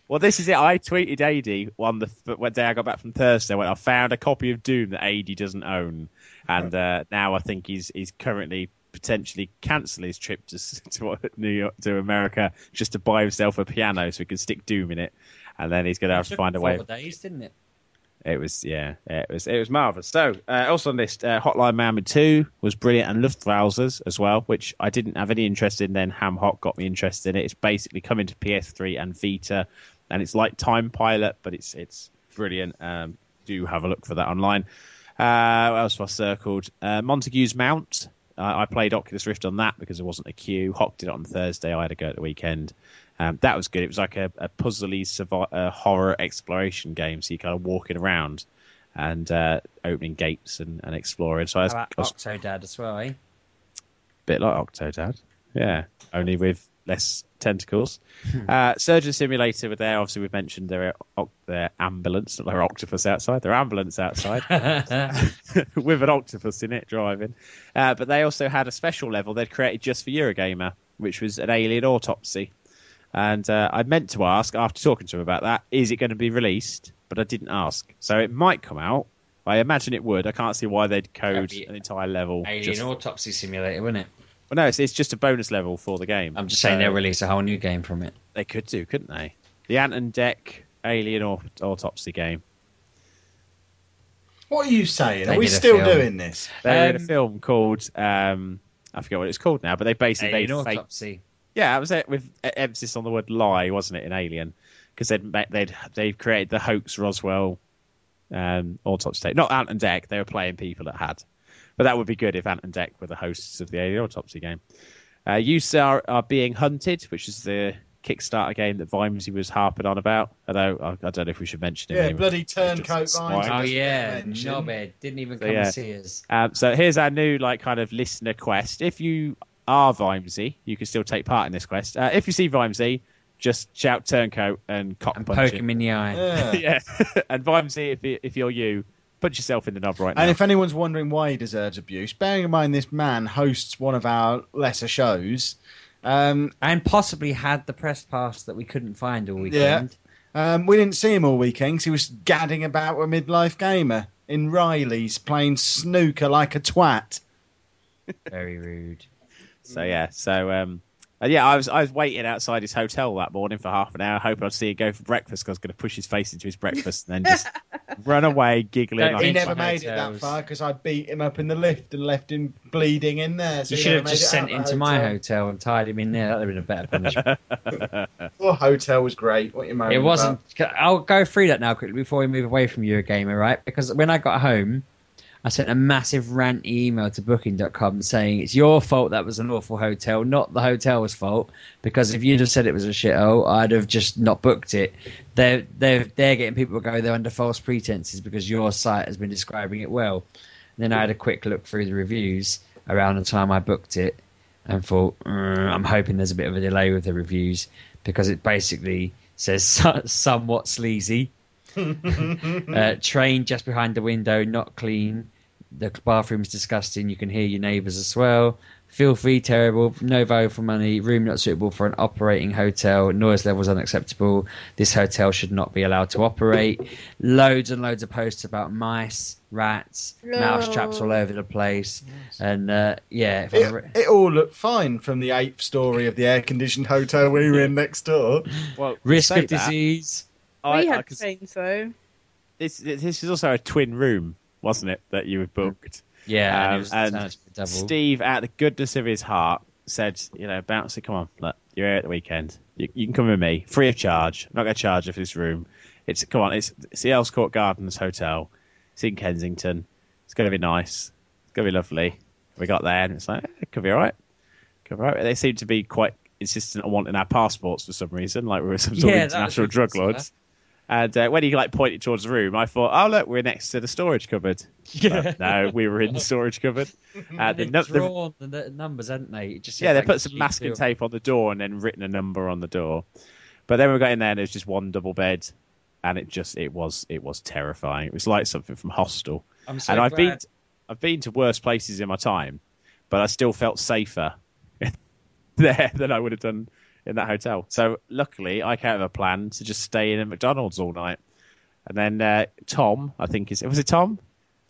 Well, this is it. I tweeted AD on the th- one day I got back from Thursday when I found a copy of Doom that AD doesn't own, and uh, now I think he's he's currently potentially cancel his trip to to New York to America just to buy himself a piano so he can stick Doom in it, and then he's going to have to find a way. Days, didn't it? It was yeah, it was it was marvelous. So uh, also on this, uh, Hotline Miami Two was brilliant, and Luftrausers as well, which I didn't have any interest in. Then Ham Hock got me interested in it. It's basically coming to PS3 and Vita, and it's like Time Pilot, but it's it's brilliant. Um, do have a look for that online. Uh, what else I circled? Uh, Montague's Mount. I played Oculus Rift on that because there wasn't a queue. Hock did it on Thursday. I had to go at the weekend. Um, that was good. It was like a, a puzzly survi- uh, horror exploration game. So you're kind of walking around and uh, opening gates and, and exploring. So I was, How about Octodad as well, eh? a bit like Octodad. Yeah, only with less tentacles. uh, Surgeon Simulator were there. Obviously, we've mentioned their, their ambulance, not their octopus outside, their ambulance outside. with an octopus in it driving. Uh, but they also had a special level they'd created just for Eurogamer, which was an alien autopsy. And uh, I meant to ask after talking to him about that, is it going to be released? But I didn't ask. So it might come out. I imagine it would. I can't see why they'd code an entire level. Alien just- Autopsy Simulator, wouldn't it? Well, no, it's, it's just a bonus level for the game. I'm just saying they'll release a whole new game from it. They could do, couldn't they? The Ant and Dec Alien Aut- Autopsy game. What are you saying? They Are we did a still film. doing this? They were in a Um, film called um, I forget what it's called now, but they basically Alien they fake Autopsy. Yeah, that was it with e- emphasis on the word lie, wasn't it, in Alien? Because they'd ma- they'd they've created the hoax Roswell um, autopsy tape. Not Ant and Dec. They were playing people that had, but that would be good if Ant and Dec were the hosts of the Alien autopsy game. Uh, you are, are being hunted, which is the Kickstarter game that Vimesy was harping on about. Although I, I don't know if we should mention it. Yeah, anyway. bloody turncoat Just vines. swine. Oh yeah, mention. knobhead didn't even So, come yeah. and see us. Um, so here's our new like kind of listener quest. If you are Vimesy, you can still take part in this quest. Uh, if you see Vimesy, just shout turncoat and cock And punch poke him. him in the eye. Yeah. yeah, and Vimesy, if, if you're you, punch yourself in the knob right now. And if anyone's wondering why he deserves abuse, bearing in mind this man hosts one of our lesser shows, um, And possibly had the press pass that we couldn't find all weekend. um, we didn't see him all weekend 'cause he was gadding about with midlife gamer in Riley's playing snooker like a twat. Very rude. so yeah, so um, uh, yeah, I was I was waiting outside his hotel that morning for half an hour, hoping I'd see him go for breakfast. Cause I was going to push his face into his breakfast and then just run away giggling. Don't like- He never made it that far because I beat him up in the lift and left him bleeding in there. So You should have just sent him to my hotel and tied him in there. That would have been a better punishment. Your hotel was great. What you moaning it wasn't. about? I'll go through that now quickly before we move away from you, gamer, right? Because when I got home, I sent a massive rant email to Booking.com saying it's your fault that was an awful hotel, not the hotel's fault. Because if you'd have said it was a shithole, I'd have just not booked it. They're they're they're getting people to go there under false pretenses because your site has been describing it well. And then I had a quick look through the reviews around the time I booked it and thought, "Mm, I'm hoping there's a bit of a delay with the reviews because it basically says somewhat sleazy. uh, train just behind the window, not clean. the bathroom's disgusting. You can hear your neighbours as well. Filthy, terrible, no value for money. Room not suitable for an operating hotel. Noise levels unacceptable. This hotel should not be allowed to operate. Loads and loads of posts about mice, rats, mouse traps all over the place. And uh, yeah, if It, re- it all looked fine from the eighth story of the air-conditioned hotel we were in next door. Well, risk say of that, disease. I- we I had could- trains though. this this is also a twin room, wasn't it? That you had booked. Yeah, and, Um, it was and turned out to be double. Steve, out of the goodness of his heart, said, "You know, bouncy, come on, look, you're here at the weekend. You, you can come with me, free of charge. I'm not going to charge you for this room. It's come on, it's, it's the Earls Court Gardens Hotel. It's in Kensington. It's going to be nice. It's going to be lovely. We got there, and it's like eh, it could be all right. Could be all right. They seem to be quite insistent on wanting our passports for some reason, like we were some sort Yeah, of international drug ridiculous, lords. And uh, when he like pointed towards the room, I thought, "Oh look, we're next to the storage cupboard." But no, we were in the storage cupboard. Uh, the, They've nu- the, drawn the, the numbers, hadn't they? It just yeah, they like, put some G2. masking tape on the door and then written a number on the door. But then we got in there and there's just one double bed, and it just it was it was terrifying. It was like something from Hostel. I'm so and I've been I've been to worse places in my time, but I still felt safer there than I would have done in that hotel. So luckily, I came up with a plan to just stay in a McDonald's all night. And then uh, Tom, I think is was it Tom?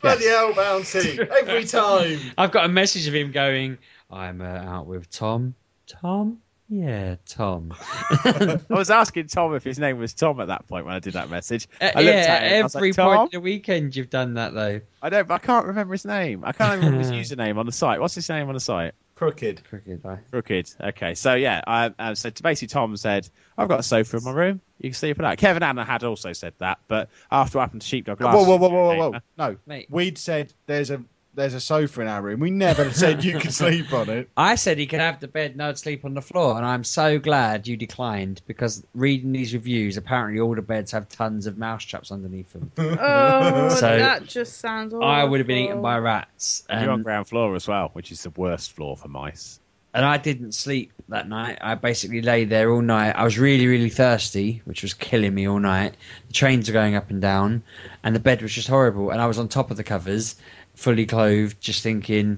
Bloody hell, Bouncy! Every time. I've got a message of him going, I'm uh, out with Tom. Tom? Yeah, Tom. I was asking Tom if his name was Tom at that point when I did that message. Uh, I looked yeah, at him, I every like, point of the weekend you've done that, though. I don't. but I can't remember his name. I can't remember his username on the site. What's his name on the site? Crooked. Crooked, bye. Crooked. Okay, so yeah, I, uh, so basically Tom said, "I've got a sofa in my room. You can sleep in that." Kevin Anna had also said that, but after what happened to Sheepdog last Whoa, whoa, whoa, year, whoa, whoa, whoa! No, Mate. we'd said there's a there's a sofa in our room. We never said you could sleep on it. I said he could have the bed and I'd sleep on the floor, and I'm so glad you declined because reading these reviews, apparently all the beds have tons of mouse traps underneath them. Oh, So, that just sounds. Awful. I would have been eaten by rats. And you're on ground floor as well, which is the worst floor for mice. and I didn't sleep that night. I basically lay there all night. I was really, really thirsty, which was killing me all night. The trains were going up and down, and the bed was just horrible. And I was on top of the covers, fully clothed, just thinking,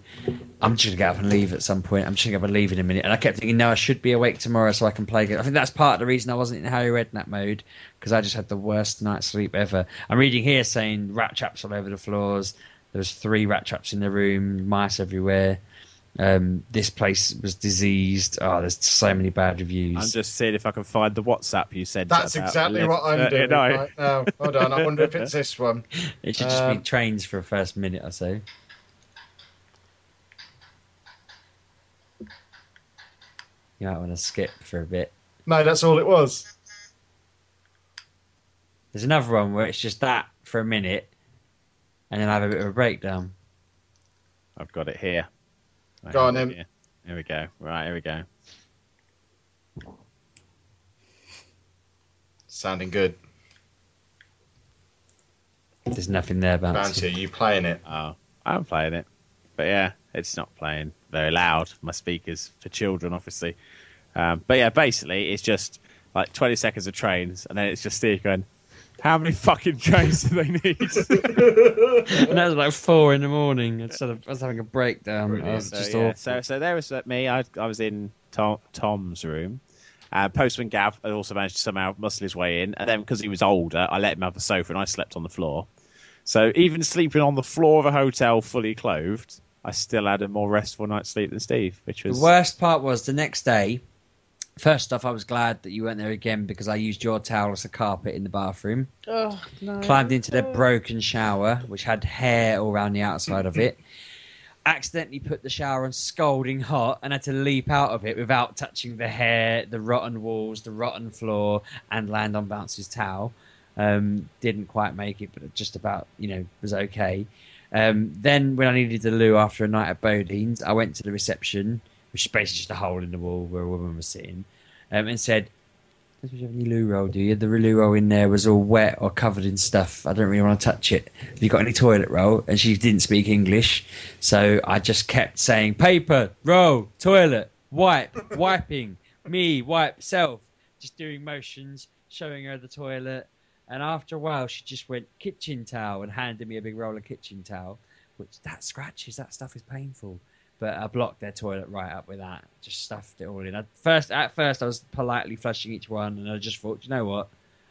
I'm just to get up and leave at some point. I'm just to get up and leave in a minute. And I kept thinking, no, I should be awake tomorrow so I can play. I think that's part of the reason I wasn't in Harry Redknapp mode, because I just had the worst night's sleep ever. I'm reading here saying rat traps all over the floors. There was three rat traps in the room, mice everywhere. Um, this place was diseased. Oh, there's so many bad reviews. I'm just seeing if I can find the WhatsApp you sent. That's about exactly 11 what I'm doing no. right now. Hold on, I wonder if it's this one. It should just be Um, trains for a first minute or so. You might want to skip for a bit. No, that's all it was. There's another one where it's just that for a minute, and then I have a bit of a breakdown. I've got it here. Go on, then. Here. Here we go. Right, here we go. Sounding good. There's nothing there about Bouncy, it. are you playing it? Oh, I'm playing it, but yeah, it's not playing very loud. My speakers for children, obviously. Um, but yeah, basically, it's just like 20 seconds of trains, and then it's just Steve going, "How many fucking trains do they need?" And that was like four in the morning. Instead of I was having a breakdown. I was so, just yeah, awful. so so there was uh, me. I, I was in Tom, Tom's room. Uh, Postman Gav had also managed to somehow muscle his way in, and then because he was older, I let him have the sofa, and I slept on the floor. So even sleeping on the floor of a hotel, fully clothed, I still had a more restful night's sleep than Steve, which was The worst part was the next day. First off, I was glad that you weren't there again because I used your towel as a carpet in the bathroom. Oh no. climbed into the Oh. broken shower, which had hair all around the outside of it. Accidentally put the shower on scalding hot and had to leap out of it without touching the hair, the rotten walls, the rotten floor, and land on Bounce's towel. Um, didn't quite make it, but it just about, you know, was okay. Um, then, when I needed the loo after a night at Bodine's, I went to the reception, which is basically just a hole in the wall where a woman was sitting, um, and said, does you have any loo roll, do you? The loo roll in there was all wet or covered in stuff. I don't really want to touch it. Have you got any toilet roll? And she didn't speak English, so I just kept saying paper, roll, toilet, wipe, wiping, me, wipe, self, just doing motions, showing her the toilet. And after a while, she just went kitchen towel and handed me a big roll of kitchen towel, which that scratches, that stuff is painful. But I blocked their toilet right up with that. Just stuffed it all in. At first, at first, I was politely flushing each one, and I just thought, you know what?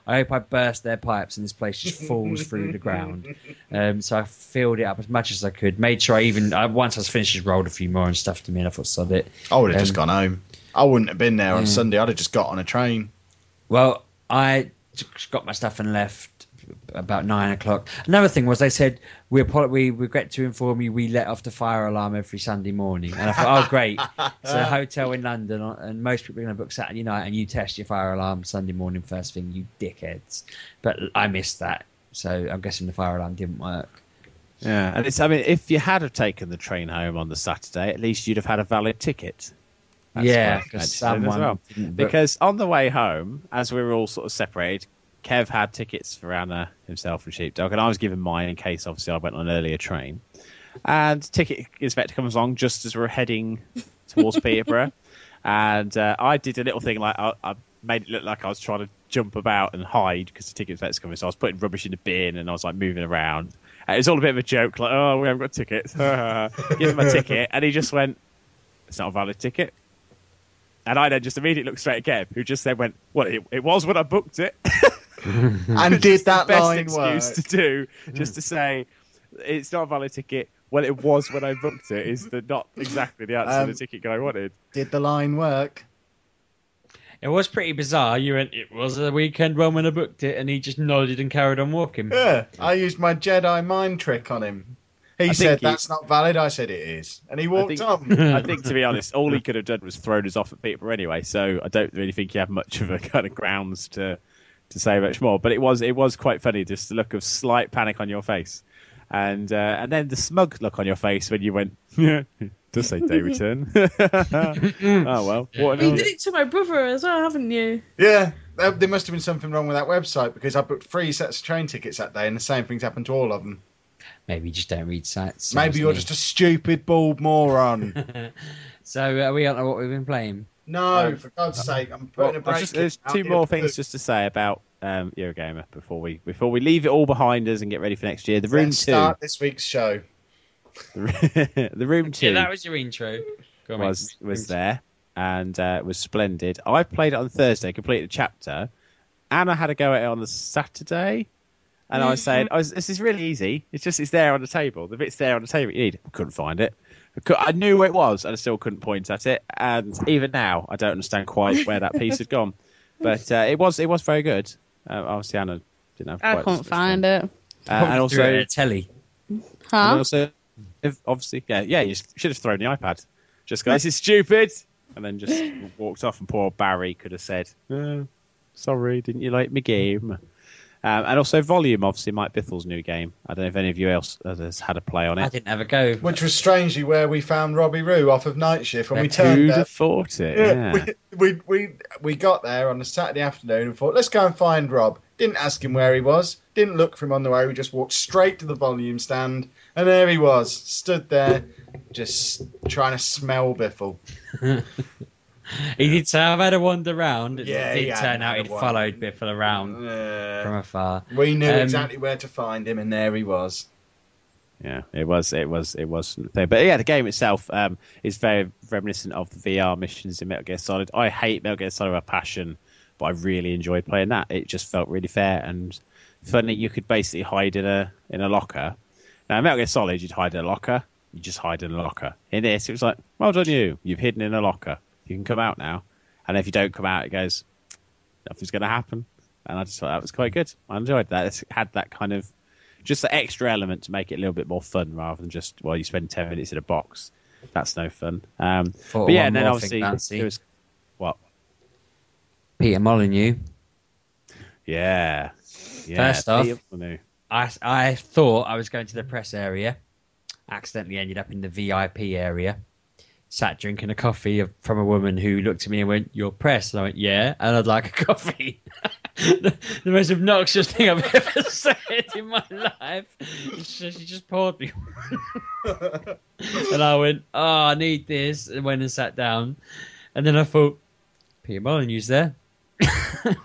I hope I burst their pipes and this place just falls through the ground. Um, so I filled it up as much as I could. Made sure I even I, once I was finished, just rolled a few more and stuffed them in. I thought, sod it. I would have just Um, gone home. I wouldn't have been there on Yeah. Sunday. I'd have just got on a train. Well, I just got my stuff and left about nine o'clock. Another thing was they said we we regret to inform you we let off the fire alarm every Sunday morning, and I thought, oh great, it's a hotel in London, uh, and most people are going to book Saturday night, and you test your fire alarm Sunday morning first thing, you dickheads. But I missed that, so I'm guessing the fire alarm didn't work. Yeah, and it's. I mean, if you had have taken the train home on the Saturday, at least you'd have had a valid ticket. That's yeah, someone well. Because on the way home, as we were all sort of separated, Kev had tickets for Anna himself and Sheepdog, and I was given mine in case, obviously, I went on an earlier train. And ticket inspector comes along just as we're heading towards Peterborough, and uh, I did a little thing like I, I made it look like I was trying to jump about and hide because the ticket inspector's coming, so I was putting rubbish in the bin and I was like moving around. And it was all a bit of a joke, like, "Oh, we haven't got tickets." Give him a ticket, and he just went, "It's not a valid ticket." And I then just immediately looked straight at Kev, who just then went, "Well, it, it was when I booked it." And did that best line excuse work? to do, just to say it's not a valid ticket. Well, it was when I booked it. Is the not exactly the answer Um, the ticket guy wanted? Did the line work? it was pretty bizarre. You went, it was a weekend one when I booked it, and he just nodded and carried on walking. Yeah, I used my Jedi mind trick on him. He I said think he- that's not valid. I said it is, and he walked think- on. I think, to be honest, all he could have done was thrown us off at Peterborough anyway. So I don't really think he had much of a kind of grounds to to say much more. But it was it was quite funny, just the look of slight panic on your face, and uh, and then the smug look on your face when you went, yeah, does say day return. oh well, what You an did it to my brother as well, haven't you? Yeah, there there must have been something wrong with that website because I booked three sets of train tickets that day, and the same things happened to all of them. Maybe you just don't read sites. Maybe you're just a stupid bald moron. so uh, we don't know what we've been playing. No, Um, for God's sake, I'm Well, putting a I've break. just- there's two here more for things just to say about um, Eurogamer before we before we leave it all behind us and get ready for next year. The room Let's two, start this week's show. the room two Yeah, that was your intro. Go on, mate. was was there and uh, was splendid. I played it on Thursday, completed a chapter. Anna had a go at it on the Saturday, and I was saying, oh, "This is really easy. It's just it's there on the table. The bit's there on the table. You need. I couldn't find it. I knew where it was, and I still couldn't point at it. And even now, I don't understand quite where that piece had gone. But uh, it was it was very good. Uh, obviously, Anna didn't have. I quite can't find fun. it. Uh, and also, Threw it at telly. and also, if, obviously, yeah, yeah, you should have thrown the iPad. Just go, this is stupid, and then just walked off. And poor Barry could have said, "Uh, "Sorry, didn't you like my game?" Um, and also, Volume, obviously, Mike Bithell's new game. I don't know if any of you else has had a play on it. I didn't have a go. Which was strangely where we found Robbie Roo off of night shift when we Who'd turned Who'd have thought it? Yeah, Yeah. we, we we we got there on a Saturday afternoon and thought, let's go and find Rob. Didn't ask him where he was. Didn't look for him on the way. We just walked straight to the volume stand, and there he was, stood there, just trying to smell Biffle. He did say, I've had a wander round. It Yeah, he did had turn out he'd wander. followed Biffle around from Uh, afar. we knew Um, exactly where to find him, and there he was. Yeah, it was, it was, it was. Thing. But yeah, the game itself um, is very reminiscent of the VR missions in Metal Gear Solid. I hate Metal Gear Solid with a passion, but I really enjoyed playing that. It just felt really fair and funny. You could basically hide in a in a locker. Now, in Metal Gear Solid, you'd hide in a locker. You just hide in a locker. In this, it was like, well done, you. You've hidden in a locker. You can come out now. And if you don't come out, it goes, nothing's going to happen. And I just thought that was quite good. I enjoyed that. It had that kind of just the extra element to make it a little bit more fun rather than just well you spend 10 minutes in a box that's no fun um Thought but yeah and then obviously thing, there was what Peter Molyneux. yeah yeah First off- I, I thought I was going to the press area, accidentally ended up in the VIP area, sat drinking a coffee from a woman who looked at me and went, You're press? And I went, Yeah, and I'd like a coffee. the, most obnoxious thing I've ever said in my life. It's She just poured me and I went, Oh, I need this, and went and sat down. And then I thought, Peter Molyneux's there.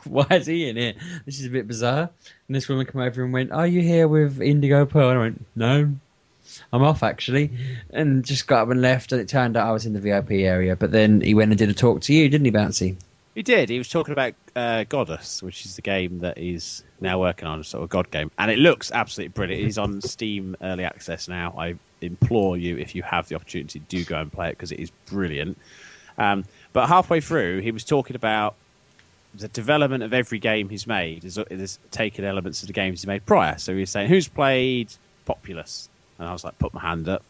Why is he in here? This is a bit bizarre. And this woman came over and went, Are you here with Indigo Pearl? And I went, No. I'm off actually, and just got up and left. And it turned out I was in the VIP area. But then he went and did a talk to you, didn't he, Bouncy? He did. He was talking about uh, Godus, which is the game that he's now working on, sort of God game, and it looks absolutely brilliant. He's on Steam Early Access now. I implore you, if you have the opportunity, do go and play it because it is brilliant. Um, but halfway through, he was talking about the development of every game he's made is, is taking elements of the games he made prior. So he was saying, "Who's played Populous?" And I was like, "Put my hand up."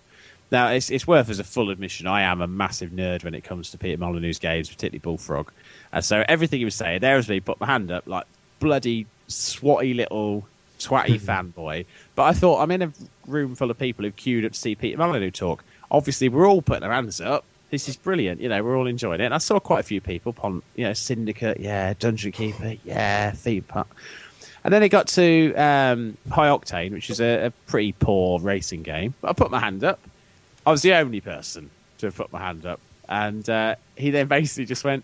Now, it's, it's worth as a full admission. I am a massive nerd when it comes to Peter Molyneux's games, particularly Bullfrog. And so everything he was saying, there was me, put my hand up, like bloody swatty little twatty fanboy. But I thought, I'm in a room full of people who've queued up to see Peter Molyneux talk. Obviously, we're all putting our hands up. This is brilliant. You know, we're all enjoying it. And I saw quite a few people, upon, you know, Syndicate, yeah, Dungeon Keeper, yeah, Theme Park. And then it got to um, High Octane, which is a, a pretty poor racing game. But I put my hand up. I was the only person to have put my hand up. And uh, he then basically just went,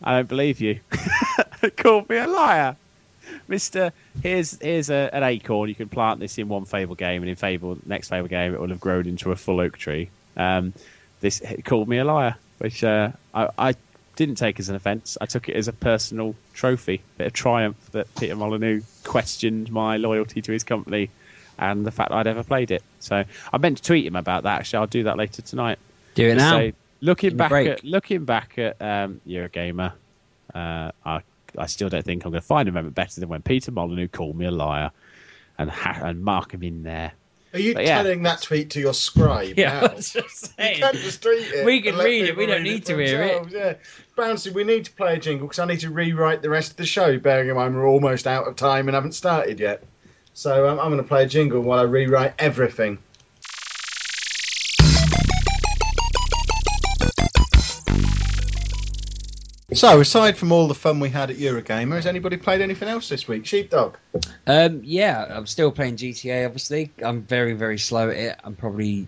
I don't believe you. Called me a liar. Mister, here's here's a, an acorn. You can plant this in one Fable game, and in Fable next Fable game, it will have grown into a full oak tree. Um, this called me a liar, which uh, I, I didn't take as an offence. I took it as a personal trophy, bit of triumph that Peter Molyneux questioned my loyalty to his company and the fact I'd ever played it. So I meant to tweet him about that. Actually, I'll do that later tonight. Do it now. say, looking back at looking back at um, Eurogamer, uh, I I still don't think I'm going to find a moment better than when Peter Molyneux called me a liar, and ha- and mark him in there. Are you But yeah. telling that tweet to your scribe Yeah, now? I was just You can't just tweet it. We can read it, we don't read need to hear it. Yeah. Bouncy, we need to play a jingle because I need to rewrite the rest of the show, bearing in mind we're almost out of time and haven't started yet. So um, I'm going to play a jingle while I rewrite everything. So, aside from all the fun we had at Eurogamer, has anybody played anything else this week? Sheepdog. Um, yeah, I'm still playing GTA. Obviously, I'm very very slow at it. I'm probably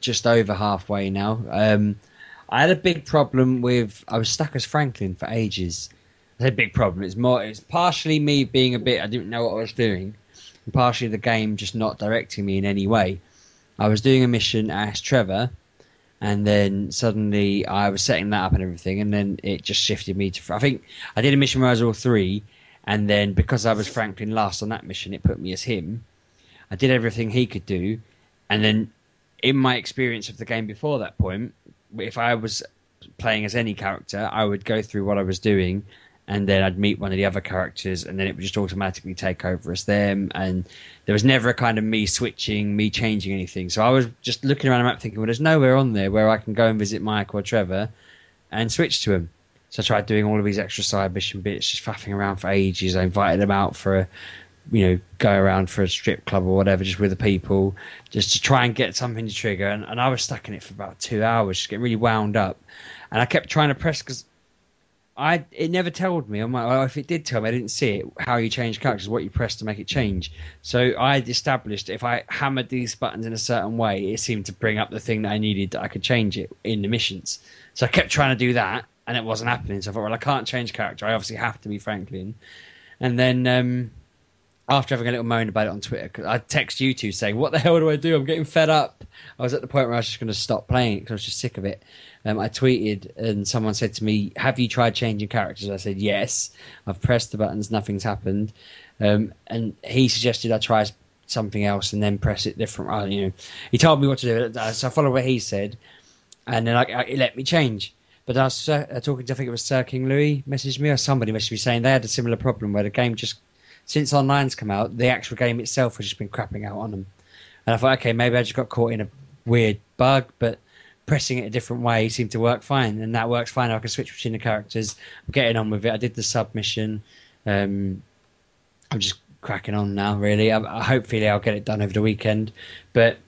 just over halfway now. Um, I had a big problem with I was stuck as Franklin for ages. I a big problem. It's more. It's partially me being a bit. I didn't know what I was doing, and partially the game just not directing me in any way. I was doing a mission as Trevor, and then suddenly I was setting that up and everything, and then it just shifted me to. I think I did a mission where I was all three, and then because I was Franklin last on that mission, it put me as him. I did everything he could do, and then in my experience of the game before that point, if I was playing as any character, I would go through what I was doing, and then I'd meet one of the other characters, and then it would just automatically take over as them. And there was never a kind of me switching, me changing anything. So I was just looking around the map, thinking, well, there's nowhere on there where I can go and visit Mike or Trevor and switch to him. So I tried doing all of these extra side mission bits, just faffing around for ages. I invited them out for a, you know, go around for a strip club or whatever, just with the people, just to try and get something to trigger. And, and I was stuck in it for about two hours, just getting really wound up. And I kept trying to press because I it never told me. I'm like, well, if it did tell me, I didn't see it. How you change characters, what you press to make it change. So I established if I hammered these buttons in a certain way, it seemed to bring up the thing that I needed that I could change it in the missions. So I kept trying to do that, and it wasn't happening. So I thought, well, I can't change character. I obviously have to be Franklin. And then um, after having a little moan about it on Twitter, 'cause I text you two saying, "What the hell do I do? I'm getting fed up." I was at the point where I was just going to stop playing because I was just sick of it. Um, I tweeted and someone said to me, "Have you tried changing characters?" I said, "Yes." I've pressed the buttons, nothing's happened. Um, and he suggested I try something else and then press it different. Uh, you know, he told me what to do, uh, so I followed what he said, and then I, I, it let me change. But I was uh, talking to I think it was Sir King Louis messaged me or somebody messaged me saying they had a similar problem where the game just since online's come out, the actual game itself has just been crapping out on them. And I thought, okay, maybe I just got caught in a weird bug, but pressing it a different way seemed to work fine, and that works fine. I can switch between the characters. I'm getting on with it. I did the submission. Um, I'm just cracking on now, really. I, I hopefully I'll get it done over the weekend, but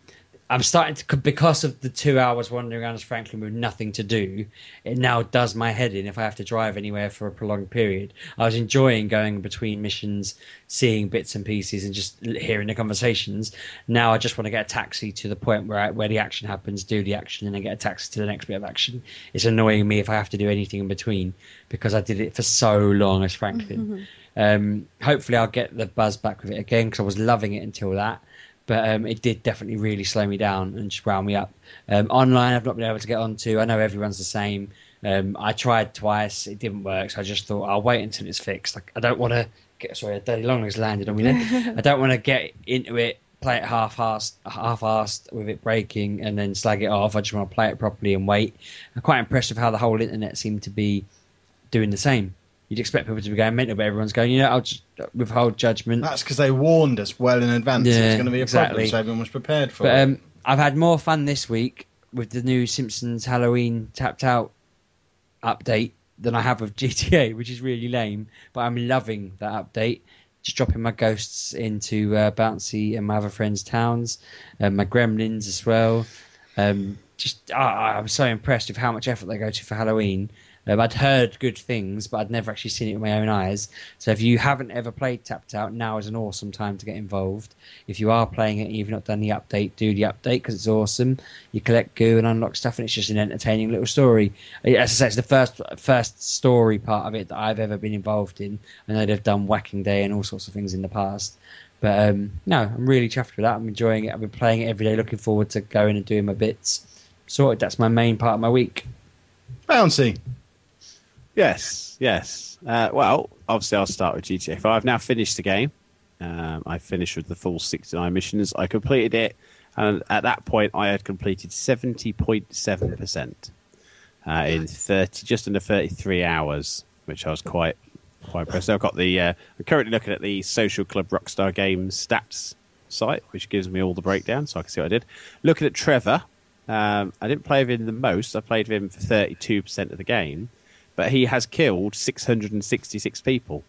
I'm starting to because of the two hours wandering around as Franklin with nothing to do. It now does my head in if I have to drive anywhere for a prolonged period. I was enjoying going between missions, seeing bits and pieces, and just hearing the conversations. Now I just want to get a taxi to the point where I, where the action happens, do the action, and then get a taxi to the next bit of action. It's annoying me if I have to do anything in between because I did it for so long as Franklin. Um, hopefully, I'll get the buzz back with it again because I was loving it until that. But um, it did definitely really slow me down and just wound me up. Um, online, I've not been able to get onto. I know everyone's the same. Um, I tried twice, it didn't work, so I just thought I'll wait until it's fixed. Like I don't want to get sorry, a dirty long legs landed on me then. I don't want to get into it, play it half-assed, half-assed with it breaking, and then slag it off. I just want to play it properly and wait. I'm quite impressed with how the whole internet seemed to be doing the same. You'd expect people to be going mental, but everyone's going, you know, I'll just withhold judgment. That's because they warned us well in advance it was going to be a exactly. problem, so everyone was prepared for But it. um, I've had more fun this week with the new Simpsons Halloween Tapped Out update than I have with GTA, which is really lame. But I'm loving that update. Just dropping my ghosts into uh, Bouncy and my other friends' towns, and my gremlins as well. Um, just ah, I'm so impressed with how much effort they go to for Halloween. Um, I'd heard good things, but I'd never actually seen it with my own eyes. So if you haven't ever played Tapped Out, now is an awesome time to get involved. If you are playing it and you've not done the update, do the update because it's awesome. You collect goo and unlock stuff, and it's just an entertaining little story. As I say, it's the first first story part of it that I've ever been involved in. I know they've done Whacking Day and all sorts of things in the past. But um, no, I'm really chuffed with that. I'm enjoying it. I've been playing it every day, looking forward to going and doing my bits. Sorted. That's my main part of my week. Bouncy. Yes, yes. Uh, well, obviously, I'll start with GTA 5. I've now finished the game. Um, I finished with the full 69 missions. I completed it, and at that point, I had completed 70.7% uh, in 30, just under 33 hours, which I was quite quite impressed. I've got the. Uh, I'm currently looking at the Social Club Rockstar Games stats site, which gives me all the breakdown, so I can see what I did. Looking at Trevor, um, I didn't play with him the most. I played with him for 32% of the game, but he has killed 666 people.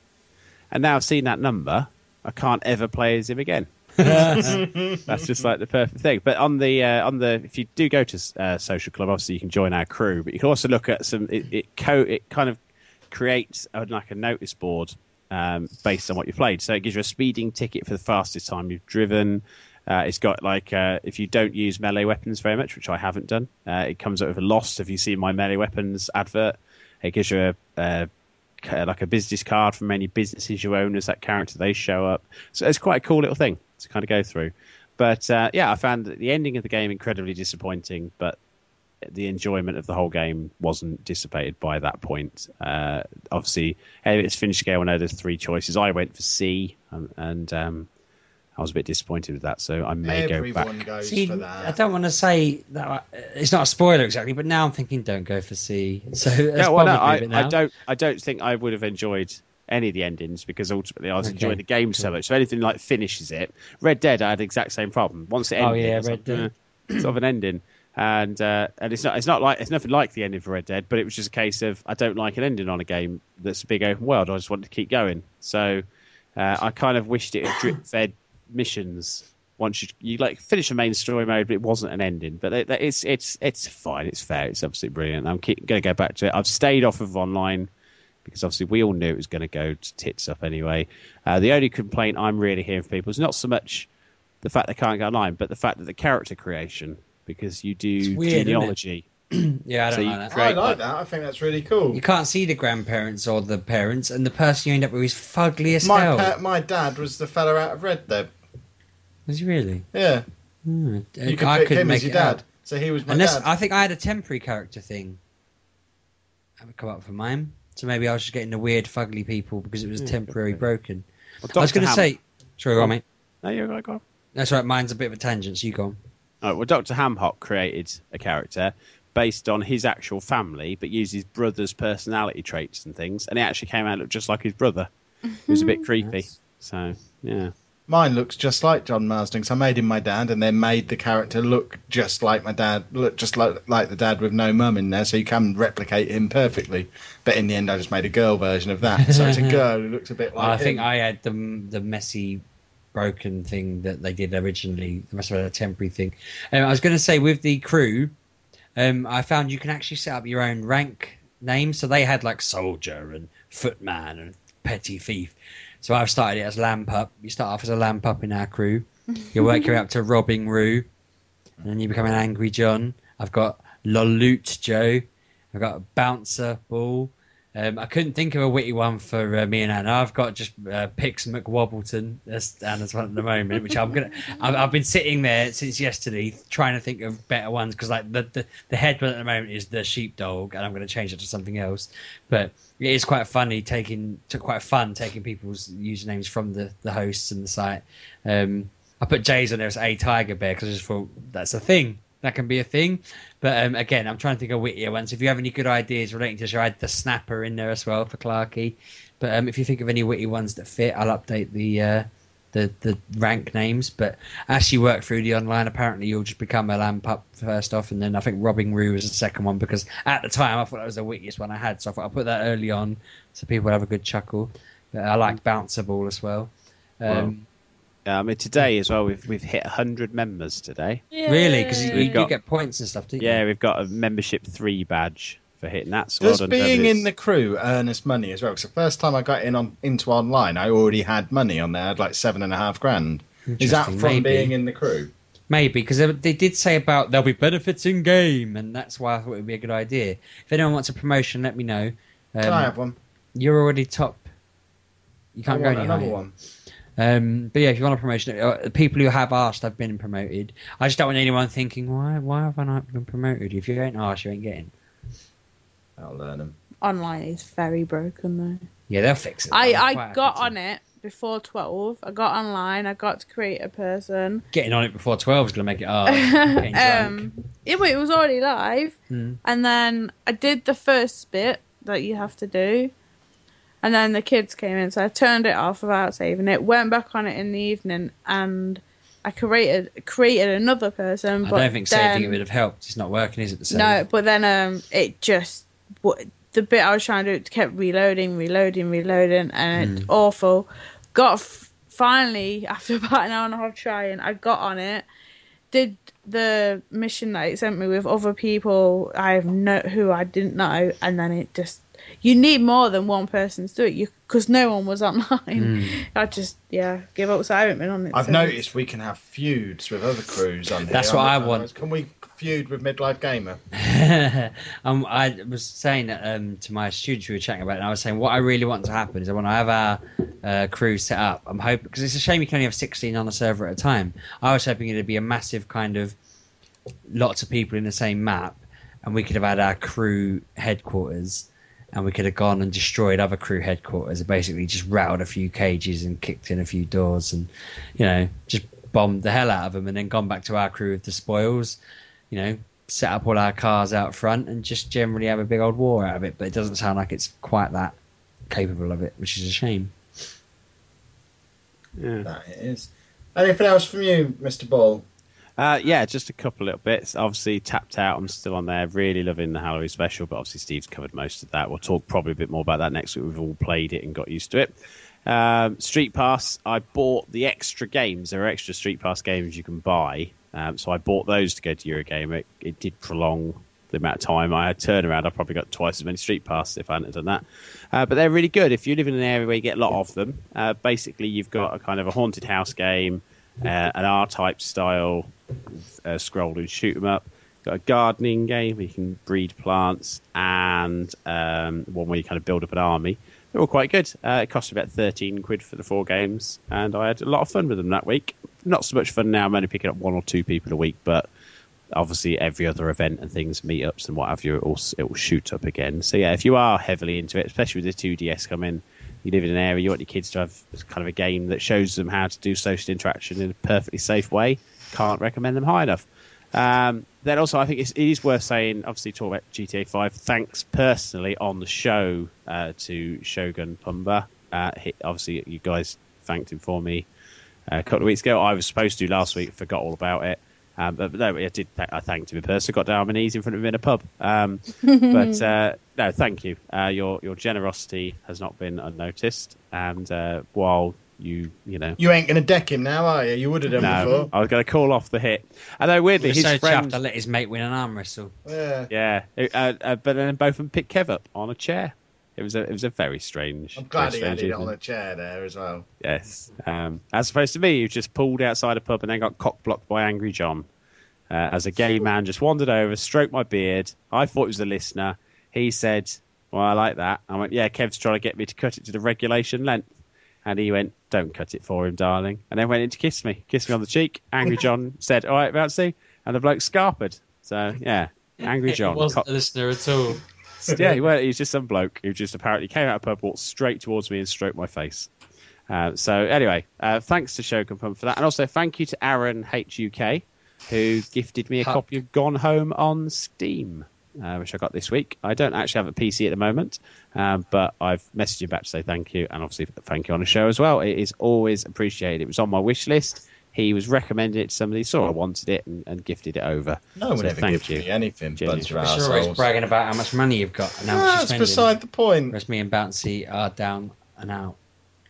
And now I've seen that number, I can't ever play as him again. That's just like the perfect thing. But on the uh, on the if you do go to uh, social club, obviously you can join our crew, but you can also look at some. It it, co- it kind of creates a, like a notice board um, based on what you played. So it gives you a speeding ticket for the fastest time you've driven. Uh, it's got like uh, if you don't use melee weapons very much, which I haven't done, uh, it comes up with a lost. If you see my melee weapons advert, it gives you a, a like a business card from any businesses you own as that character. They show up, so it's quite a cool little thing to kind of go through. But uh, yeah, I found the ending of the game incredibly disappointing, but the enjoyment of the whole game wasn't dissipated by that point. Uh, obviously, hey, it's finished game. I know there's three choices. I went for C, um, and um, I was a bit disappointed with that. So I may go back. goes See, for I don't want to say that I- it's not a spoiler exactly, but now I'm thinking don't go for C. So that's Yeah, well, no, I. I don't. I don't think I would have enjoyed any of the endings because ultimately I was Okay, enjoying the game so much. So anything like finishes it. Red Dead, I had the exact same problem. Once it ended, Oh, yeah, Red like, Dead. eh, sort of an ending. And uh, and it's not it's not like it's nothing like the ending for Red Dead, but it was just a case of I don't like an ending on a game that's a big open world. I just wanted to keep going. So uh, I kind of wished it had drip fed missions. Once you you like finish the main story mode, but it wasn't an ending. But it, it's it's it's fine. It's fair. It's absolutely brilliant. I'm keep, going to go back to it. I've stayed off of online because obviously we all knew it was going to go to tits up anyway. Uh, the only complaint I'm really hearing from people is not so much the fact they can't go online, but the fact that the character creation because you do weird, genealogy. yeah, I don't So like that. I create- like that. I think that's really cool. You can't see the grandparents or the parents, and the person you end up with is fugly as My hell. pa- my dad was the fella out of Red Dead. Was he really? Yeah, Hmm. you could I pick couldn't him make as your it out. dad. So he was my Unless dad. I think I had a temporary character thing. Haven't come up for mine. So maybe I was just getting the weird fugly people because it was Yeah, temporary broken. Well, I was going to Ham- say, sorry, go on, mate. no, you're right, go on. That's right. Mine's a bit of a tangent. So you go on. All right, well, Dr. Hamhock created a character based on his actual family, but used his brother's personality traits and things, and it actually came out look just like his brother. It was a bit creepy. Nice. So yeah, Mine looks just like John Marston. So I made him my dad, and then made the character look just like my dad, look just like like the dad with no mum in there, so you can replicate him perfectly. But in the end, I just made a girl version of that. So it's a girl who looks a bit like. I think. I had the the messy, broken thing that they did originally. They must have had a temporary thing. Um, I was going to say with the crew, um, I found you can actually set up your own rank names. So they had like soldier and footman and petty thief. So I've started it as lamp pup. You start off as a lamp pup in our crew. You work your way up to robbing Roo, and then you become an angry John. I've got Loloot Joe. I've got Bouncer Ball. Um, I couldn't think of a witty one for uh, me and Anna. I've got just uh, Pix McWobbleton as Anna's one at the moment, which I'm gonna. I've, I've been sitting there since yesterday trying to think of better ones because like the, the the head one at the moment is the sheepdog, and I'm going to change it to something else. But it is quite funny taking, to quite fun taking people's usernames from the the hosts and the site. Um, I put Jay's on there as a tiger bear because I just thought that's a thing. That can be a thing. But um, again, I'm trying to think of wittier ones. If you have any good ideas relating to show, I had the snapper in there as well for Clarky. But um, if you think of any witty ones that fit, I'll update the uh, the the rank names. But as you work through the online, apparently you'll just become a lamp up first off, and then I think Robbing Roo was the second one because at the time I thought that was the wittiest one I had, so I thought I'll put that early on so people have a good chuckle. But I liked Bouncer Ball as well. Um, Yeah, I mean today as well. We've we've hit hundred members today. Really, because you, you got- get points and stuff, do you? Yeah, we've got a membership three badge for hitting that. So well Does done, being in the crew earn us money as well? Because the first time I got in on into online, I already had money on there. I had like seven and a half grand. Is that from maybe. being in the crew? Maybe because they, they did say about there'll be benefits in game, and that's why I thought it would be a good idea. If anyone wants a promotion, let me know. Um, Can I have one? You're already top. You can't I go any another higher. one. Um, but yeah, if you want a promotion, uh, people who have asked have been promoted. I just don't want anyone thinking, why, why have I not been promoted? If you ain't asked, you ain't getting. I'll learn them. Online is very broken though. Yeah, they'll fix it. I, I'm I quite got on it before 12. I got online. I got to create a person. Getting on it before twelve is gonna make it hard. Getting drunk. um, it, it was already live. Hmm. And then I did the first bit that you have to do. And then the kids came in, so I turned it off without saving it. Went back on it in the evening, and I created created another person. I but don't think then, saving it would have helped. It's not working, is it? The save? No, but then um, it just the bit I was trying to do it kept reloading, reloading, reloading, and it's awful. Got f- finally after about an hour and a half trying, I got on it. Did the mission that it sent me with other people I have no who I didn't know, and then it just you need more than one person to do it, you because no one was online. I just yeah give up. So I haven't been on it. I've since. noticed we can have feuds with other crews on here. That's what I want. Can we feud with Midlife Gamer? um, I was saying that um, to my students we were chatting about, it, and I was saying what I really want to happen is I want to have our uh, crew set up, I'm hoping because it's a shame you can only have 16 on a server at a time. I was hoping it'd be a massive kind of lots of people in the same map, and we could have had our crew headquarters, and we could have gone and destroyed other crew headquarters, and basically just rattled a few cages and kicked in a few doors, and you know just bombed the hell out of them, and then gone back to our crew with the spoils you know, set up all our cars out front and just generally have a big old war out of it. But it doesn't sound like it's quite that capable of it, which is a shame. Yeah. That it is. Anything else from you, Mr. Ball? Uh, yeah, just a couple little bits. Obviously, tapped out. I'm still on there. Really loving the Halloween special, but obviously Steve's covered most of that. We'll talk probably a bit more about that next week. We've all played it and got used to it. Um, Street Pass. I bought the extra games. There are extra Street Pass games you can buy. Um, so I bought those to go to Eurogamer. It, it did prolong the amount of time I had turnaround. I probably got twice as many Street Passes if I hadn't done that. Uh, but they're really good. If you live in an area where you get a lot of them, uh, basically you've got a kind of a haunted house game, uh, an R-type style uh, scroll and shoot 'em up. Got a gardening game where you can breed plants, and um, one where you kind of build up an army. They're all quite good. Uh, it cost about thirteen quid for the four games, and I had a lot of fun with them that week. Not so much fun now. I'm only picking up one or two people a week, but obviously every other event and things, meetups and what have you, it will it will shoot up again. So yeah, if you are heavily into it, especially with the 2DS coming, you live in an area you want your kids to have kind of a game that shows them how to do social interaction in a perfectly safe way. Can't recommend them high enough. Um, then also, I think it's, it is worth saying, obviously, talk about GTA 5. Thanks personally on the show uh, to Shogun Pumba. Uh, obviously, you guys thanked him for me uh, a couple of weeks ago. I was supposed to last week, forgot all about it. Um, but, but no, I did. Th- I thanked him in person. Got down on my knees in front of him in a pub. Um, but uh, no, thank you. Uh, your your generosity has not been unnoticed. And uh, while you you know You ain't going to deck him now, are you? You would have done no, before. I was going to call off the hit. And though weirdly, He was his so friend, chuffed I let his mate win an arm wrestle. Yeah. yeah, uh, uh, but then both of them picked Kev up on a chair. It was a it was a very strange. I'm glad he had it on evening. a chair there as well. Yes, um, as opposed to me, who just pulled outside a pub and then got cock blocked by Angry John. Uh, as a gay man, just wandered over, stroked my beard. I thought he was a listener. He said, well, I like that. I went, yeah, Kev's trying to get me to cut it to the regulation length. And he went, don't cut it for him, darling. And then went in to kiss me, kissed me on the cheek. Angry John said, all right, Bouncy. And the bloke scarpered. So, yeah, Angry John. It wasn't Co- a listener at all. yeah, he, was, he was just some bloke who just apparently came out of pub, walked straight towards me and stroked my face. Uh, so anyway, uh, thanks to Shogun Pump for that, and also thank you to Aaron HUK who gifted me a Huck. copy of Gone Home on Steam, uh, which I got this week. I don't actually have a PC at the moment, um, but I've messaged him back to say thank you, and obviously thank you on the show as well. It is always appreciated. It was on my wish list. He was recommending it to somebody, saw I wanted it, and, and gifted it over. No one So ever thank gives you. me anything. Genius. Buds are But you're always bragging about how much money you've got and how much No, you're That's spending. beside the point. Whereas me and Bouncy are down and out.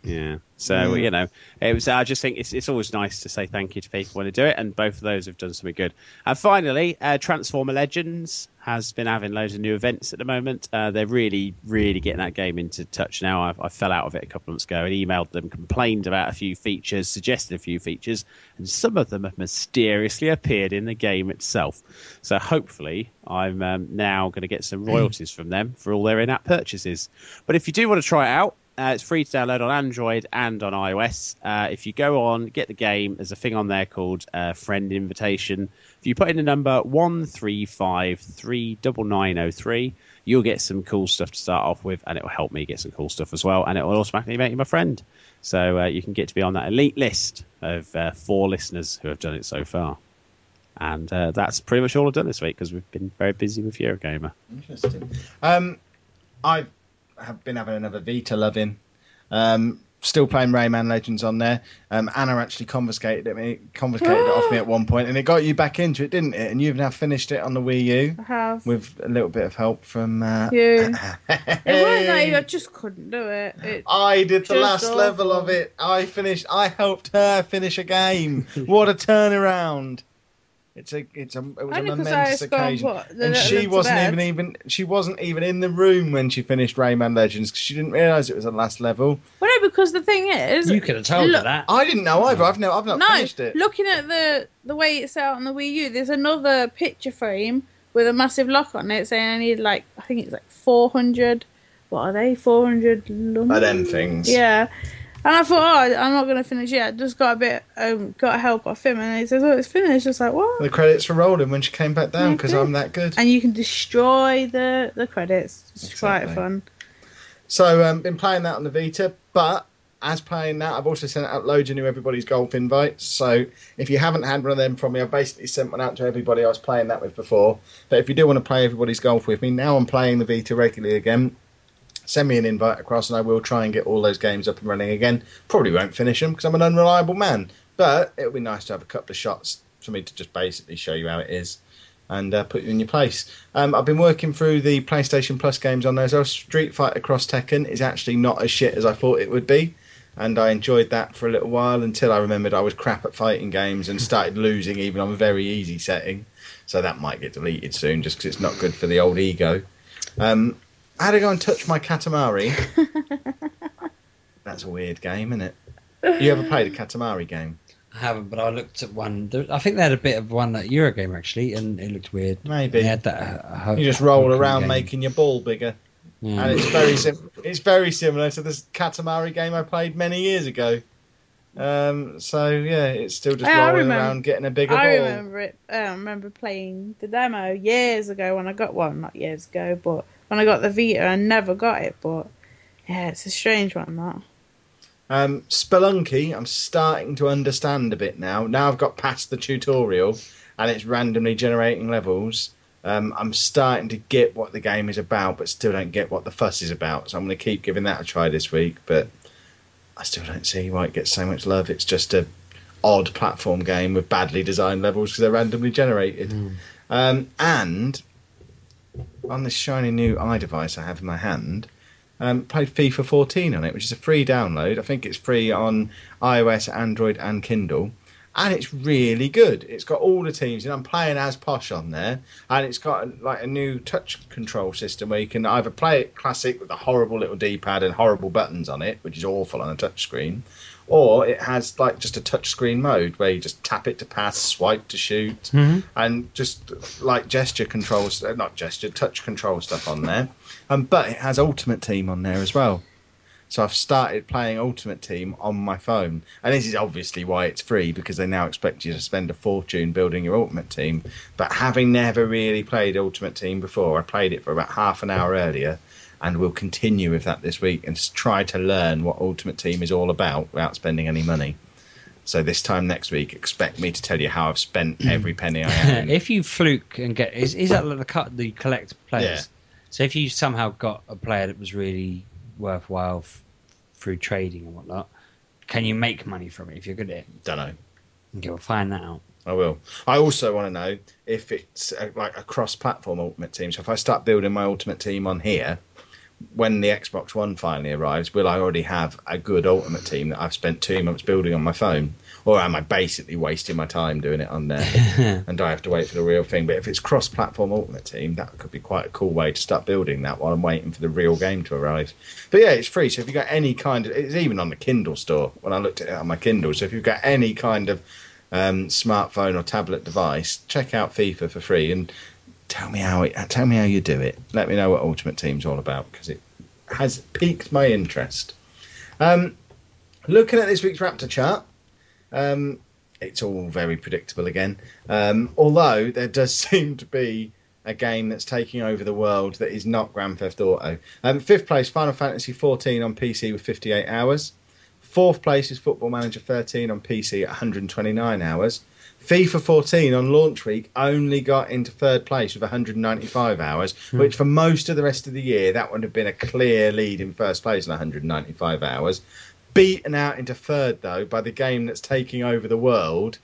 Yeah. So Mm. you know, it was. I just think it's it's always nice to say thank you to people when they do it, and both of those have done something good. And finally, uh, Transformer Legends has been having loads of new events at the moment. Uh, they're really, really getting that game into touch now. I, I fell out of it a couple of months ago and emailed them, complained about a few features, suggested a few features, and some of them have mysteriously appeared in the game itself. So hopefully, I'm um, now going to get some royalties from them for all their in-app purchases. But if you do want to try it out, uh, it's free to download on Android and on iOS. Uh, if you go on, get the game, there's a thing on there called uh, Friend Invitation. If you put in the number 13539903, you'll get some cool stuff to start off with, and it will help me get some cool stuff as well, and it will automatically make you my friend. So uh, you can get to be on that elite list of uh, four listeners who have done it so far. And uh, that's pretty much all I've done this week because we've been very busy with Eurogamer. Interesting. Um, I have been having another Vita loving. Um, still playing Rayman Legends on there. Um, Anna actually confiscated it, me, confiscated it off me at one point, and it got you back into it, didn't it? And you've now finished it on the Wii U I have. with a little bit of help from. Uh, You. It wasn't I just couldn't do it. it I did the last awful. level of it. I finished. I helped her finish a game. what a turnaround! It's a, it's a, it was Only a 'cause I momentous occasion, put the and she wasn't even even she wasn't even in the room when she finished Rayman Legends because she didn't realise it was the last level. well, no, because the thing is, You could have told Look- her that. I didn't know either. I've never I've not no, finished it. looking at the the way it's out on the Wii U, there's another picture frame with a massive lock on it saying I need like I think it's like 400. What are they? 400 lumens. Are them things? Yeah. And I thought, oh, I'm not gonna finish yet. Just got a bit, um, got help off him, and he says, oh, it's finished. Just like what? The credits were rolling when she came back down because I'm that good. And you can destroy the the credits. It's Exactly. quite fun. So um, been playing that on the Vita, but as playing that, I've also sent out loads of new everybody's golf invites. So if you haven't had one of them from me, I've basically sent one out to everybody I was playing that with before. But if you do want to play everybody's golf with me, now I'm playing the Vita regularly again. Send me an invite across, and I will try and get all those games up and running again. Probably won't finish them because I'm an unreliable man, but it'll be nice to have a couple of shots for me to just basically show you how it is and uh, put you in your place. Um, I've been working through the PlayStation Plus games on as. Street Fighter Cross Tekken is actually not as shit as I thought it would be, and I enjoyed that for a little while until I remembered I was crap at fighting games and started losing even on a very easy setting. So that might get deleted soon just because it's not good for the old ego. Um, I had to go and touch my Katamari. That's a weird game, isn't it? You ever played a Katamari game? I haven't, but I looked at one. I think they had a bit of one at Eurogamer actually, and it looked weird. Maybe. They had that. Uh, ho- You just roll around game. making your ball bigger. Yeah. and it's very sim- it's very similar to this Katamari game I played many years ago. Um, so yeah, it's still just I rolling remember- around getting a bigger I ball. remember it. uh, I remember playing the demo years ago when I got one. Not years ago, but when I got the Vita, I never got it. But yeah, it's a strange one. That Um, Spelunky, I'm starting to understand a bit now. Now I've got past the tutorial and it's randomly generating levels. Um, I'm starting to get what the game is about, but still don't get what the fuss is about. So I'm going to keep giving that a try this week. But I still don't see why it gets so much love. It's just a odd platform game with badly designed levels because they're randomly generated. Um, and on this shiny new iDevice I have in my hand, um, played FIFA 14 on it, which is a free download. I think it's free on iOS, Android, and Kindle. And it's really good. It's got all the teams, and I'm playing as Posh on there. And it's got like a new touch control system where you can either play it classic with a horrible little D-pad and horrible buttons on it, which is awful on a touch screen, or it has like just a touchscreen mode where you just tap it to pass, swipe to shoot, Mhm. and just like gesture controls, not gesture, touch control stuff on there. Um, but it has Ultimate Team on there as well. So I've started playing Ultimate Team on my phone, and this is obviously why it's free because they now expect you to spend a fortune building your Ultimate Team. But having never really played Ultimate Team before, I played it for about half an hour earlier, and we'll continue with that this week and try to learn what Ultimate Team is all about without spending any money. So this time next week, expect me to tell you how I've spent every penny I have. if you fluke and get is, is that the cut the collect players? Yeah. So if you somehow got a player that was really worthwhile f- through trading and whatnot, can you make money from it if you're good at it? Don't know. Okay, we'll find that out. I will. I also want to know if it's uh like a cross-platform Ultimate Team. So if I start building my Ultimate Team on here, when the Xbox One finally arrives, will I already have a good Ultimate Team that I've spent two months building on my phone, or am I basically wasting my time doing it on there? and do I have to wait for the real thing? But if it's cross-platform Ultimate Team, that could be quite a cool way to start building that while I'm waiting for the real game to arrive. But yeah, it's free. So if you've got any kind of, it's even on the Kindle store when I looked at it on my Kindle. So if you've got any kind of um, smartphone or tablet device, check out FIFA for free and tell me how it, tell me how you do it. Let me know what Ultimate Team's all about because it has piqued my interest. Um, looking at this week's Raptr chart, um, it's all very predictable again. Um, although there does seem to be a game that's taking over the world that is not Grand Theft Auto. Um, fifth place, Final Fantasy 14 on PC with 58 hours. Fourth place is Football Manager 13 on PC at 129 hours. FIFA 14 on launch week only got into third place with 195 hours, which for most of the rest of the year, that would have been a clear lead in first place at 195 hours. Beaten out into third, though, by the game that's taking over the world,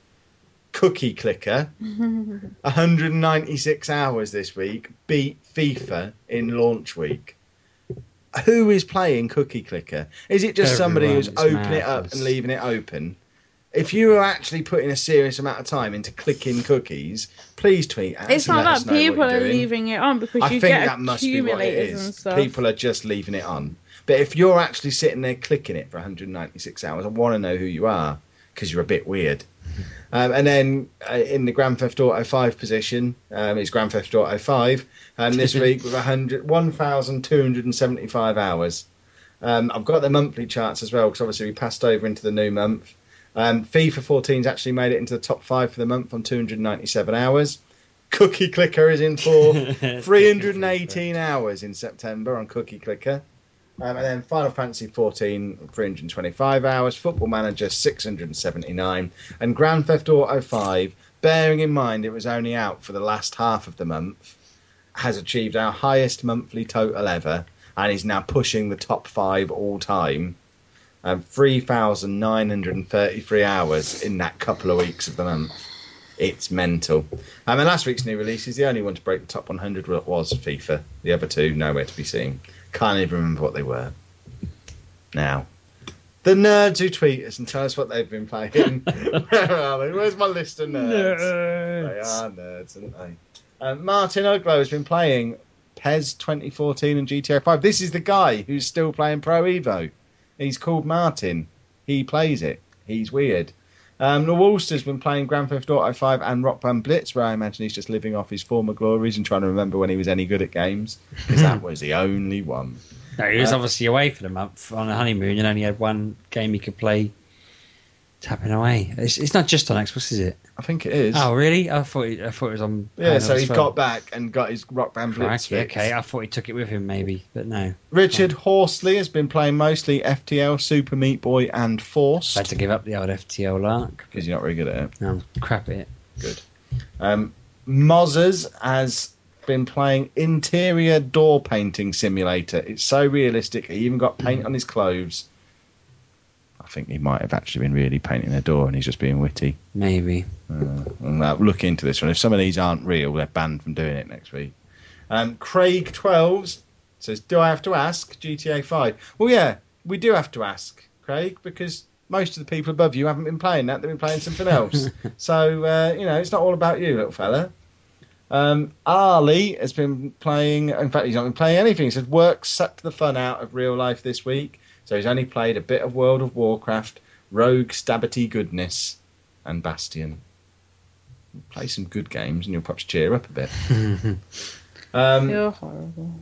Cookie Clicker. 196 hours this week, beat FIFA in launch week. Who is playing Cookie Clicker? Is it just somebody who's opening it up and leaving it open? If you are actually putting a serious amount of time into clicking cookies, please tweet at It's not that people you're leaving it on because I you think get that must be what it is. People are just leaving it on. But if you're actually sitting there clicking it for 196 hours, I want to know who you are because you're a bit weird. Um, and then uh, in the Grand Theft Auto 5 position um, is Grand Theft Auto 5, and this week with 100 1,275 hours. Um, I've got the monthly charts as well because obviously we passed over into the new month. Um, FIFA 14's actually made it into the top five for the month on 297 hours. Cookie Clicker is in for 318 hours in September on Cookie Clicker. Um, and then Final Fantasy 14, 325 hours. Football Manager, 679. And Grand Theft Auto 5, bearing in mind it was only out for the last half of the month, has achieved our highest monthly total ever and is now pushing the top five all time. Um, 3,933 hours in that couple of weeks of the month. It's mental. Um, and last week's new release is the only one to break the top 100 was FIFA. The other two, nowhere to be seen. Can't even remember what they were. Now, the nerds who tweet us and tell us what they've been playing. Where are they? Where's my list of nerds? They are nerds, aren't they? Um, Martin Uglow has been playing PES 2014 and GTA 5. This is the guy who's still playing Pro Evo. He's called Martin. He plays it. He's weird. Um, the Woolster's been playing Grand Theft Auto 5 and Rock Band Blitz, where I imagine he's just living off his former glories and trying to remember when he was any good at games, because that was the only one. No, he was Uh, obviously away for the month on a honeymoon and only had one game he could play tapping away. It's, it's not just on Xbox, is it? I think it is. Oh, really? I thought it, I thought it was on. yeah, so he's got back and got his Rock Band. Crikey, okay, I thought he took it with him, maybe, but no. Richard Horsley has been playing mostly FTL, Super Meat Boy, and Forced. I had to give up the old FTL lark. Because you're not very good at it. No, I'm crap at it. Good. Um, Mozzers has been playing Interior Door Painting Simulator. It's so realistic. He even got paint on his clothes. I think he might have actually been really painting a door and he's just being witty. Maybe. Uh, and, uh, look into this one. If some of these aren't real, they're banned from doing it next week. Um, Craig Twelves says, "Do I have to ask GTA 5?" Well, yeah, we do have to ask, Craig, because most of the people above you haven't been playing that; they've been playing something else. so uh, you know, it's not all about you, little fella. Um, Ali has been playing. In fact, he's not been playing anything. He said work sucked the fun out of real life this week, so he's only played a bit of World of Warcraft, Rogue, Stabbity Goodness, and Bastion. Play some good games, and you'll perhaps cheer up a bit. Um, You're horrible.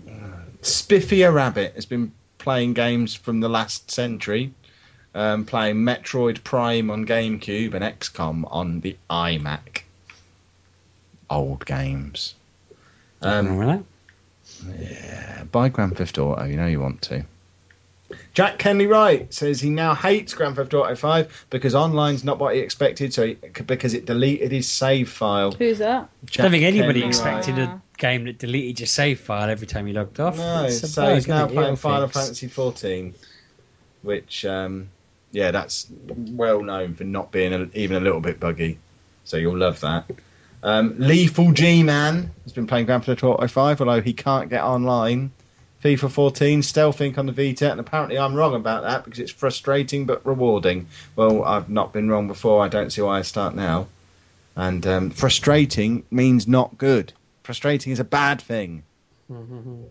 Spiffia Rabbit has been playing games from the last century, um, playing Metroid Prime on GameCube and XCOM on the iMac. Old games. Nothing Um, wrong that. yeah, buy Grand Theft Auto. You know you want to. Jack Kenley Wright says he now hates Grand Theft Auto 5 because online's not what he expected, so he, because it deleted his save file. Who's that? I don't think anybody Kenley expected Wright. a game that deleted your save file every time you logged off. No, so he's now playing Little Final. Fantasy 14, which, um, yeah, that's well known for not being a, even a little bit buggy. So you'll love that. Um, Lethal G Man has been playing Grand Theft Auto 5, although he can't get online. FIFA 14, Stealth Inc. on the Vita, and apparently I'm wrong about that because it's frustrating but rewarding. Well, I've not been wrong before. I don't see why I start now. And um, frustrating means not good. Frustrating is a bad thing.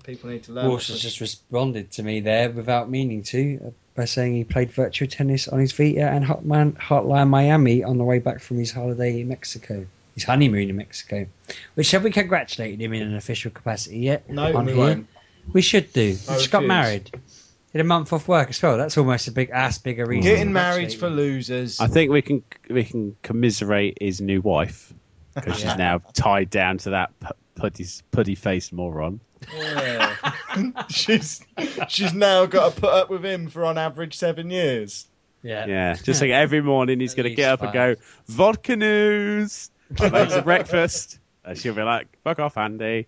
People need to learn. Walsh has just responded to me there without meaning to uh, by saying he played Virtua Tennis on his Vita and Hotman, Hotline Miami on the way back from his holiday in Mexico. His honeymoon in Mexico. Which have we congratulated him in an official capacity yet? No, on we here? won't. We should do. Oh, he I just got married. Did a month off work as well. That's almost a big ass bigger reason. Getting married for losers. I think we can we can commiserate his new wife because Yeah. she's now tied down to that pu- putty putty faced moron. Yeah. she's she's now got to put up with him for on average seven years. Yeah. Yeah, just like every morning he's At going to least get up and go vodka news. I make some breakfast. And she'll be like, "Fuck off, Andy."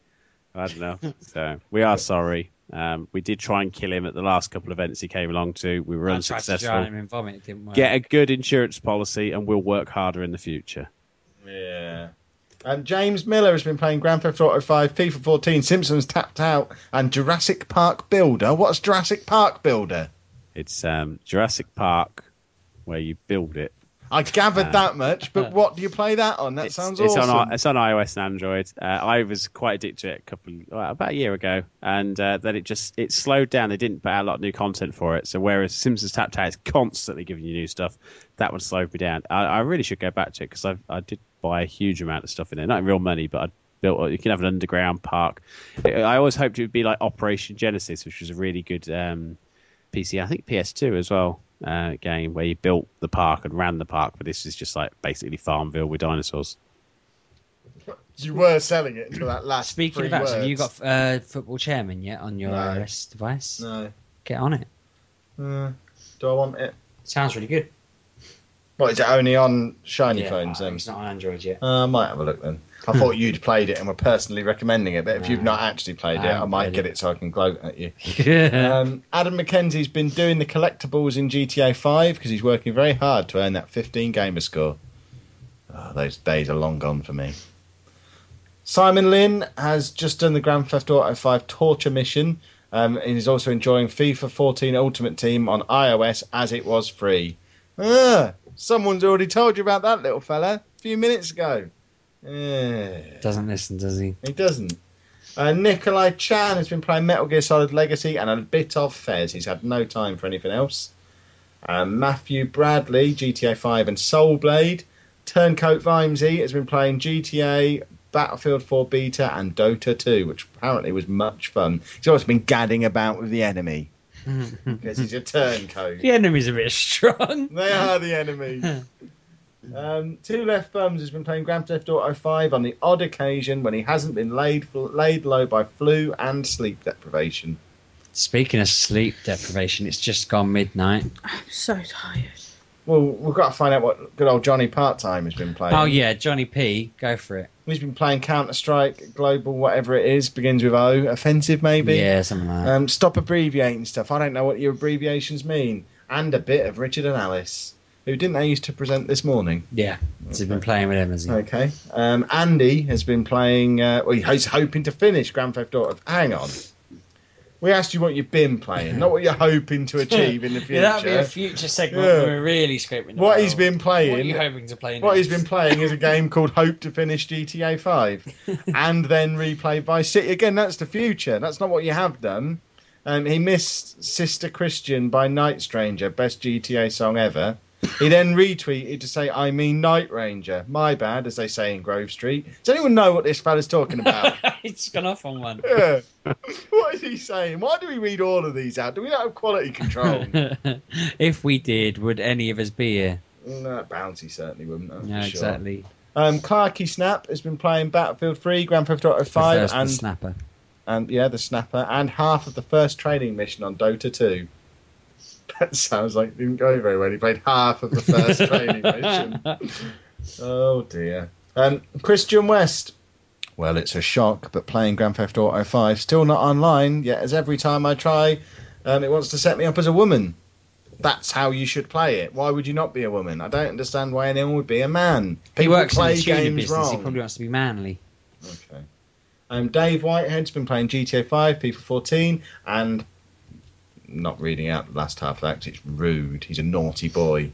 I don't know. So we are sorry. Um, we did try and kill him at the last couple of events he came along to. We were I tried to unsuccessful. him in vomit. It didn't work. Get a good insurance policy, and we'll work harder in the future. Yeah. And James Miller has been playing Grand Theft Auto 5, FIFA 14, Simpsons Tapped Out, and Jurassic Park Builder. What's Jurassic Park Builder? It's um, Jurassic Park, where you build it. I gathered Uh, that much, but what do you play that on? That it's, sounds it's awesome. on it's on iOS and Android. Uh, I was quite addicted to it a couple well, about a year ago, and uh, then it just it slowed down. They didn't put out a lot of new content for it. So whereas Simpsons Tap Tap is constantly giving you new stuff, that one slowed me down. I, I really should go back to it because I I did buy a huge amount of stuff in there, not in real money, but I built. You can have an underground park. I I always hoped it would be like Operation Genesis, which was a really good um, PC. I think PS2 as well. Uh, game where you built the park and ran the park, but this is just like basically Farmville with dinosaurs. you were selling it until that last Speaking three of that, have you got uh, football chairman yet on your No. iOS device? No. Get on it. Uh, do I want it? Sounds really good. What, is it only on shiny Yeah, phones uh, then? It's not on Android yet. Uh, I might have a look then. I thought you'd played it and were personally recommending it, but if you've not actually played it, I might get it. so I can gloat at you. Yeah. Um, Adam McKenzie's been doing the collectibles in GTA 5 because he's working very hard to earn that 15 gamer score. Oh, those days are long gone for me. Simon Lynn has just done the Grand Theft Auto 5 torture mission um, and he's also enjoying FIFA 14 Ultimate Team on iOS as it was free. Ah, someone's already told you about that little fella a few minutes ago. Yeah. Doesn't listen, does he? He doesn't. Uh, Nikolai Chan has been playing Metal Gear Solid Legacy and a bit of Fez. He's had no time for anything else. Um, Matthew Bradley, GTA 5 and Soul Blade. Turncoat Vimesy has been playing GTA, Battlefield 4 Beta, and Dota 2, which apparently was much fun. He's always been gadding about with the enemy because he's a turncoat. The enemy's a bit strong. They are the enemy. Um, Two Left Bums has been playing Grand Theft Auto 5 on the odd occasion when he hasn't been laid laid low by flu and sleep deprivation. Speaking of sleep deprivation, it's just gone midnight. I'm so tired. Well, we've got to find out what good old Johnny Part Time has been playing. Oh yeah, Johnny P, go for it. He's been playing Counter Strike Global, whatever it is, begins with O. Offensive, maybe? Yeah, something like that. Um, stop abbreviating stuff. I don't know what your abbreviations mean. And a bit of Richard and Alice, who didn't they used to present this morning? yeah, he's been playing with him, has he? Okay. Um, Andy has been playing. Uh, well, he's hoping to finish Grand Theft Auto. Hang on. We asked you what you've been playing, not what you're hoping to achieve in the future. Yeah, that'd be a future segment Yeah. where we're really scraping. what he's been playing. What are you hoping to play? What he's next? been playing is a game called Hope to Finish GTA 5 and then replay Vice City. Again, that's the future. That's not what you have done. Um, he missed Sister Christian by Night Stranger, best GTA song ever. He then retweeted to say, I mean Night Ranger. My bad, as they say in Grove Street. Does anyone know what this fella's talking about? it's gone off on one. yeah. What is he saying? Why do we read all of these out? Do we not have quality control? if we did, would any of us be here? no, Bouncy certainly wouldn't. That's Yeah, sure. exactly. Um, Clarky Snap has been playing Battlefield 3, Grand Theft Auto 5, Prefers the and, snapper. and yeah, the Snapper, and half of the first training mission on Dota 2. That sounds like it didn't go very well. He played half of the first training mission. Oh dear. Um, Christian West. Well, it's a shock, but playing Grand Theft Auto 5 still not online. Yet, as every time I try, um, it wants to set me up as a woman. That's how you should play it. Why would you not be a woman? I don't understand why anyone would be a man. He People works in play the tuner games business. wrong. He probably wants to be manly. Okay. Um, Dave Whitehead's been playing GTA 5, FIFA 14, and not reading out the last half of that 'cause it's rude. He's a naughty boy.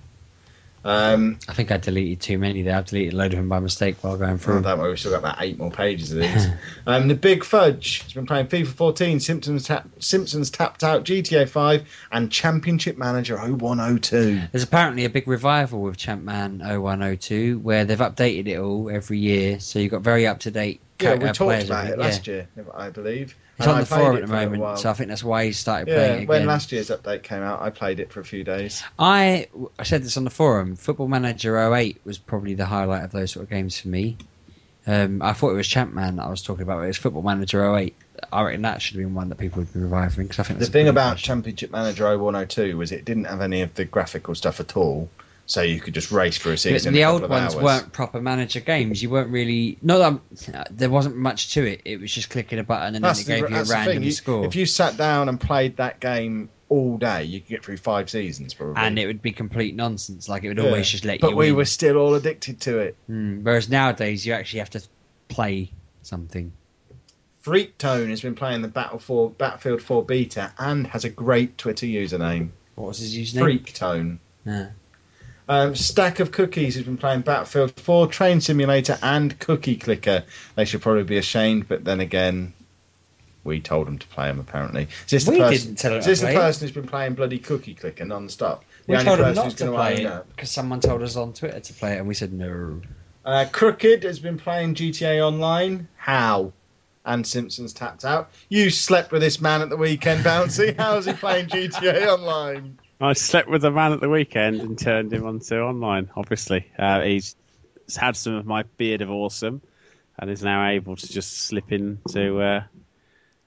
Um, I think I deleted too many there. I've deleted a load of them by mistake while going oh, through. don't worry, we've still got about eight more pages of these. um, the Big Fudge has been playing FIFA 14, Simpsons, tap, Simpsons tapped out, GTA 5, and Championship Manager 0102. There's apparently a big revival with Champman 0102 where they've updated it all every year, so you've got very up to date. Yeah, we talked about it last year, I believe. It's And on I the forum at the for a little moment, so I think that's why he started playing Yeah, it when again. last year's update came out, I played it for a few days. I, I said this on the forum. Football Manager 08 was probably the highlight of those sort of games for me. Um, I thought it was Champman that I was talking about. But it was Football Manager 08. I reckon that should have been one that people would be reviving because I think The thing about Championship Manager 0102 was it didn't have any of the graphical stuff at all, so you could just race for a But season. the old ones hours. weren't proper manager games. You weren't really no. there wasn't much to it. It was just clicking a button and That's then it the, gave you a random. You- score. If you sat down and played that game all day, you could get through five seasons probably. and it would be complete nonsense. Like it would Yeah. always just let but you. But we were still all addicted to it. Hmm. Whereas nowadays you actually have to play something. Freak Tone has been playing the Battle 4, Battlefield 4 beta and has a great Twitter username. What was his username? Freak Tone. Yeah. Um, Stack of Cookies has been playing Battlefield 4, Train Simulator, and Cookie Clicker. They should probably be ashamed, but then again, we told them to play them apparently. Is this the We person, didn't tell them is this the person who's been playing bloody Cookie Clicker non-stop? The We only told person not to play it because someone told us on Twitter to play it, and we said no. Uh, Crooked has been playing GTA Online. How? And Simpsons tapped out. You slept with this man at the weekend, Bouncy. How is he playing GTA Online? I slept with a man at the weekend and turned him onto online. Obviously, uh, he's had some of my beard of awesome, and is now able to just slip into uh,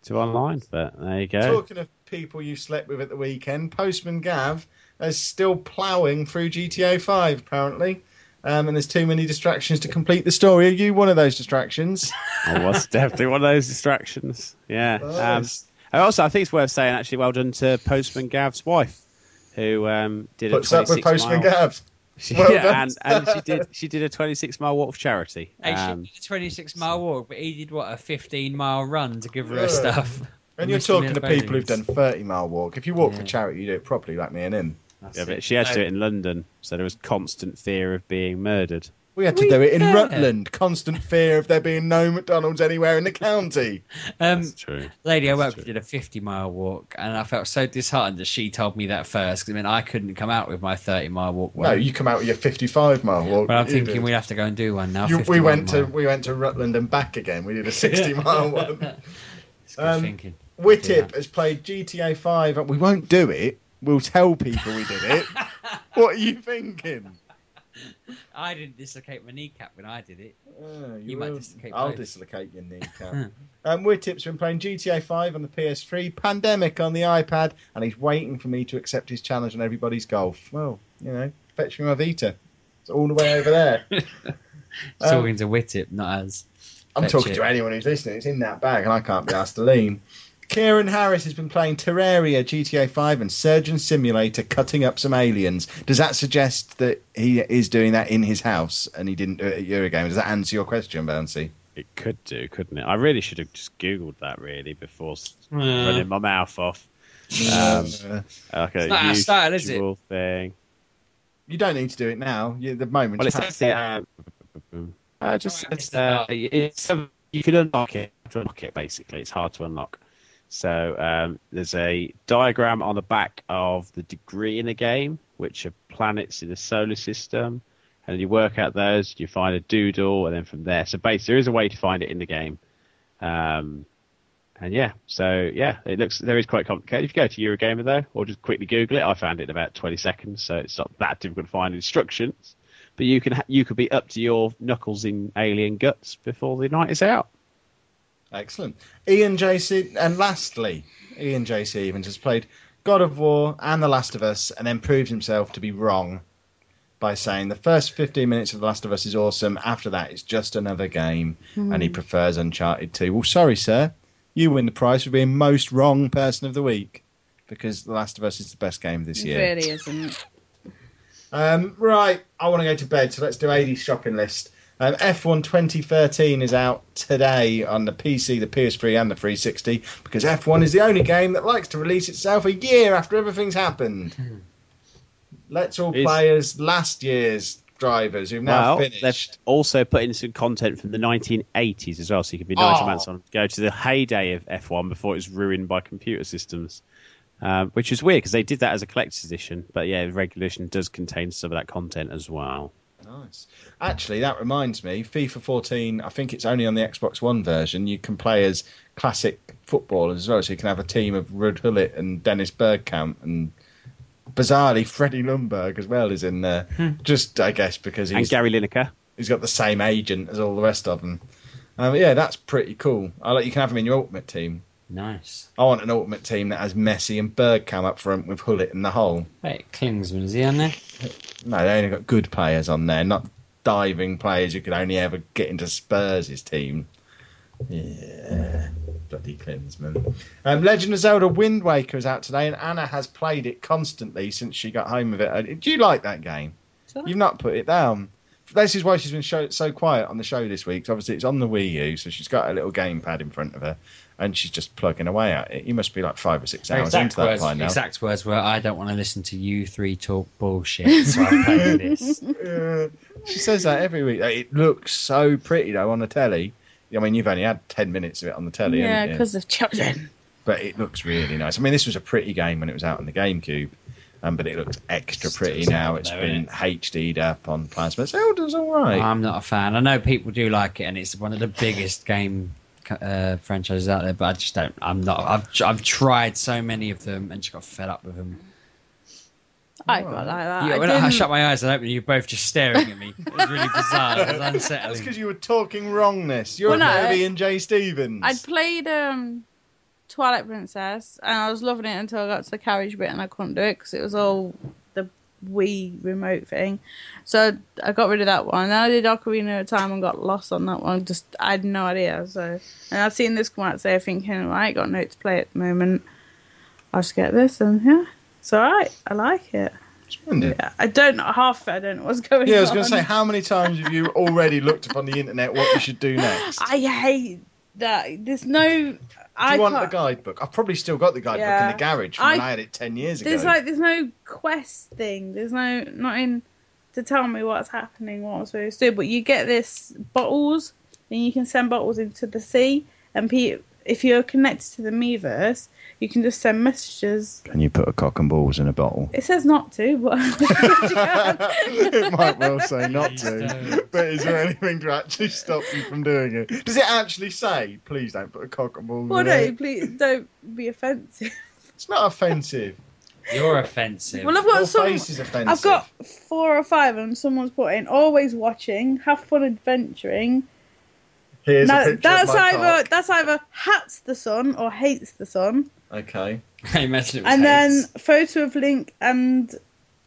to online. But there you go. Talking of people you slept with at the weekend, Postman Gav is still ploughing through GTA 5, apparently. Um, and there's too many distractions to complete the story. Are you one of those distractions? I was definitely one of those distractions. Yeah. Um, and also, I think it's worth saying actually, well done to Postman Gav's wife, who um, did Puts a up with 26 Postman mile. Gav. Well yeah, and, and she did she did a 26 mile walk for charity. Hey, Um, she did a 26 mile walk, but he did what a 15 mile run to give her Yeah. her stuff. And you're talking to people who've done 30 mile walk. If you walk Yeah. for charity, you do it properly, like me and him. yeah, but she had to do it in London, so there was constant fear of being murdered. We had to We do it in dare. Rutland. Constant fear of there being no McDonald's anywhere in the county. Um, That's true. lady I That's worked with did a 50 mile walk, and I felt so disheartened that she told me that first. 'cause I mean, I couldn't come out with my 30 mile walk. No, you come out with your 55 mile walk. But I'm thinking did. we have to go and do one now. You- 50 we mile went to we went to Rutland and back again. We did a 60 mile one. It's good Um, thinking. Wittip has played GTA 5. and We won't do it. We'll tell people we did it. what are you thinking? I didn't dislocate my kneecap when I did it. Oh, You might dislocate I'll both. dislocate your kneecap. um, Wittip's been playing GTA 5 on the PS3, Pandemic on the iPad, and he's waiting for me to accept his challenge on everybody's golf. Well, you know, fetch me my Vita. It's all the way over there. Um, Talking to Wittip, not as. I'm talking it. to anyone who's listening. It's in that bag, and I can't be asked to lean. Kieran Harris has been playing Terraria, GTA 5, and Surgeon Simulator, cutting up some aliens. Does that suggest that he is doing that in his house and he didn't do it at Eurogamer? Does that answer your question, Bouncy? It could do, couldn't it? I really should have just googled that really before s- running my mouth off. Um, Uh, Like It's not our style, is it? thing. you don't need to do it now. You, the moment. Well, it you says there. Uh, uh, just Alright, says, uh, it's um, you can unlock it. Unlock it, basically, it's hard to unlock. So um, there's a diagram on the back of the degree in a game which are planets in the solar system, and you work out those. You find a doodle, and then from there, so basically, there is a way to find it in the game. Um, and yeah, so yeah, it looks there is quite complicated. If you go to Eurogamer though, or just quickly Google it, I found it in about 20 seconds, so it's not that difficult to find instructions. But you can ha- you could be up to your knuckles in alien guts before the night is out. Excellent. Ian JC, and lastly, Ian JC Evans has played God of War and The Last of Us, and then proved himself to be wrong by saying the first 15 minutes of The Last of Us is awesome. After that, it's just another game, and he prefers Uncharted 2. Well, sorry, sir. You win the prize for being most wrong person of the week because The Last of Us is the best game this year. It really isn't. Um, right, I want to go to bed, so let's do 80's shopping list. Um, F1 2013 is out today on the PC, the PS3, and the 360 because F1 is the only game that likes to release itself a year after everything's happened. Let's all play as last year's drivers who've now well, finished. they've also put in some content from the 1980s as well, so you can be 90 Oh. months on. Go to the heyday of F1 before it was ruined by computer systems, um, which is weird because they did that as a collector's edition. But yeah, the regular edition does contain some of that content as well. Nice. Actually, that reminds me, FIFA 14, I think it's only on the Xbox One version. You can play as classic footballers as well, so you can have a team of Ruud Gullit and Dennis Bergkamp and bizarrely Freddie Ljungberg as well is in there. Just, I guess, because he's And Gary Lineker. he's got the same agent as all the rest of them. Um, yeah, that's pretty cool. I like you can have him in your ultimate team. Nice. I want an ultimate team that has Messi and Bergkamp up front with Gullit in the hole. Wait, Klinsmann, is he on there? No, they only got good players on there, not diving players who could only ever get into Spurs' team. Yeah, bloody Klinsmann. Um, Legend of Zelda Wind Waker is out today, and Anna has played it constantly since she got home with it. Uh, Do you like that game? You've not put it down. This is why she's been show, so quiet on the show this week. 'cause obviously, it's on the Wii U, so she's got a little gamepad in front of her, and she's just plugging away at it. You must be like five or six hours exact into that words, by now. exact words were, I don't want to listen to you three talk bullshit, so I'm playing this. Uh, she says that every week. It looks so pretty though on the telly. I mean, you've only had ten minutes of it on the telly, Yeah, because of children. but it looks really nice. I mean, this was a pretty game when it was out on the GameCube, um, but it looks extra pretty Still now. solid It's though, been innit? HD'd up on plasma. Zelda's all right. I'm not a fan. I know people do like it, and it's one of the biggest game uh, franchises out there. But I just don't. I'm not. I've I've tried so many of them and just got fed up with them. I got like that. Yeah, I when I, didn't- shut my eyes and open, you're both just staring at me. It was really bizarre. It was That's unsettling. because you were talking wrongness. You're Well, a no, bit of I- Ian J. Stevens. I'd played um, Twilight Princess, and I was loving it until I got to the carriage bit, and I couldn't do it because it was all the Wii remote thing. So I got rid of that one. Then I did Ocarina of Time and got lost on that one. Just I had no idea. So and I've seen this come out today, thinking, right, got no to play at the moment. I'll just get this, and yeah, it's all right. I like it. Splendid. Yeah, I don't know half. I don't know what's going on. Yeah, I was going to say, how many times have you already looked upon the internet what you should do next? I hate that. There's no. Do I you want the guidebook? I've probably still got the guidebook Yeah. in the garage I- I had it ten years ago. There's like there's no quest thing. There's no nothing to tell me what's happening, what I'm supposed to do. But you get this bottles, and you can send bottles into the sea. And pe- if you're connected to the Miiverse, you can just send messages. Can you put a cock and balls in a bottle? It says not to, but it might well say not to. But is there anything to actually stop you from doing it? Does it actually say, please don't put a cock and balls well, in no, it? please don't be offensive. It's not offensive. You're offensive. Well, I've Your got some. face is offensive. I've got four or five, and someone's put in always watching, have fun adventuring. Here's Now, a picture that's of my either cock. that's either hats the sun or hates the sun. Okay. I imagine it was and then photo of Link and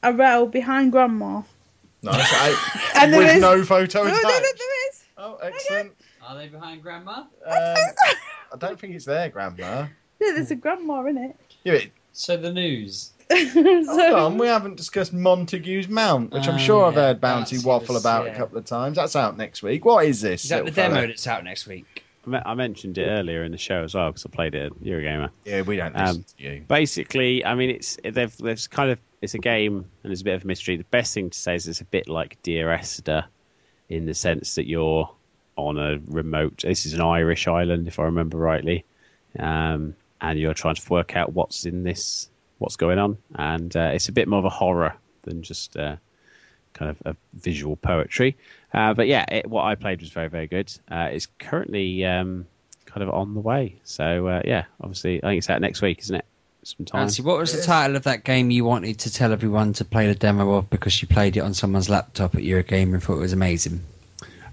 Aryll behind Grandma. Nice. I, And there with is- no photo no, no, attached. there is. Oh, excellent. Are they behind Grandma? Um, I don't think it's there, Grandma. Yeah, there's a grandma in it. Yeah, but So the news. Hold so, on, we haven't discussed Montague's Mount, which I'm Oh, sure I've yeah, heard Bouncy waffle was- about a couple of times. That's out next week. What is this? Is that the little fella? demo that's out next week? I mentioned it earlier in the show as well because I played it at Eurogamer. Yeah, we don't listen Um, to you. Basically, I mean, it's they've there's kind of it's a game and there's a bit of a mystery. The best thing to say is it's a bit like Dear Esther, in the sense that you're on a remote. This is an Irish island, if I remember rightly, um, and you're trying to work out what's in this, what's going on, and uh, it's a bit more of a horror than just uh, kind of a visual poetry. Uh, but yeah, it, what I played was very very good. Uh, it's currently um, kind of on the way. So uh, yeah, obviously I think it's out next week, isn't it? Sometime. Nancy, what was the title of that game you wanted to tell everyone to play the demo of because you played it on someone's laptop at Eurogamer and thought it was amazing?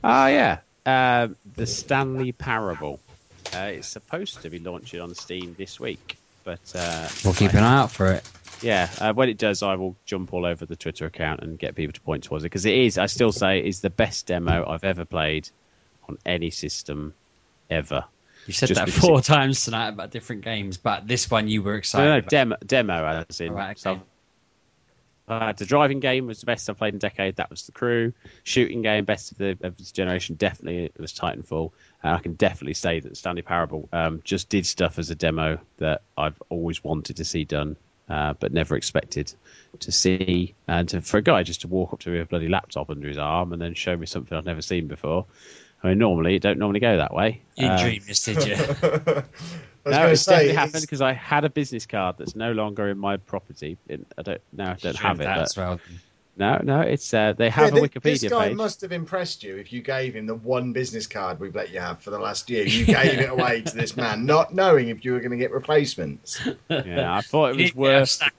Ah, yeah. Uh, the Stanley Parable. Uh, it's supposed to be launching on Steam this week, but uh, We'll keep I- an eye out for it. Yeah, uh, when it does, I will jump all over the Twitter account and get people to point towards it because it is. I still say is the best demo I've ever played on any system ever. You said Just that four it- times tonight about different games, but this one you were excited. No, no, about. demo, demo as in. Right, so. Uh, the driving game was the best I've played in a decade. That was the crew. Shooting game, best of the of this generation. Definitely, it was Titanfall. And I can definitely say that Stanley Parable um, just did stuff as a demo that I've always wanted to see done, uh, but never expected to see. And to, for a guy just to walk up to me with a bloody laptop under his arm and then show me something I've never seen before. I mean, normally it don't normally go that way. You didn't Um, dream this, did you? I was no, it's say, definitely it's- happened because I had a business card that's no longer in my property. It, I don't now I don't Dreamed have it. that But as well. No, no, it's uh, they have Yeah, a thi- This Wikipedia guy page. must have impressed you if you gave him the one business card we've let you have for the last year. You gave it away to this man, not knowing if you were going to get replacements. Yeah, I thought it was didn't get a worth stack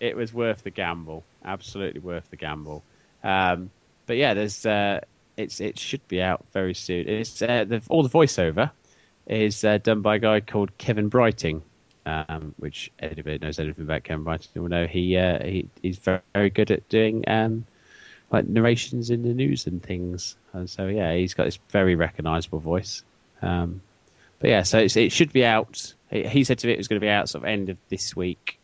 it was worth the gamble. Absolutely worth the gamble. Um, but yeah, there's uh, it's it should be out very soon. It's uh, the, all the voiceover is uh, done by a guy called Kevan Brighting, um, which anybody knows anything about Kevan Brighting will know he uh, he he's very, very good at doing um, like narrations in the news and things. And so yeah, he's got this very recognisable voice. Um, but yeah, so it should be out. He, said to me it was going to be out sort of end of this week,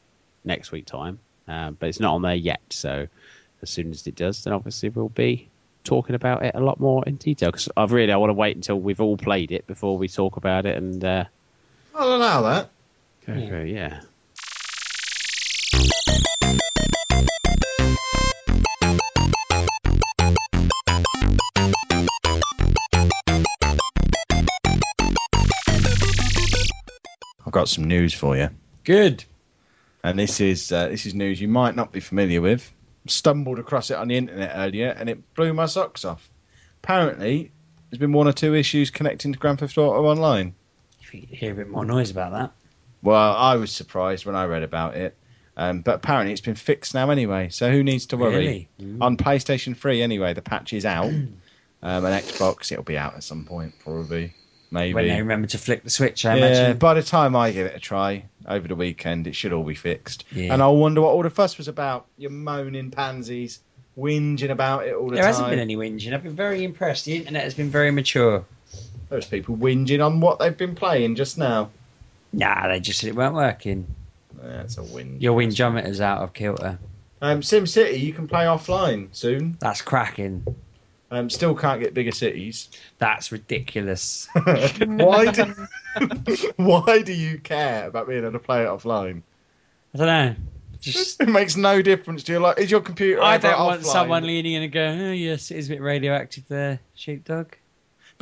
next week time, um, but it's not on there yet. So as soon as it does, then obviously we'll be talking about it a lot more in detail. Because I've really I want to wait until we've all played it before we talk about it and uh, I'll allow that. Go Yeah. Yeah. I've got some news for you, Good. and this is uh, this is news you might not be familiar with. Stumbled across it on the internet earlier, and it blew my socks off. Apparently, there's been one or two issues connecting to Grand Theft Auto Online. If you hear a bit more noise about that. Well, I was surprised when I read about it, um, but apparently it's been fixed now anyway. So who needs to worry? Really? Mm. On PlayStation 3 anyway, the patch is out. um, and Xbox, it'll be out at some point, probably, maybe. When they remember to flick the switch, I yeah, imagine. by the time I give it a try over the weekend, it should all be fixed. Yeah. And I'll wonder what all the fuss was about. You're moaning pansies, whinging about it all the There time. There hasn't been any whinging. I've been very impressed. The internet has been very mature. There's people whinging on what they've been playing just now. Nah, they just said it weren't working. That's a whinge. Your whingometer's out of kilter. Um, Sim City, you can play offline soon. That's cracking. Um, still can't get bigger cities. That's ridiculous. why do Why do you care about being able to play it offline? I don't know. Just It makes no difference to you. Like, is your computer? I don't want offline? someone leaning in and going, "Oh yes, it is a bit radioactive there, sheepdog."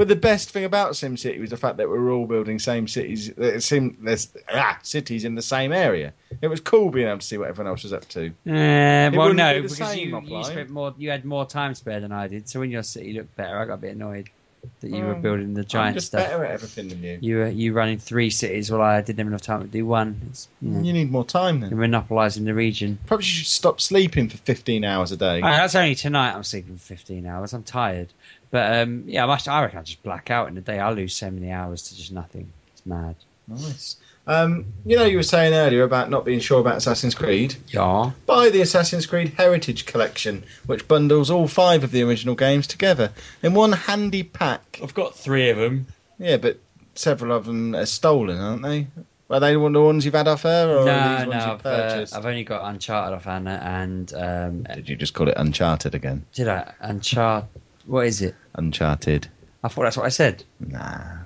But the best thing about SimCity was the fact that we were all building same cities, uh, sim, there's, ah, cities in the same area. It was cool being able to see what everyone else was up to. Uh, well, no, be because you, you spent more. You had more time spare than I did. So when your city looked better, I got a bit annoyed that you were Um, building the I'm giant just stuff. better at everything than you. You were you running three cities while I didn't have enough time to do one. It's, you know, You need more time then. you're monopolising the region. Probably you should stop sleeping for 15 hours a day. That's only tonight. I'm sleeping for 15 hours. I'm tired, but um, yeah, I, must, I reckon I just black out in the day. I lose so many hours to just nothing. It's mad. Nice. Um, you know, you were saying earlier about not being sure about Assassin's Creed. Yeah. Buy the Assassin's Creed Heritage Collection, which bundles all five of the original games together in one handy pack. I've got three of them. Yeah, but several of them are stolen, aren't they? Are they the ones you've had off her, or no, are these no, ones I've, you've uh. I've only got Uncharted off Anna, and um, Did you just call it Uncharted again? did I Uncharted? What is it? Uncharted. I thought that's what I said. Nah,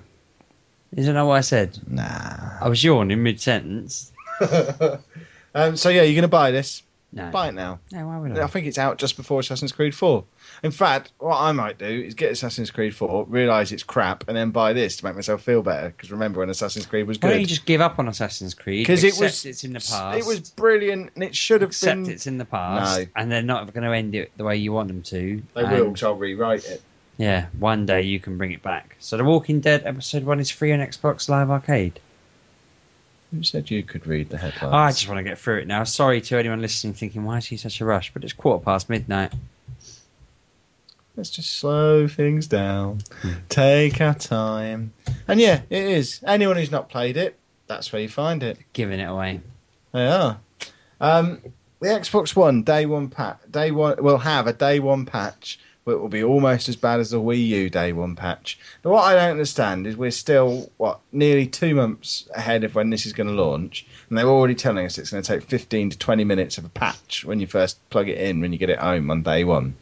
Isn't that what I said? nah. I was yawning mid sentence. um, so yeah, you're gonna buy this. No. Buy it now. No, why would I I? think it's out just before Assassin's Creed 4. In fact, what I might do is get Assassin's Creed 4, realise it's crap, and then buy this to make myself feel better. Because remember when Assassin's Creed was Why don't you just give up on Assassin's Creed? Because it was it's in the past. It was brilliant, and it should have been. it's in the past, No. and they're not going to end it the way you want them to. They and, will, because I'll rewrite it. Yeah, one day you can bring it back. So The Walking Dead episode one is free on Xbox Live Arcade. Who said you could read the headlines? I just want to get through it now. Sorry to anyone listening, thinking why is he such a rush? But it's quarter past midnight. Let's just slow things down. Hmm. Take our time. And yeah, it is. Anyone who's not played it, that's where you find it. Giving it away. They are. Um, the Xbox One day one patch. Day one will have a day one patch, but it will be almost as bad as the Wii U day one patch. But what I don't understand is we're still what nearly two months ahead of when this is going to launch, and they're already telling us it's going to take 15 to 20 minutes of a patch when you first plug it in when you get it home on day one.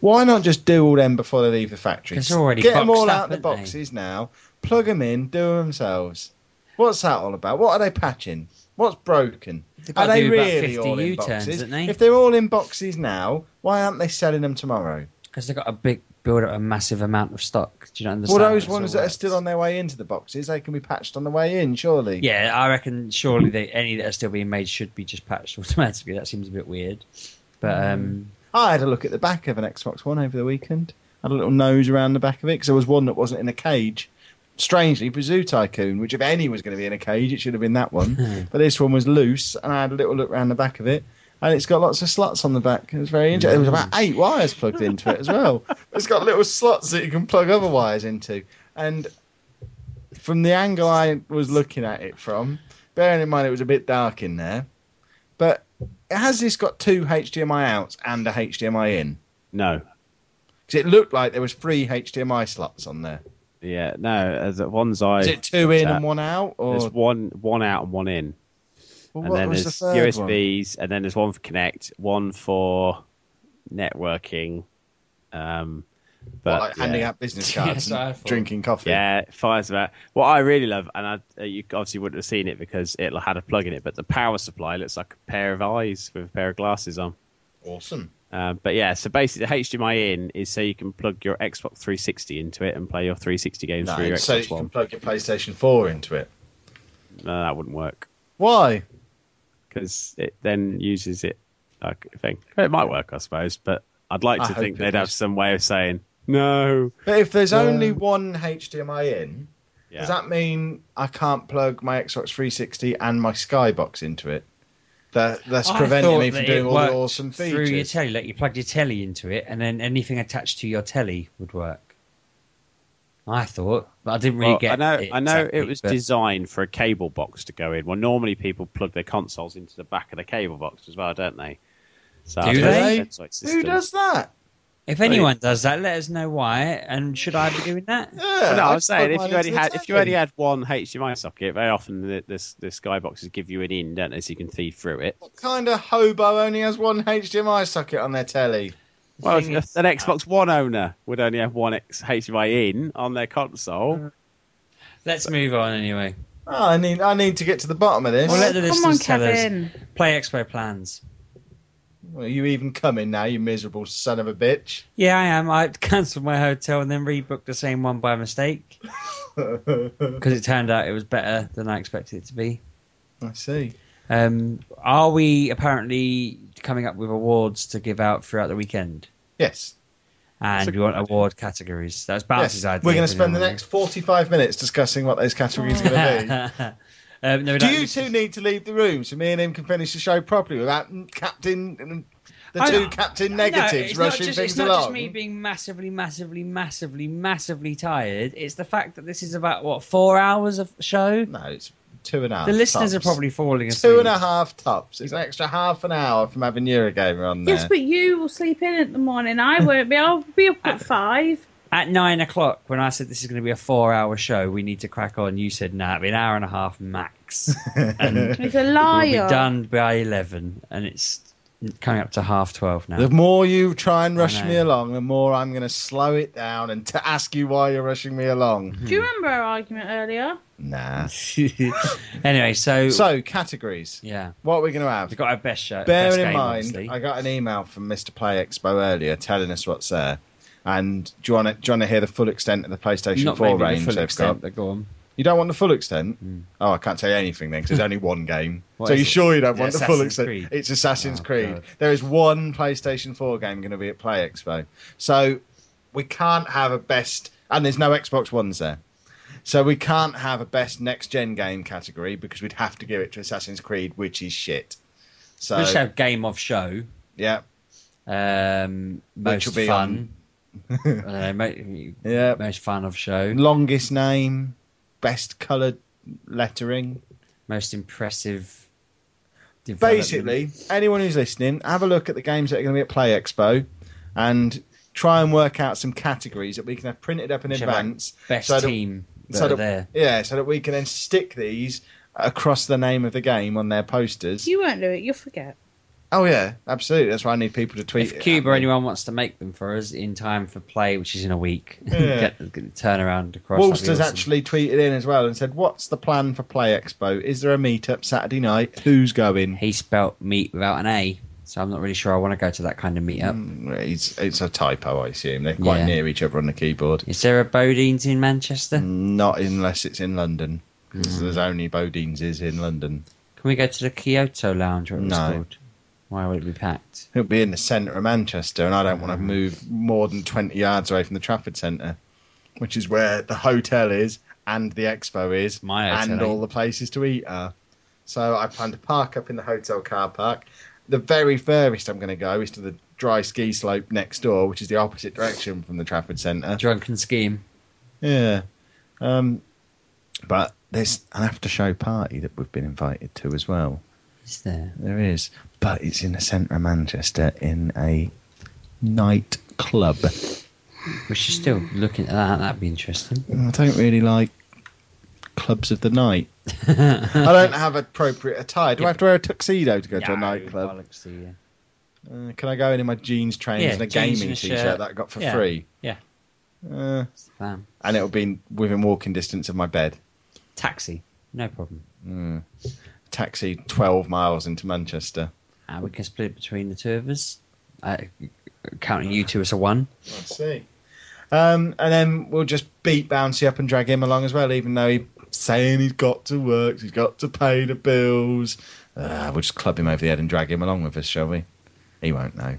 Why not just do all them before they leave the factory? already Get them all out of the aren't they? boxes now. Plug them in. Do them themselves. What's that all about? What are they patching? What's broken? Are they really all in U-turns, boxes? they? If they're all in boxes now, why aren't they selling them tomorrow? Because they've got a big build up a massive amount of stock. Do you not Well, understand? those how it ones that are still on their way into the boxes, they can be patched on the way in, surely. Yeah, I reckon surely they, any that are still being made should be just patched automatically. That seems a bit weird. But um, I had a look at the back of an Xbox One over the weekend. I had a little nose around the back of it because there was one that wasn't in a cage. Strangely, for Zoo Tycoon, which if any was going to be in a cage, it should have been that one. but this one was loose, and I had a little look around the back of it, and it's got lots of slots on the back. It was very interesting. There was about eight wires plugged into it as well. It's got little slots that you can plug other wires into, and from the angle I was looking at it from, bearing in mind it was a bit dark in there, but it has this got two HDMI outs and a HDMI in? No. Because it looked like there was three HDMI slots on there. Yeah, no. The ones I Is it two in uh, and one out, or there's one one out and one in, well, and what then was the there's third one? USBs, and then there's one for Kinect, one for networking. Um, but What, like yeah. handing out business cards that's and thought. drinking coffee. Yeah, fires about. What I really love, and I, uh, you obviously wouldn't have seen it because it had a plug in it, but the power supply looks like a pair of eyes with a pair of glasses on. awesome. Um, but yeah, so basically, the HDMI in is so you can plug your Xbox 360 into it and play your 360 games through No, your so you Xbox can One. plug your PlayStation 4 into it. No, that wouldn't work Why? Because it then uses it like a thing. It might work, I suppose, but I'd like I to hope think they'd have some way of saying no. But if there's Yeah. only one HDMI in, Yeah. does that mean I can't plug my Xbox 360 and my Skybox into it? That that's I preventing me from doing all the worked awesome through your telly. Like you plug your telly into it, and then anything attached to your telly would work. I thought, but I didn't really Well, get. I know. it I know exactly, it was but- designed for a cable box to go in. Well, normally people plug their consoles into the back of the cable box as well, don't they? So Do they? Who does that? If anyone does that, let us know why. And should I be doing that? Yeah, Well, no, I I'm saying if you only had if you telly. only had one HDMI socket, very often the the, the skyboxes give you an in, don't they, so you can feed through it. What kind of hobo only has one HDMI socket on their telly? Well, thing if an Xbox One owner would only have one X HDMI in on their console. Uh, let's move on anyway. Oh, I need I need to get to the bottom of this. Well, let the Come on, listeners tell us. Kevin. Play Expo plans. Well, you even coming now, you miserable son of a bitch. Yeah, I am. I cancelled my hotel and then rebooked the same one by mistake because it turned out it was better than I expected it to be. I see. Um, are we apparently coming up with awards to give out throughout the weekend? Yes. And we want idea. award categories. That's yes. Idea. We're going to spend the next 45 minutes discussing what those categories are going to be. um, no, Do you two need to leave the room so me and him can finish the show properly without Captain, the I- two Captain negatives not rushing just, things It's not along? just me being massively, massively, massively, massively tired. It's the fact that this is about what four hours of show. No, it's two and a half. the listeners are probably falling asleep. two and a half tops. It's an extra half an hour from having Eurogamer on there. Yes, but you will sleep in at the morning. I won't be. I'll be up at five. At nine o'clock, when I said this is going to be a four-hour show, we need to crack on. You said, "Nah, it'll be an hour and a half max, and it's a we'll be liar. done by eleven. And it's coming up to half twelve now. The more you try and rush me along, the more I'm going to slow it down and to ask you why you're rushing me along. Hmm. Do you remember our argument earlier? Nah. anyway, so, So categories. yeah, What are we going to have? we've got our best show. Bearing best in game, mind, obviously. I got an email from Mr. Play Expo earlier telling us what's there. And do you want to, do you want to hear the full extent of the PlayStation not 4 maybe the range full they've extent, got? but go on. You don't want the full extent? Mm. Oh, I can't tell you anything then because there's only one game. So you sure you don't it want the full extent? Creed? It's Assassin's Oh, Creed. God. There is one PlayStation 4 game going to be at Play Expo. So we can't have a best, and there's no Xbox Ones there. So we can't have a best next gen game category because we'd have to give it to Assassin's Creed, which is shit. So we just have game of show. yeah, Um, most will be fun. I don't know, mo- yeah. most fun of show. Longest name, best coloured lettering. Most impressive. Basically, anyone who's listening, have a look at the games that are going to be at Play Expo, and try and work out some categories that we can have printed up in Which have, like, advance. best so that- team that so are that- there. Yeah, so that we can then stick these across the name of the game on their posters. You won't do it. You'll forget. Oh yeah, absolutely. That's why I need people to tweet. If Cube or anyone wants to make them for us in time for play, which is in a week, Yeah. get, get the turnaround across. Wolster's awesome. actually tweeted in as well and said, "What's the plan for Play Expo? Is there a meetup Saturday night? Who's going?" He spelt meat without an A, so I'm not really sure I want to go to that kind of meetup. Mm, It's it's a typo, I assume. They're quite Yeah. near each other on the keyboard. Is there a Bodean's in Manchester? Not unless it's in London, because Mm. there's only Bodean's is in London. Can we go to the Kyoto Lounge? Was No. called? Why would it be packed? It'll be in the centre of Manchester, and I don't want to move more than 20 yards away from the Trafford Centre, which is where the hotel is and the expo is, My and all the places to eat are. So I plan to park up in the hotel car park. The very furthest I'm going to go is to the dry ski slope next door, which is the opposite direction from the Trafford Centre. Drunken scheme. Yeah. Um, but there's an after show party that we've been invited to as well. Is there? There is, but it's in the centre of Manchester in a nightclub. We should still looking at that. That'd be interesting. I don't really like clubs of the night. I don't have appropriate attire. Do I have to wear a tuxedo to go to a nightclub? bollocks to you. Uh, can I go in in my jeans, trainers, Yeah, and a jeans gaming and a t-shirt shirt. that I got for Yeah. free? Yeah. Uh, Bam. and it'll be within walking distance of my bed. Taxi. No problem. Mm. Taxi 12 miles into Manchester. Uh, we can split between the two of us. Uh, counting you two as a one. Let's see. Um, and then we'll just beat Bouncy up and drag him along as well, even though he's saying he's got to work, he's got to pay the bills. Uh, we'll just club him over the head and drag him along with us, shall we? He won't know.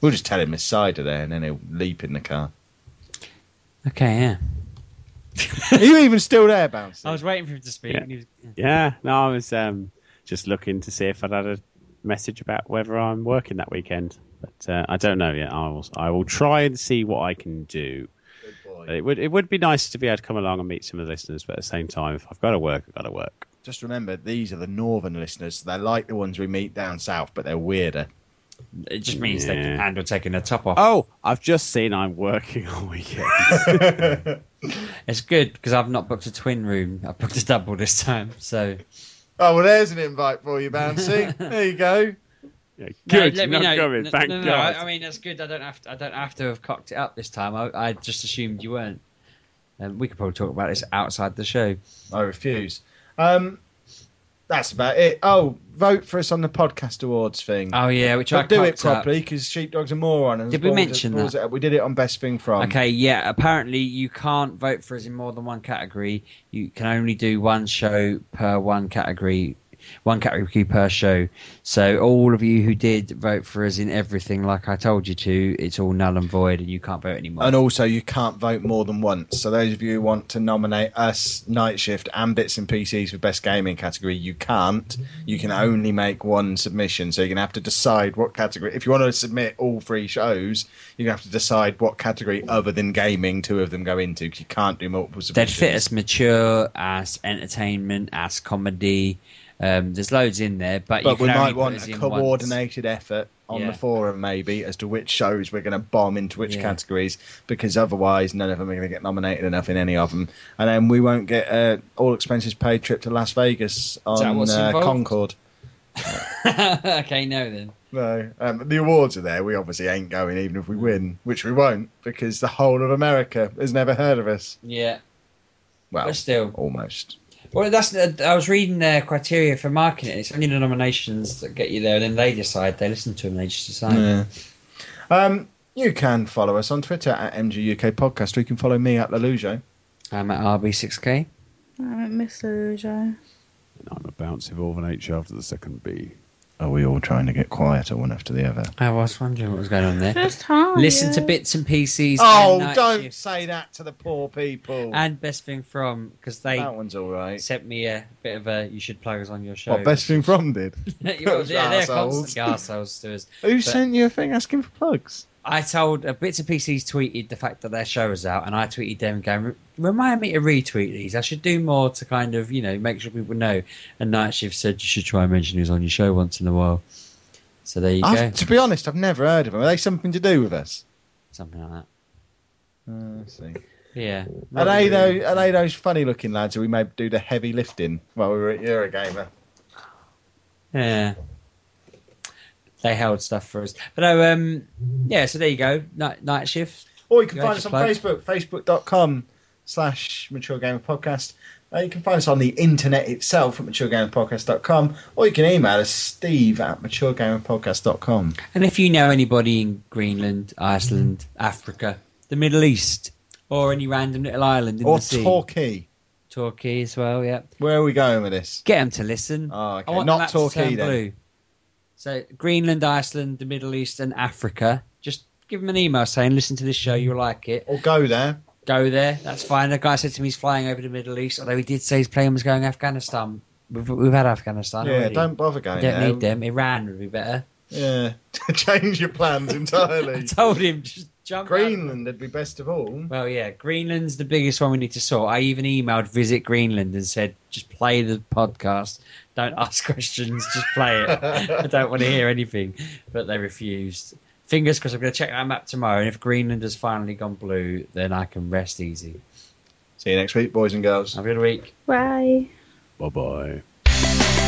We'll just tell him his side of there, and then he'll leap in the car. Okay, yeah. Are you even still there, Bouncy? I was waiting for him to speak. Yeah. and he was- Yeah, no, I was um, just looking to see if I'd had a message about whether I'm working that weekend, but uh, I don't know yet. I will, I will try and see what I can do. Good boy. It would, it would be nice to be able to come along and meet some of the listeners, but at the same time, if I've got to work, I've got to work. Just remember, these are the northern listeners. They're like the ones we meet down south, but they're weirder. It just means they can Yeah. handle taking the top off. Oh, I've just seen I'm working all weekend. It's good because I've not booked a twin room. I've booked a double this time. So Oh, well, there's an invite for you, Bouncy. there you go. Yeah, No, good, let me not know. coming, No, thank no, no, God. I, I mean, that's good. I don't have to. I don't have to have cocked it up this time. I, I just assumed you weren't. Um, we could probably talk about this outside the show. I refuse. Um, that's about it. Oh, vote for us on the podcast awards thing. Oh yeah, which I But do it properly because Sheepdog's a moron. and Did we mention that? it. We did it on Best Thing From. Okay, yeah. Apparently, you can't vote for us in more than one category. You can only do one show per one category, one category per show. So all of you who did vote for us in everything, like I told you to, it's all null and void, and you can't vote anymore. And also, you can't vote more than once. So those of you who want to nominate us, Night Shift, and Bits and PCs for Best Gaming category, you can't. You can only make one submission. So you're going to have to decide what category. If you want to submit all three shows, you're going to have to decide what category other than gaming two of them go into because you can't do multiple They'd fit as mature, as entertainment, as comedy. Um, there's loads in there, but, you But we might want a in once. coordinated effort on Yeah. the forum, maybe, as to which shows we're going to bomb into which Yeah. categories, because otherwise none of them are going to get nominated enough in any of them, and then we won't get a all expenses paid trip to Las Vegas on uh. Concorde. okay, no then. No, um, the awards are there. We obviously ain't going, even if we win, which we won't, because the whole of America has never heard of us. Yeah, Well, but still. almost. Well, that's I was reading their criteria for marking it. It's only the nominations that get you there, and then they decide. They listen to them. They just decide. Yeah. Um, you can follow us on Twitter at MGUK Podcast, or you can follow me at Lelujo. I'm at RB6K. I'm at Mr. Rougeau. I'm a bouncy Vorvan H after the second B. Are we all trying to get quieter one after the other? I was wondering what was going on there. Just hard. Listen to bits and pieces. Oh, and Night don't Shift, say that to the poor people. And best thing from because they that one's all right. sent me a bit of a you should plug us on your show. What best thing from did? yeah, they're Arseholes. constantly arseholes to us. Who But- sent you a thing asking for plugs? I told uh, Bits and Pieces tweeted the fact that their show was out, and I tweeted them going, "Remind me to retweet these. I should do more to kind of you know make sure people know." And Night Shift said you should try and mention who's on your show once in a while. So there you go, I've, to be honest, I've never heard of them. Are they something to do with us? something like that. Uh, let's see. Yeah. Are they Robbie those? Are they those funny-looking lads who we may do the heavy lifting? while we were at Eurogamer. Yeah. They held stuff for us, but no, um, yeah. So there you go. Night, night shift. Or you can find us on your Facebook, facebook.com slash Mature Gamer Podcast. Uh, you can find us on the internet itself at maturegamerpodcast.com, or you can email us, steve at maturegamerpodcast.com. And if you know anybody in Greenland, Iceland, Africa, the Middle East, or any random little island in Or the sea, Torquay. Torquay as well, yeah. Where are we going with this? Get them to listen. Oh, okay. Not Torquay then. blue. So Greenland, Iceland, the Middle East, and Africa. Just give them an email saying, "Listen to this show, you'll like it." Or go there. Go there. That's fine. The guy said to me he's flying over the Middle East, although he did say his plane was going Afghanistan. We've, we've had Afghanistan yeah, already. don't bother going Don't there. need them. Iran would be better. Yeah, change your plans entirely. I entirely. told him just jump. out. Greenland would be best of all. Well, yeah, Greenland's the biggest one we need to sort. I even emailed Visit Greenland and said, just play the podcast. Don't ask questions, just play it. I don't want to hear anything. But they refused. Fingers crossed, I'm going to check that map tomorrow. And if Greenland has finally gone blue, then I can rest easy. See you next week, boys and girls. Have a good week. Bye. Bye bye.